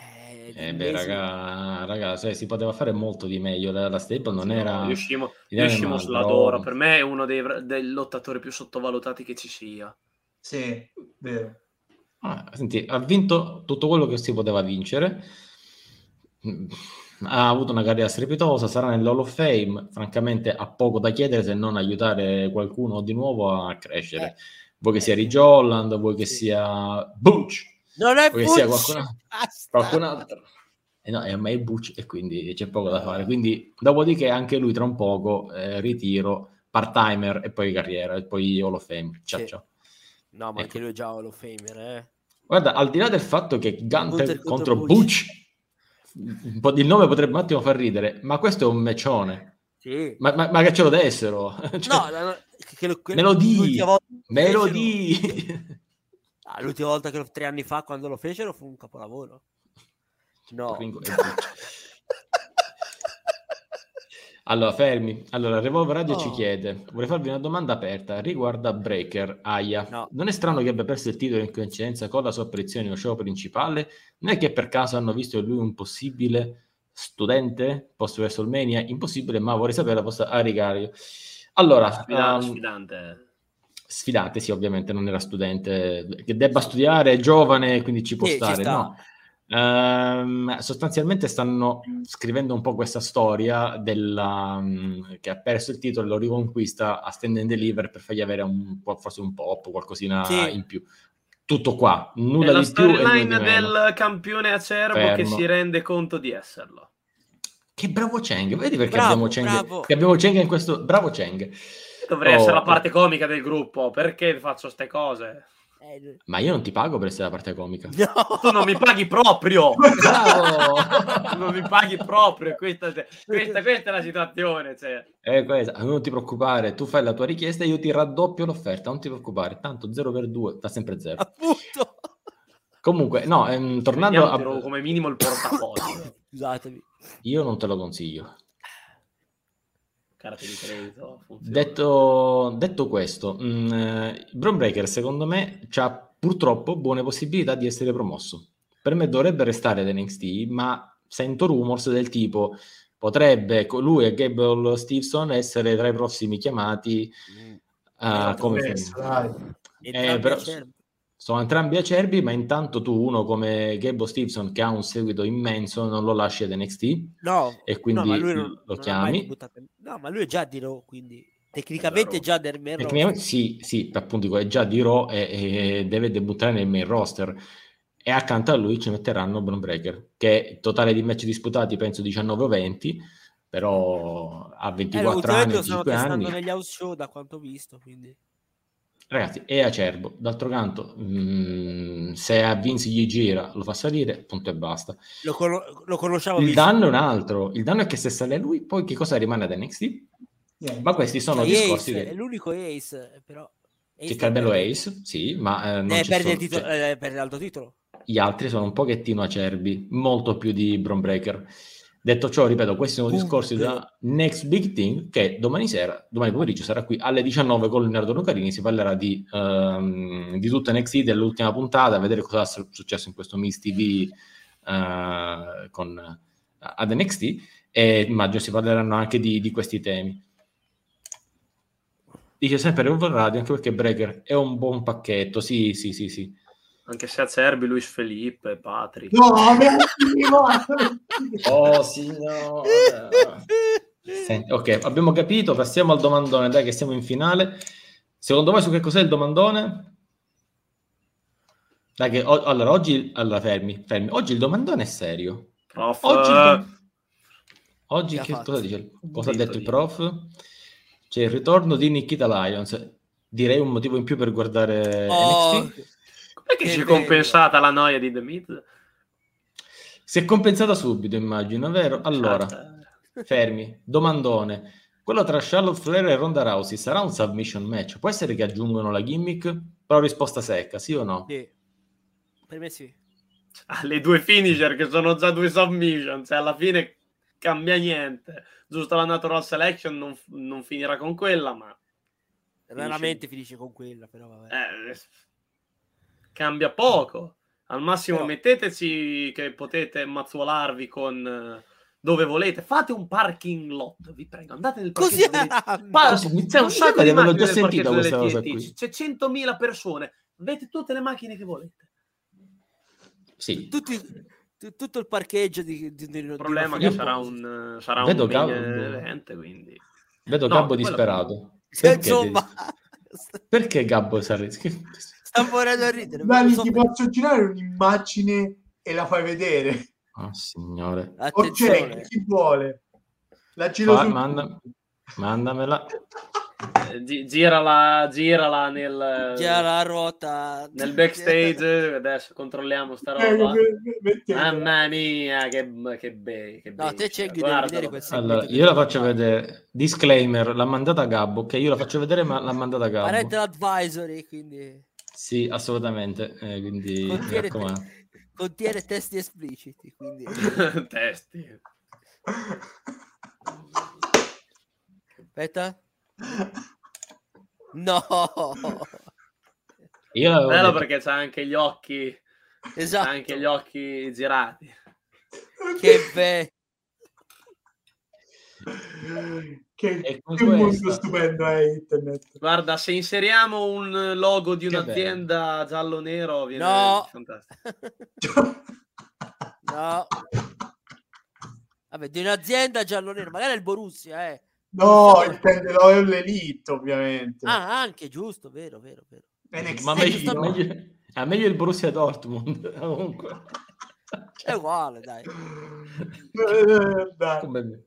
Eh, Eh beh, raga, raga, cioè, si poteva fare molto di meglio. La, la stable non Sì, era... no, Yoshimos male, l'adoro, però- per me è uno dei, dei lottatori più sottovalutati che ci sia. Sì, vero. Ah, senti, ha vinto tutto quello che si poteva vincere. Ha avuto una carriera strepitosa, sarà nell'Hall of Fame. Francamente, ha poco da chiedere se non aiutare qualcuno di nuovo a crescere. Vuoi che sia Ridge Holland, vuoi che Sì. sia Butch, Non è che sia Butch! qualcun qualcun altro. E no, è, ma è Butch e quindi c'è poco da fare. Quindi, dopodiché, anche lui tra un poco, eh, ritiro, part-timer e poi carriera, e poi Hall of Fame. Ciao, Sì. ciao. No, ma Ecco. anche lui è già Hall of Famer, eh. Guarda, al di là del fatto che Gunter Gunther contro contro Butch, il nome potrebbe un attimo far ridere, ma questo è un mecione. Sì. Ma, ma- ma che ce lo dessero? Cioè, No, la- la- che lo- che lo me lo fecero- di. Ah, l'ultima volta che lo, tre anni fa, quando lo fecero, fu un capolavoro. No. E Butch. Allora, fermi. Allora, Revolver Radio ci Oh. chiede: vorrei farvi una domanda aperta riguardo a Breaker. Aia, No. non è strano che abbia perso il titolo in coincidenza con la sua apparizione nello show principale? Non è che per caso hanno visto in lui un possibile studente post WrestleMania? Impossibile, ma vorrei sapere la vostra a rigario. Allora, Sfida- ehm, sfidante. Sfidate, sì, ovviamente non era studente, che debba studiare, è giovane, quindi ci può Sì, ci stare, sta. no? Ehm, sostanzialmente stanno scrivendo un po' questa storia della, mh, che ha perso il titolo e lo riconquista a Stand and Deliver per fargli avere un po', forse un pop, qualcosina Sì. in più. Tutto qua, È nulla la di più di storyline del campione acerbo che Fermo. si rende conto di esserlo. Che bravo Cheng, vedi perché Bravo, abbiamo Cheng, bravo. che abbiamo Cheng in questo bravo Cheng. Dovrei Oh, essere la parte comica del gruppo. Perché faccio ste cose? Eh, Ma io non ti pago per essere la parte comica. no. Tu non mi paghi proprio. Bravo! non mi paghi proprio. Questa, questa, questa è la situazione. Cioè. È questa. Non ti preoccupare, tu fai la tua richiesta e io ti raddoppio l'offerta, non ti preoccupare. Tanto 0 per 2 fa sempre 0. Appunto. Comunque, no, ehm, tornando Vediamo, a... come minimo il portafoglio. Scusatemi. Io non te lo consiglio. Carte di credito. Detto, detto questo, mh, eh, Braun Breaker secondo me ha purtroppo buone possibilità di essere promosso. Per me dovrebbe restare ad NXT, ma sento rumors del tipo potrebbe lui e Gable Stevenson essere tra i prossimi chiamati eh, come Adesso, dai. Entrambi però-. Sono entrambi acerbi, ma intanto tu uno come Gable Stevenson che ha un seguito immenso non lo lasci ad NXT No, e quindi no, ma lui lo non- chiami. No, ma lui è già di Raw, quindi tecnicamente è già del main Tecnicamente roster. sì, sì, appunto è già di Raw e, e deve debuttare nel main roster e accanto a lui ci metteranno Braun Breaker che totale di match disputati penso 19 o 20 però ha Eh, 24 ultimamente anni, lo stanno 5 testando anni negli house show da quanto ho visto, quindi... ragazzi è acerbo d'altro canto mm, se a Vince gli gira lo fa salire punto e basta Lo, cono- lo conosciamo il Vince. danno è un altro il danno è che se sale lui poi che cosa rimane ad NXT? Niente. ma questi sono Cioè, discorsi Ace, che, è l'unico Ace, però... Ace che perde- Ace sì ma eh, non perdere il sono- titolo, cioè- eh, perde l'altro titolo. gli altri sono un pochettino acerbi, molto più di Braun Breaker. Detto ciò, ripeto, questi sono Punto. discorsi da Next Big Thing che domani sera, domani pomeriggio sarà qui alle 19 con Leonardo Lucarini, si parlerà di, ehm, di tutto NXT, dell'ultima puntata, vedere cosa è successo in questo Miss TV eh, con, ad NXT e immagino si parleranno anche di, di questi temi. Dice sempre Over Radio, anche perché Breaker è un buon pacchetto, sì, sì, sì, sì. Anche se Acerbi, Luis Felipe, Patri. No. Oh signore. Senti, ok, abbiamo capito, passiamo al domandone, dai che siamo in finale. Secondo voi su che cos'è il domandone? Dai che o- allora oggi allora fermi, fermi. Oggi il domandone è serio. Prof, Oggi, il eh, oggi Che cosa dice? Cosa ha Detto il prof? C'è il ritorno di Nikita Lions. Direi un motivo in più per guardare Oh, NXT. Che si è compensata la noia di The Meat? Si è compensata subito, immagino, vero? Allora, Cioè, Fermi, domandone. Quello tra Charlotte Flair e Ronda Rousey sarà un submission match? Può essere che aggiungono la gimmick? Però risposta secca, sì o no? sì. Per me sì. ha le due finisher che sono già due submission, cioè alla fine cambia niente. Giusto la natural selection non, non finirà con quella, ma Raramente finisce con quella, però vabbè. eh, cambia poco. Al massimo Però- metteteci che potete mazzuolarvi con eh, dove volete. Fate un parking lot, vi prego. Andate nel Così parcheggio delle- Così, mi c'è un sacco di di macchine già parcheggio questa delle cosa TNT. qui. C'è 100.000 persone. Avete tutte le macchine che volete. Sì. Tutti, tu- tutto il parcheggio di, di, di Il di problema è una che sarà un, sarà Vedo un Gabbo- main event, quindi... Vedo No, Gabbo disperato. Cioè, Perché, insomma, perché Gabbo? Che- sta morendo a ridere. Dani, ti posso girare un'immagine e la fai vedere. Oh, signore. Ok, Attenzione. chi vuole? La giro Fa- manda- mandamela. Eh, gi- girala, girala nel, Già la ruota. nel backstage. Adesso controlliamo sta roba. Mamma mia, che, che be, che No, te vedere Allora, io la faccio vedere. Disclaimer, l'ha mandata Gabbo. Ok, io la faccio vedere, ma l'ha mandata Gabbo. Parental advisory, quindi Sì, assolutamente. eh, quindi, mi contiene, raccomando. contiene testi espliciti, quindi Testi. aspetta. No. Io Bello detto- perché c'ha anche gli occhi, c'ha Esatto. anche gli occhi girati. Che bello. Che, che mondo stupendo è internet. Guarda, se inseriamo un logo di un'azienda giallo-nero viene No. fantastico. No. Vabbè, di un'azienda giallo-nero, magari il Borussia, eh. No, intende l'Elite, ovviamente. Ah, anche giusto, vero, vero, vero. NXT, Ma meglio, no? meglio- meglio il Borussia Dortmund comunque. È uguale, dai.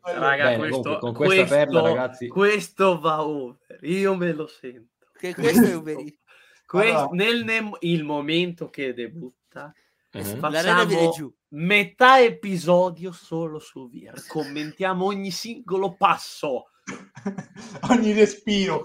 Raga, Bene, questo, comunque, con questa questo- perla, ragazzi- questo va over. Io me lo sento. Che questo è Uber Eats. Que- Allora. nel ne- il momento che debutta, viene facciamo giù. metà episodio solo su VR. Commentiamo ogni singolo passo. Ogni respiro.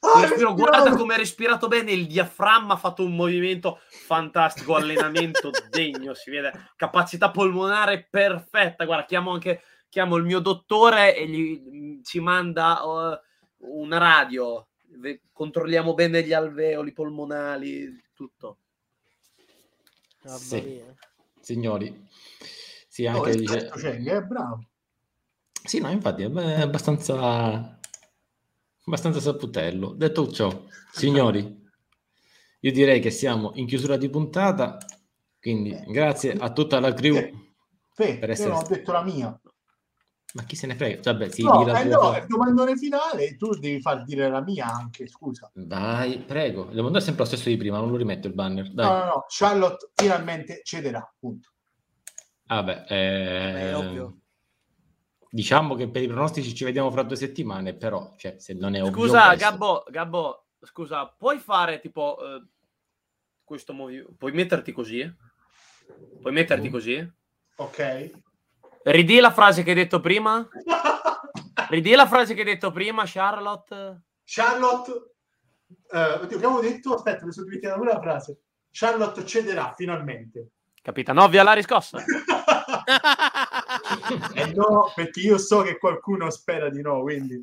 Ah, Respiro, guarda come ha respirato bene, il diaframma ha fatto un movimento fantastico, allenamento degno, si vede, capacità polmonare perfetta. Guarda, chiamo anche chiamo il mio dottore e gli, ci manda uh, una radio, controlliamo bene gli alveoli polmonali, tutto. Sì. Signori, sì, Oh, anche è dice... cioè, è bravo. Sì, no, infatti è abbastanza, abbastanza saputello. Detto ciò, signori, io direi che siamo in chiusura di puntata, quindi grazie a tutta la crew. Fe, Per io essere- non ho detto la mia. Ma chi se ne frega? Vabbè, sì, no, eh, no, è il domandone finale tu devi far dire la mia anche, scusa. Vai, prego. Devo andare sempre lo stesso di prima, non lo rimetto il banner. Dai. No, no, no, Charlotte finalmente cederà, punto. Vabbè, eh, Beh, ovvio. Diciamo che per i pronostici ci vediamo fra due settimane, però cioè, se non è ovvio... Scusa, questo- Gabbo, Gabbo, scusa, puoi fare tipo eh, questo movimento? Puoi metterti così? Puoi metterti Mm. così? Ok? Ridì la frase che hai detto prima? Ridì la frase che hai detto prima, Charlotte? Charlotte, eh, oddio, avevo detto? Aspetta, mi sono dimenticato pure la frase. Charlotte cederà finalmente. Capitanovia la riscossa. Eh no, perché io so che qualcuno spera di no, quindi...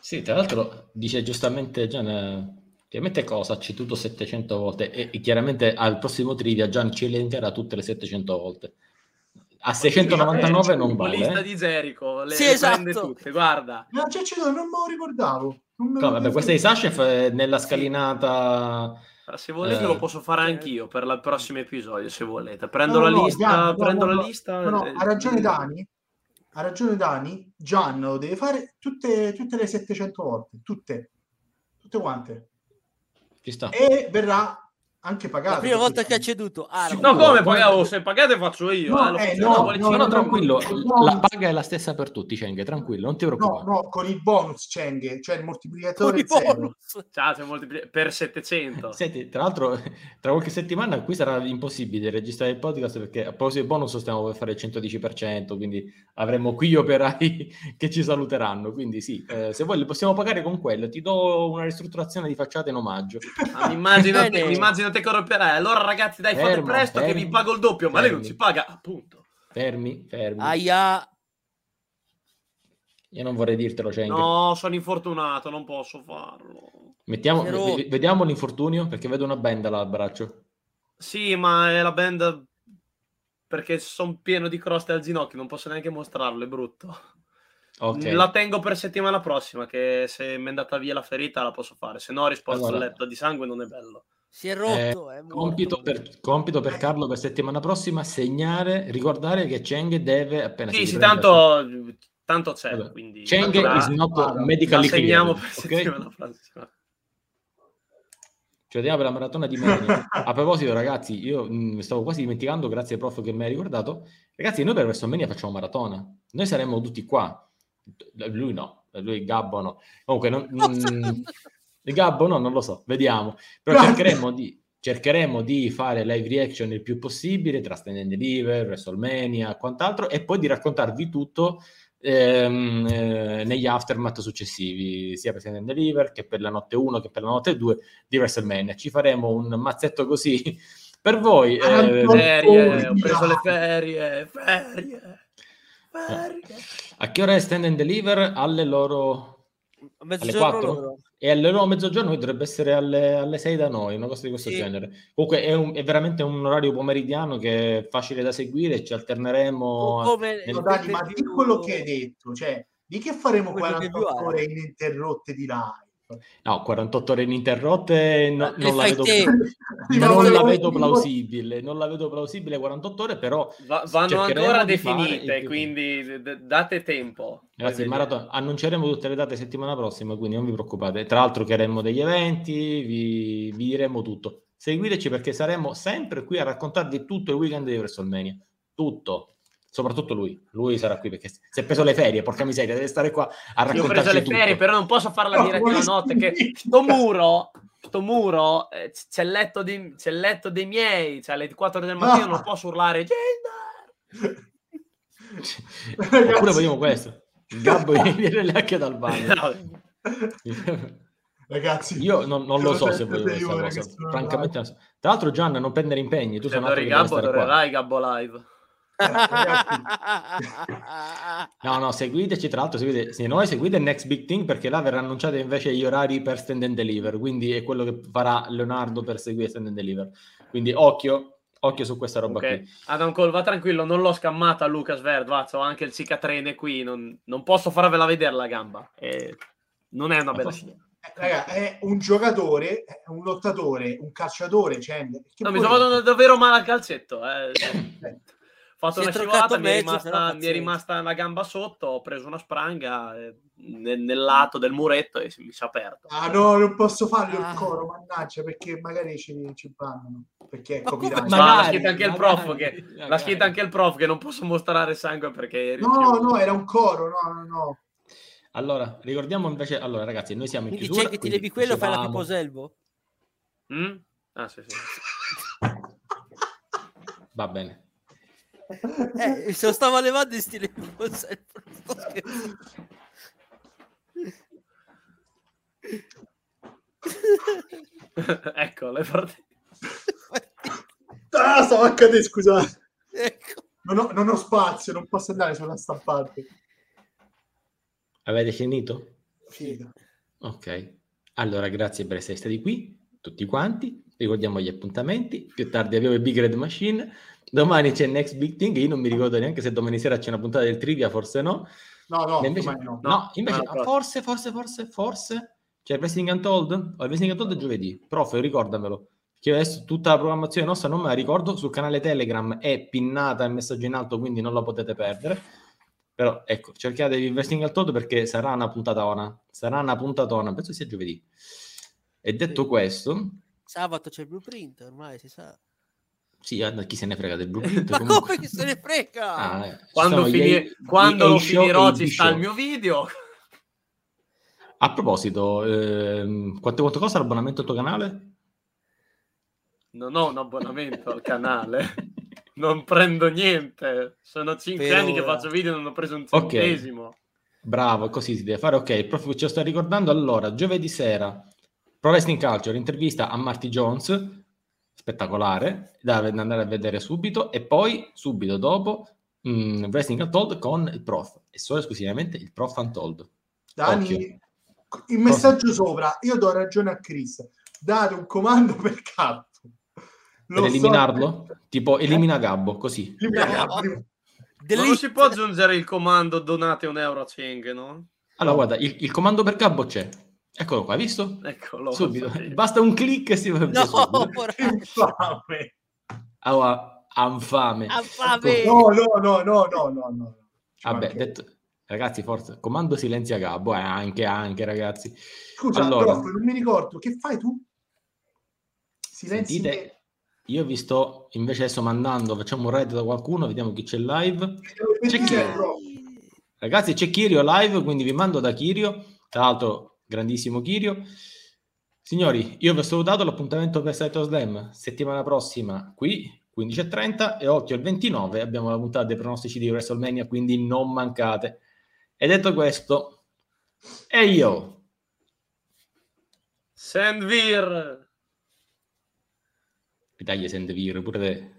Sì, tra l'altro dice giustamente Gian, chiaramente cosa ha ceduto 700 volte e, e chiaramente al prossimo trivia Gian ci elencherà tutte le 700 volte. A 699 non La lista vale. eh. di Jericho, le, Sì, le prende esatto. tutte, guarda. No, c'è, non me lo ricordavo. Non me No, vabbè, questa di Sashef è nella Sì. Se volete Eh. lo posso fare anch'io per il prossimo episodio, se volete. Prendo No, la no, lista, Gian, no, prendo no, la no. lista. No, no, eh, ha ragione Dani. Ha ragione Dani. Gian lo deve fare tutte, tutte le 700 volte. Tutte. Tutte quante. Ci sta. E verrà anche pagato. La prima volta che ha ceduto. Ah, Sì, no. No, come pagavo? Se pagate faccio io. No, eh, eh, no, no, vuole- no, No, no, no, tranquillo, no. la paga è la stessa per tutti, Cenghe, tranquillo, non ti No, preoccupare. no, con il bonus Cheng, cioè il moltiplicatore Con i zero. bonus. Ciao, c'è moltipli- per 700. Senti, tra l'altro, tra qualche settimana qui sarà impossibile registrare il podcast perché a proposito di bonus stiamo per fare il 110%, quindi avremo qui gli operai che ci saluteranno. Quindi sì, eh, se vuoi li possiamo pagare con quello, ti do una ristrutturazione di facciata in omaggio. Ah, immaginate, Bene. Immaginate che romperai. Allora, ragazzi, dai, fate Fermo, presto che fermi, vi pago il doppio. Ma lei non fermi. si paga, appunto. Fermi, fermi. Aia. Io non vorrei dirtelo, Cenghe. No, sono infortunato, non posso farlo. Mettiamo, Però- v- vediamo l'infortunio perché vedo una benda là al braccio. Sì, ma è la band perché sono pieno di croste al ginocchio, non posso neanche mostrarlo, è brutto. Ok. La tengo per settimana prossima, che se mi è andata via la ferita la posso fare, se no risposto Allora. a letto di sangue non è bello. Si è rotto. è morto. Compito per, compito per Carlo per settimana prossima, segnare, ricordare che Cheng deve appena Sì, si sì, tanto, tanto c'è, Vabbè. quindi Cheng la, is not la medically segniamo clear, per ok? settimana prossima. Ci vediamo per la maratona di Meni. A proposito, ragazzi, io mh, mi stavo quasi dimenticando, grazie al prof che mi ha ricordato. Ragazzi, noi per WrestleMania facciamo maratona. Noi saremmo tutti qua. Lui no, lui Gabbo no. Comunque, non, mh, il Gabbo no, non lo so, vediamo. Però Grazie. cercheremo di, cercheremo di fare live reaction il più possibile tra Stand and Deliver, WrestleMania, quant'altro, e poi di raccontarvi tutto ehm, eh, negli aftermath successivi, sia per Stand and Deliver che per la notte 1 che per la notte 2 di WrestleMania. Ci faremo un mazzetto così per voi. eh, Anche- Ferie, ho preso le ferie, ferie, ferie. a che ora è Stand and Deliver? Alle loro... Mezzogiorno alle quattro? loro. E alle loro mezzogiorno dovrebbe essere alle, alle 6 da noi, una cosa di questo Sì. genere. Comunque è, un- è veramente un orario pomeridiano che è facile da seguire, ci alterneremo. Come nel- Dani, ma di quello che hai detto, cioè, di che faremo Come pay-per-view 48 era. ore ininterrotte di live? No, 48 ore ininterrotte no- Le non, la vedo, non la vedo plausibile, non la vedo plausibile 48 ore, però Va- vanno ancora definite, quindi d- date tempo. Ragazzi, Poi maratona, annunceremo tutte le date settimana prossima, quindi non vi preoccupate. Tra l'altro creeremo degli eventi, vi, vi diremo tutto. Seguiteci perché saremo sempre qui a raccontarvi tutto il weekend di WrestleMania. tutto. Soprattutto lui, lui sarà qui perché si è preso le ferie, porca miseria, deve stare qua a Io ho raccontarci preso le tutto. ferie, però non posso fare la No, diretta la notte. Che sto muro, sto muro, eh, c'è il letto, di- c'è il letto dei miei, cioè alle 4 del mattino Ah. non posso urlare Gender! Oppure vediamo questo. Il Gabbo viene anche dal bagno. Ragazzi, Io non, non lo so se voglio questa cosa. Francamente, non so. Tra l'altro, Gian, non prendere impegni. Tu sei un Se altro che deve Gabbo, stare qua. adorerai Gabbo Live. No, no, seguiteci. Tra l'altro, seguite se noi seguite Next Big Thing perché là verranno annunciati invece gli orari per Stand and Deliver. Quindi è quello che farà Leonardo per seguire Stand and Deliver. Quindi occhio, occhio su questa roba Ok. qui. Adam Cole, va tranquillo, non l'ho scammata a Lucas Verd, va, ho anche il cicatrene qui, non, non posso farvela vedere la gamba. E non è una bella scena. Eh, raga, è un giocatore, è un lottatore, un calciatore. Cioè, che No, mi sto facendo davvero male al calcetto. Eh. Ho fatto Si è una scivolata, mi è, mezzo, rimasta, però mi è rimasta la gamba sotto, ho preso una spranga eh, nel, nel lato del muretto e si- mi si è aperto. Ah no, non posso farlo Ah. il coro, mannaggia, perché magari ci, ci bannano. Perché è Ma Magari, l'ha scritta anche il prof magari, che magari. l'ha scritta anche il prof che non posso mostrare sangue perché No, rifiuto. no, era un coro, no, no, no. Allora, ricordiamo invece, allora ragazzi, noi siamo in Quindi chiusura. c'è che ti quindi levi quello fai la dicevamo- tipo Selvo? Mm? Ah, sì, sì. Va bene. Eh, se lo stava levando in stile scherzando. ecco, le partite. Ah, stavo a cadere, scusate. ecco. Non ho, non ho spazio, non posso andare sulla stampante. Avete finito? Sì. Ok. Allora, grazie per essere stati qui, tutti quanti. Ricordiamo gli appuntamenti. Più tardi abbiamo il Big Red Machine. Domani c'è Next Big Thing. Io non mi ricordo neanche se domani sera c'è una puntata del trivia, forse no. No, no, invece, no. no, No, invece no, no. forse, forse, forse, forse c'è il Wrestling Untold. O il Wrestling Untold è giovedì. Prof, ricordamelo. Che adesso tutta la programmazione nostra non me la ricordo. Sul canale Telegram è pinnata il messaggio in alto, quindi non la potete perdere. Però ecco, cercatevi il Wrestling Untold perché sarà una puntatona. Sarà una puntatona. Penso sia giovedì. E detto Sì. questo, Sabato c'è il blueprint, ormai si sa. Sì, chi se ne frega del blueprint. Ma comunque- come che se ne frega? Ah, eh, Quando, gli fini- A- quando gli lo finirò ci sta il mio video. A proposito, ehm, quanto, quanto costa l'abbonamento al tuo canale? Non ho un abbonamento al canale. Non prendo niente. Sono cinque Per anni che faccio video e non ho preso un centesimo. Bravo, così si deve fare. Ok, il prof ce lo sta ricordando. Allora, giovedì sera, Pro Wrestling Culture, intervista a Marty Jones, spettacolare, da da andare a vedere subito. E poi, subito dopo, mh, Wrestling Untold con il prof. E solo esclusivamente il prof Untold. Dani, Occhio. il messaggio sopra, io do ragione a Chris. Date un comando per Gatto. Per eliminarlo? Tipo, elimina Gabbo, così. Elimina. Gatto. Ma non si può aggiungere il comando donate un euro a Cheng, no? Allora, guarda, il, il comando per Gabbo c'è. Eccolo qua, visto? Eccolo. Subito. Basta un clic e si va via No, Infame. Allora, infame. affame. No, no, no, no, no, no, no. Vabbè, detto, ragazzi, forza, comando silenzia Gabbo, eh, anche, anche, ragazzi. Scusa, allora- prof, non mi ricordo, che fai tu? Silenzi Sentite, io vi sto invece adesso mandando, facciamo un raid da qualcuno, vediamo chi c'è live. C'è chi? Ragazzi, c'è Kirio live, quindi vi mando da Kirio, tra l'altro grandissimo Kirio. Signori, io vi ho salutato l'appuntamento per Saito Slam settimana prossima qui 15.30 e occhio il 29 abbiamo la puntata dei pronostici di WrestleMania, quindi non mancate. E detto questo, e io Sandvir. Ritagli Sendevir pure te.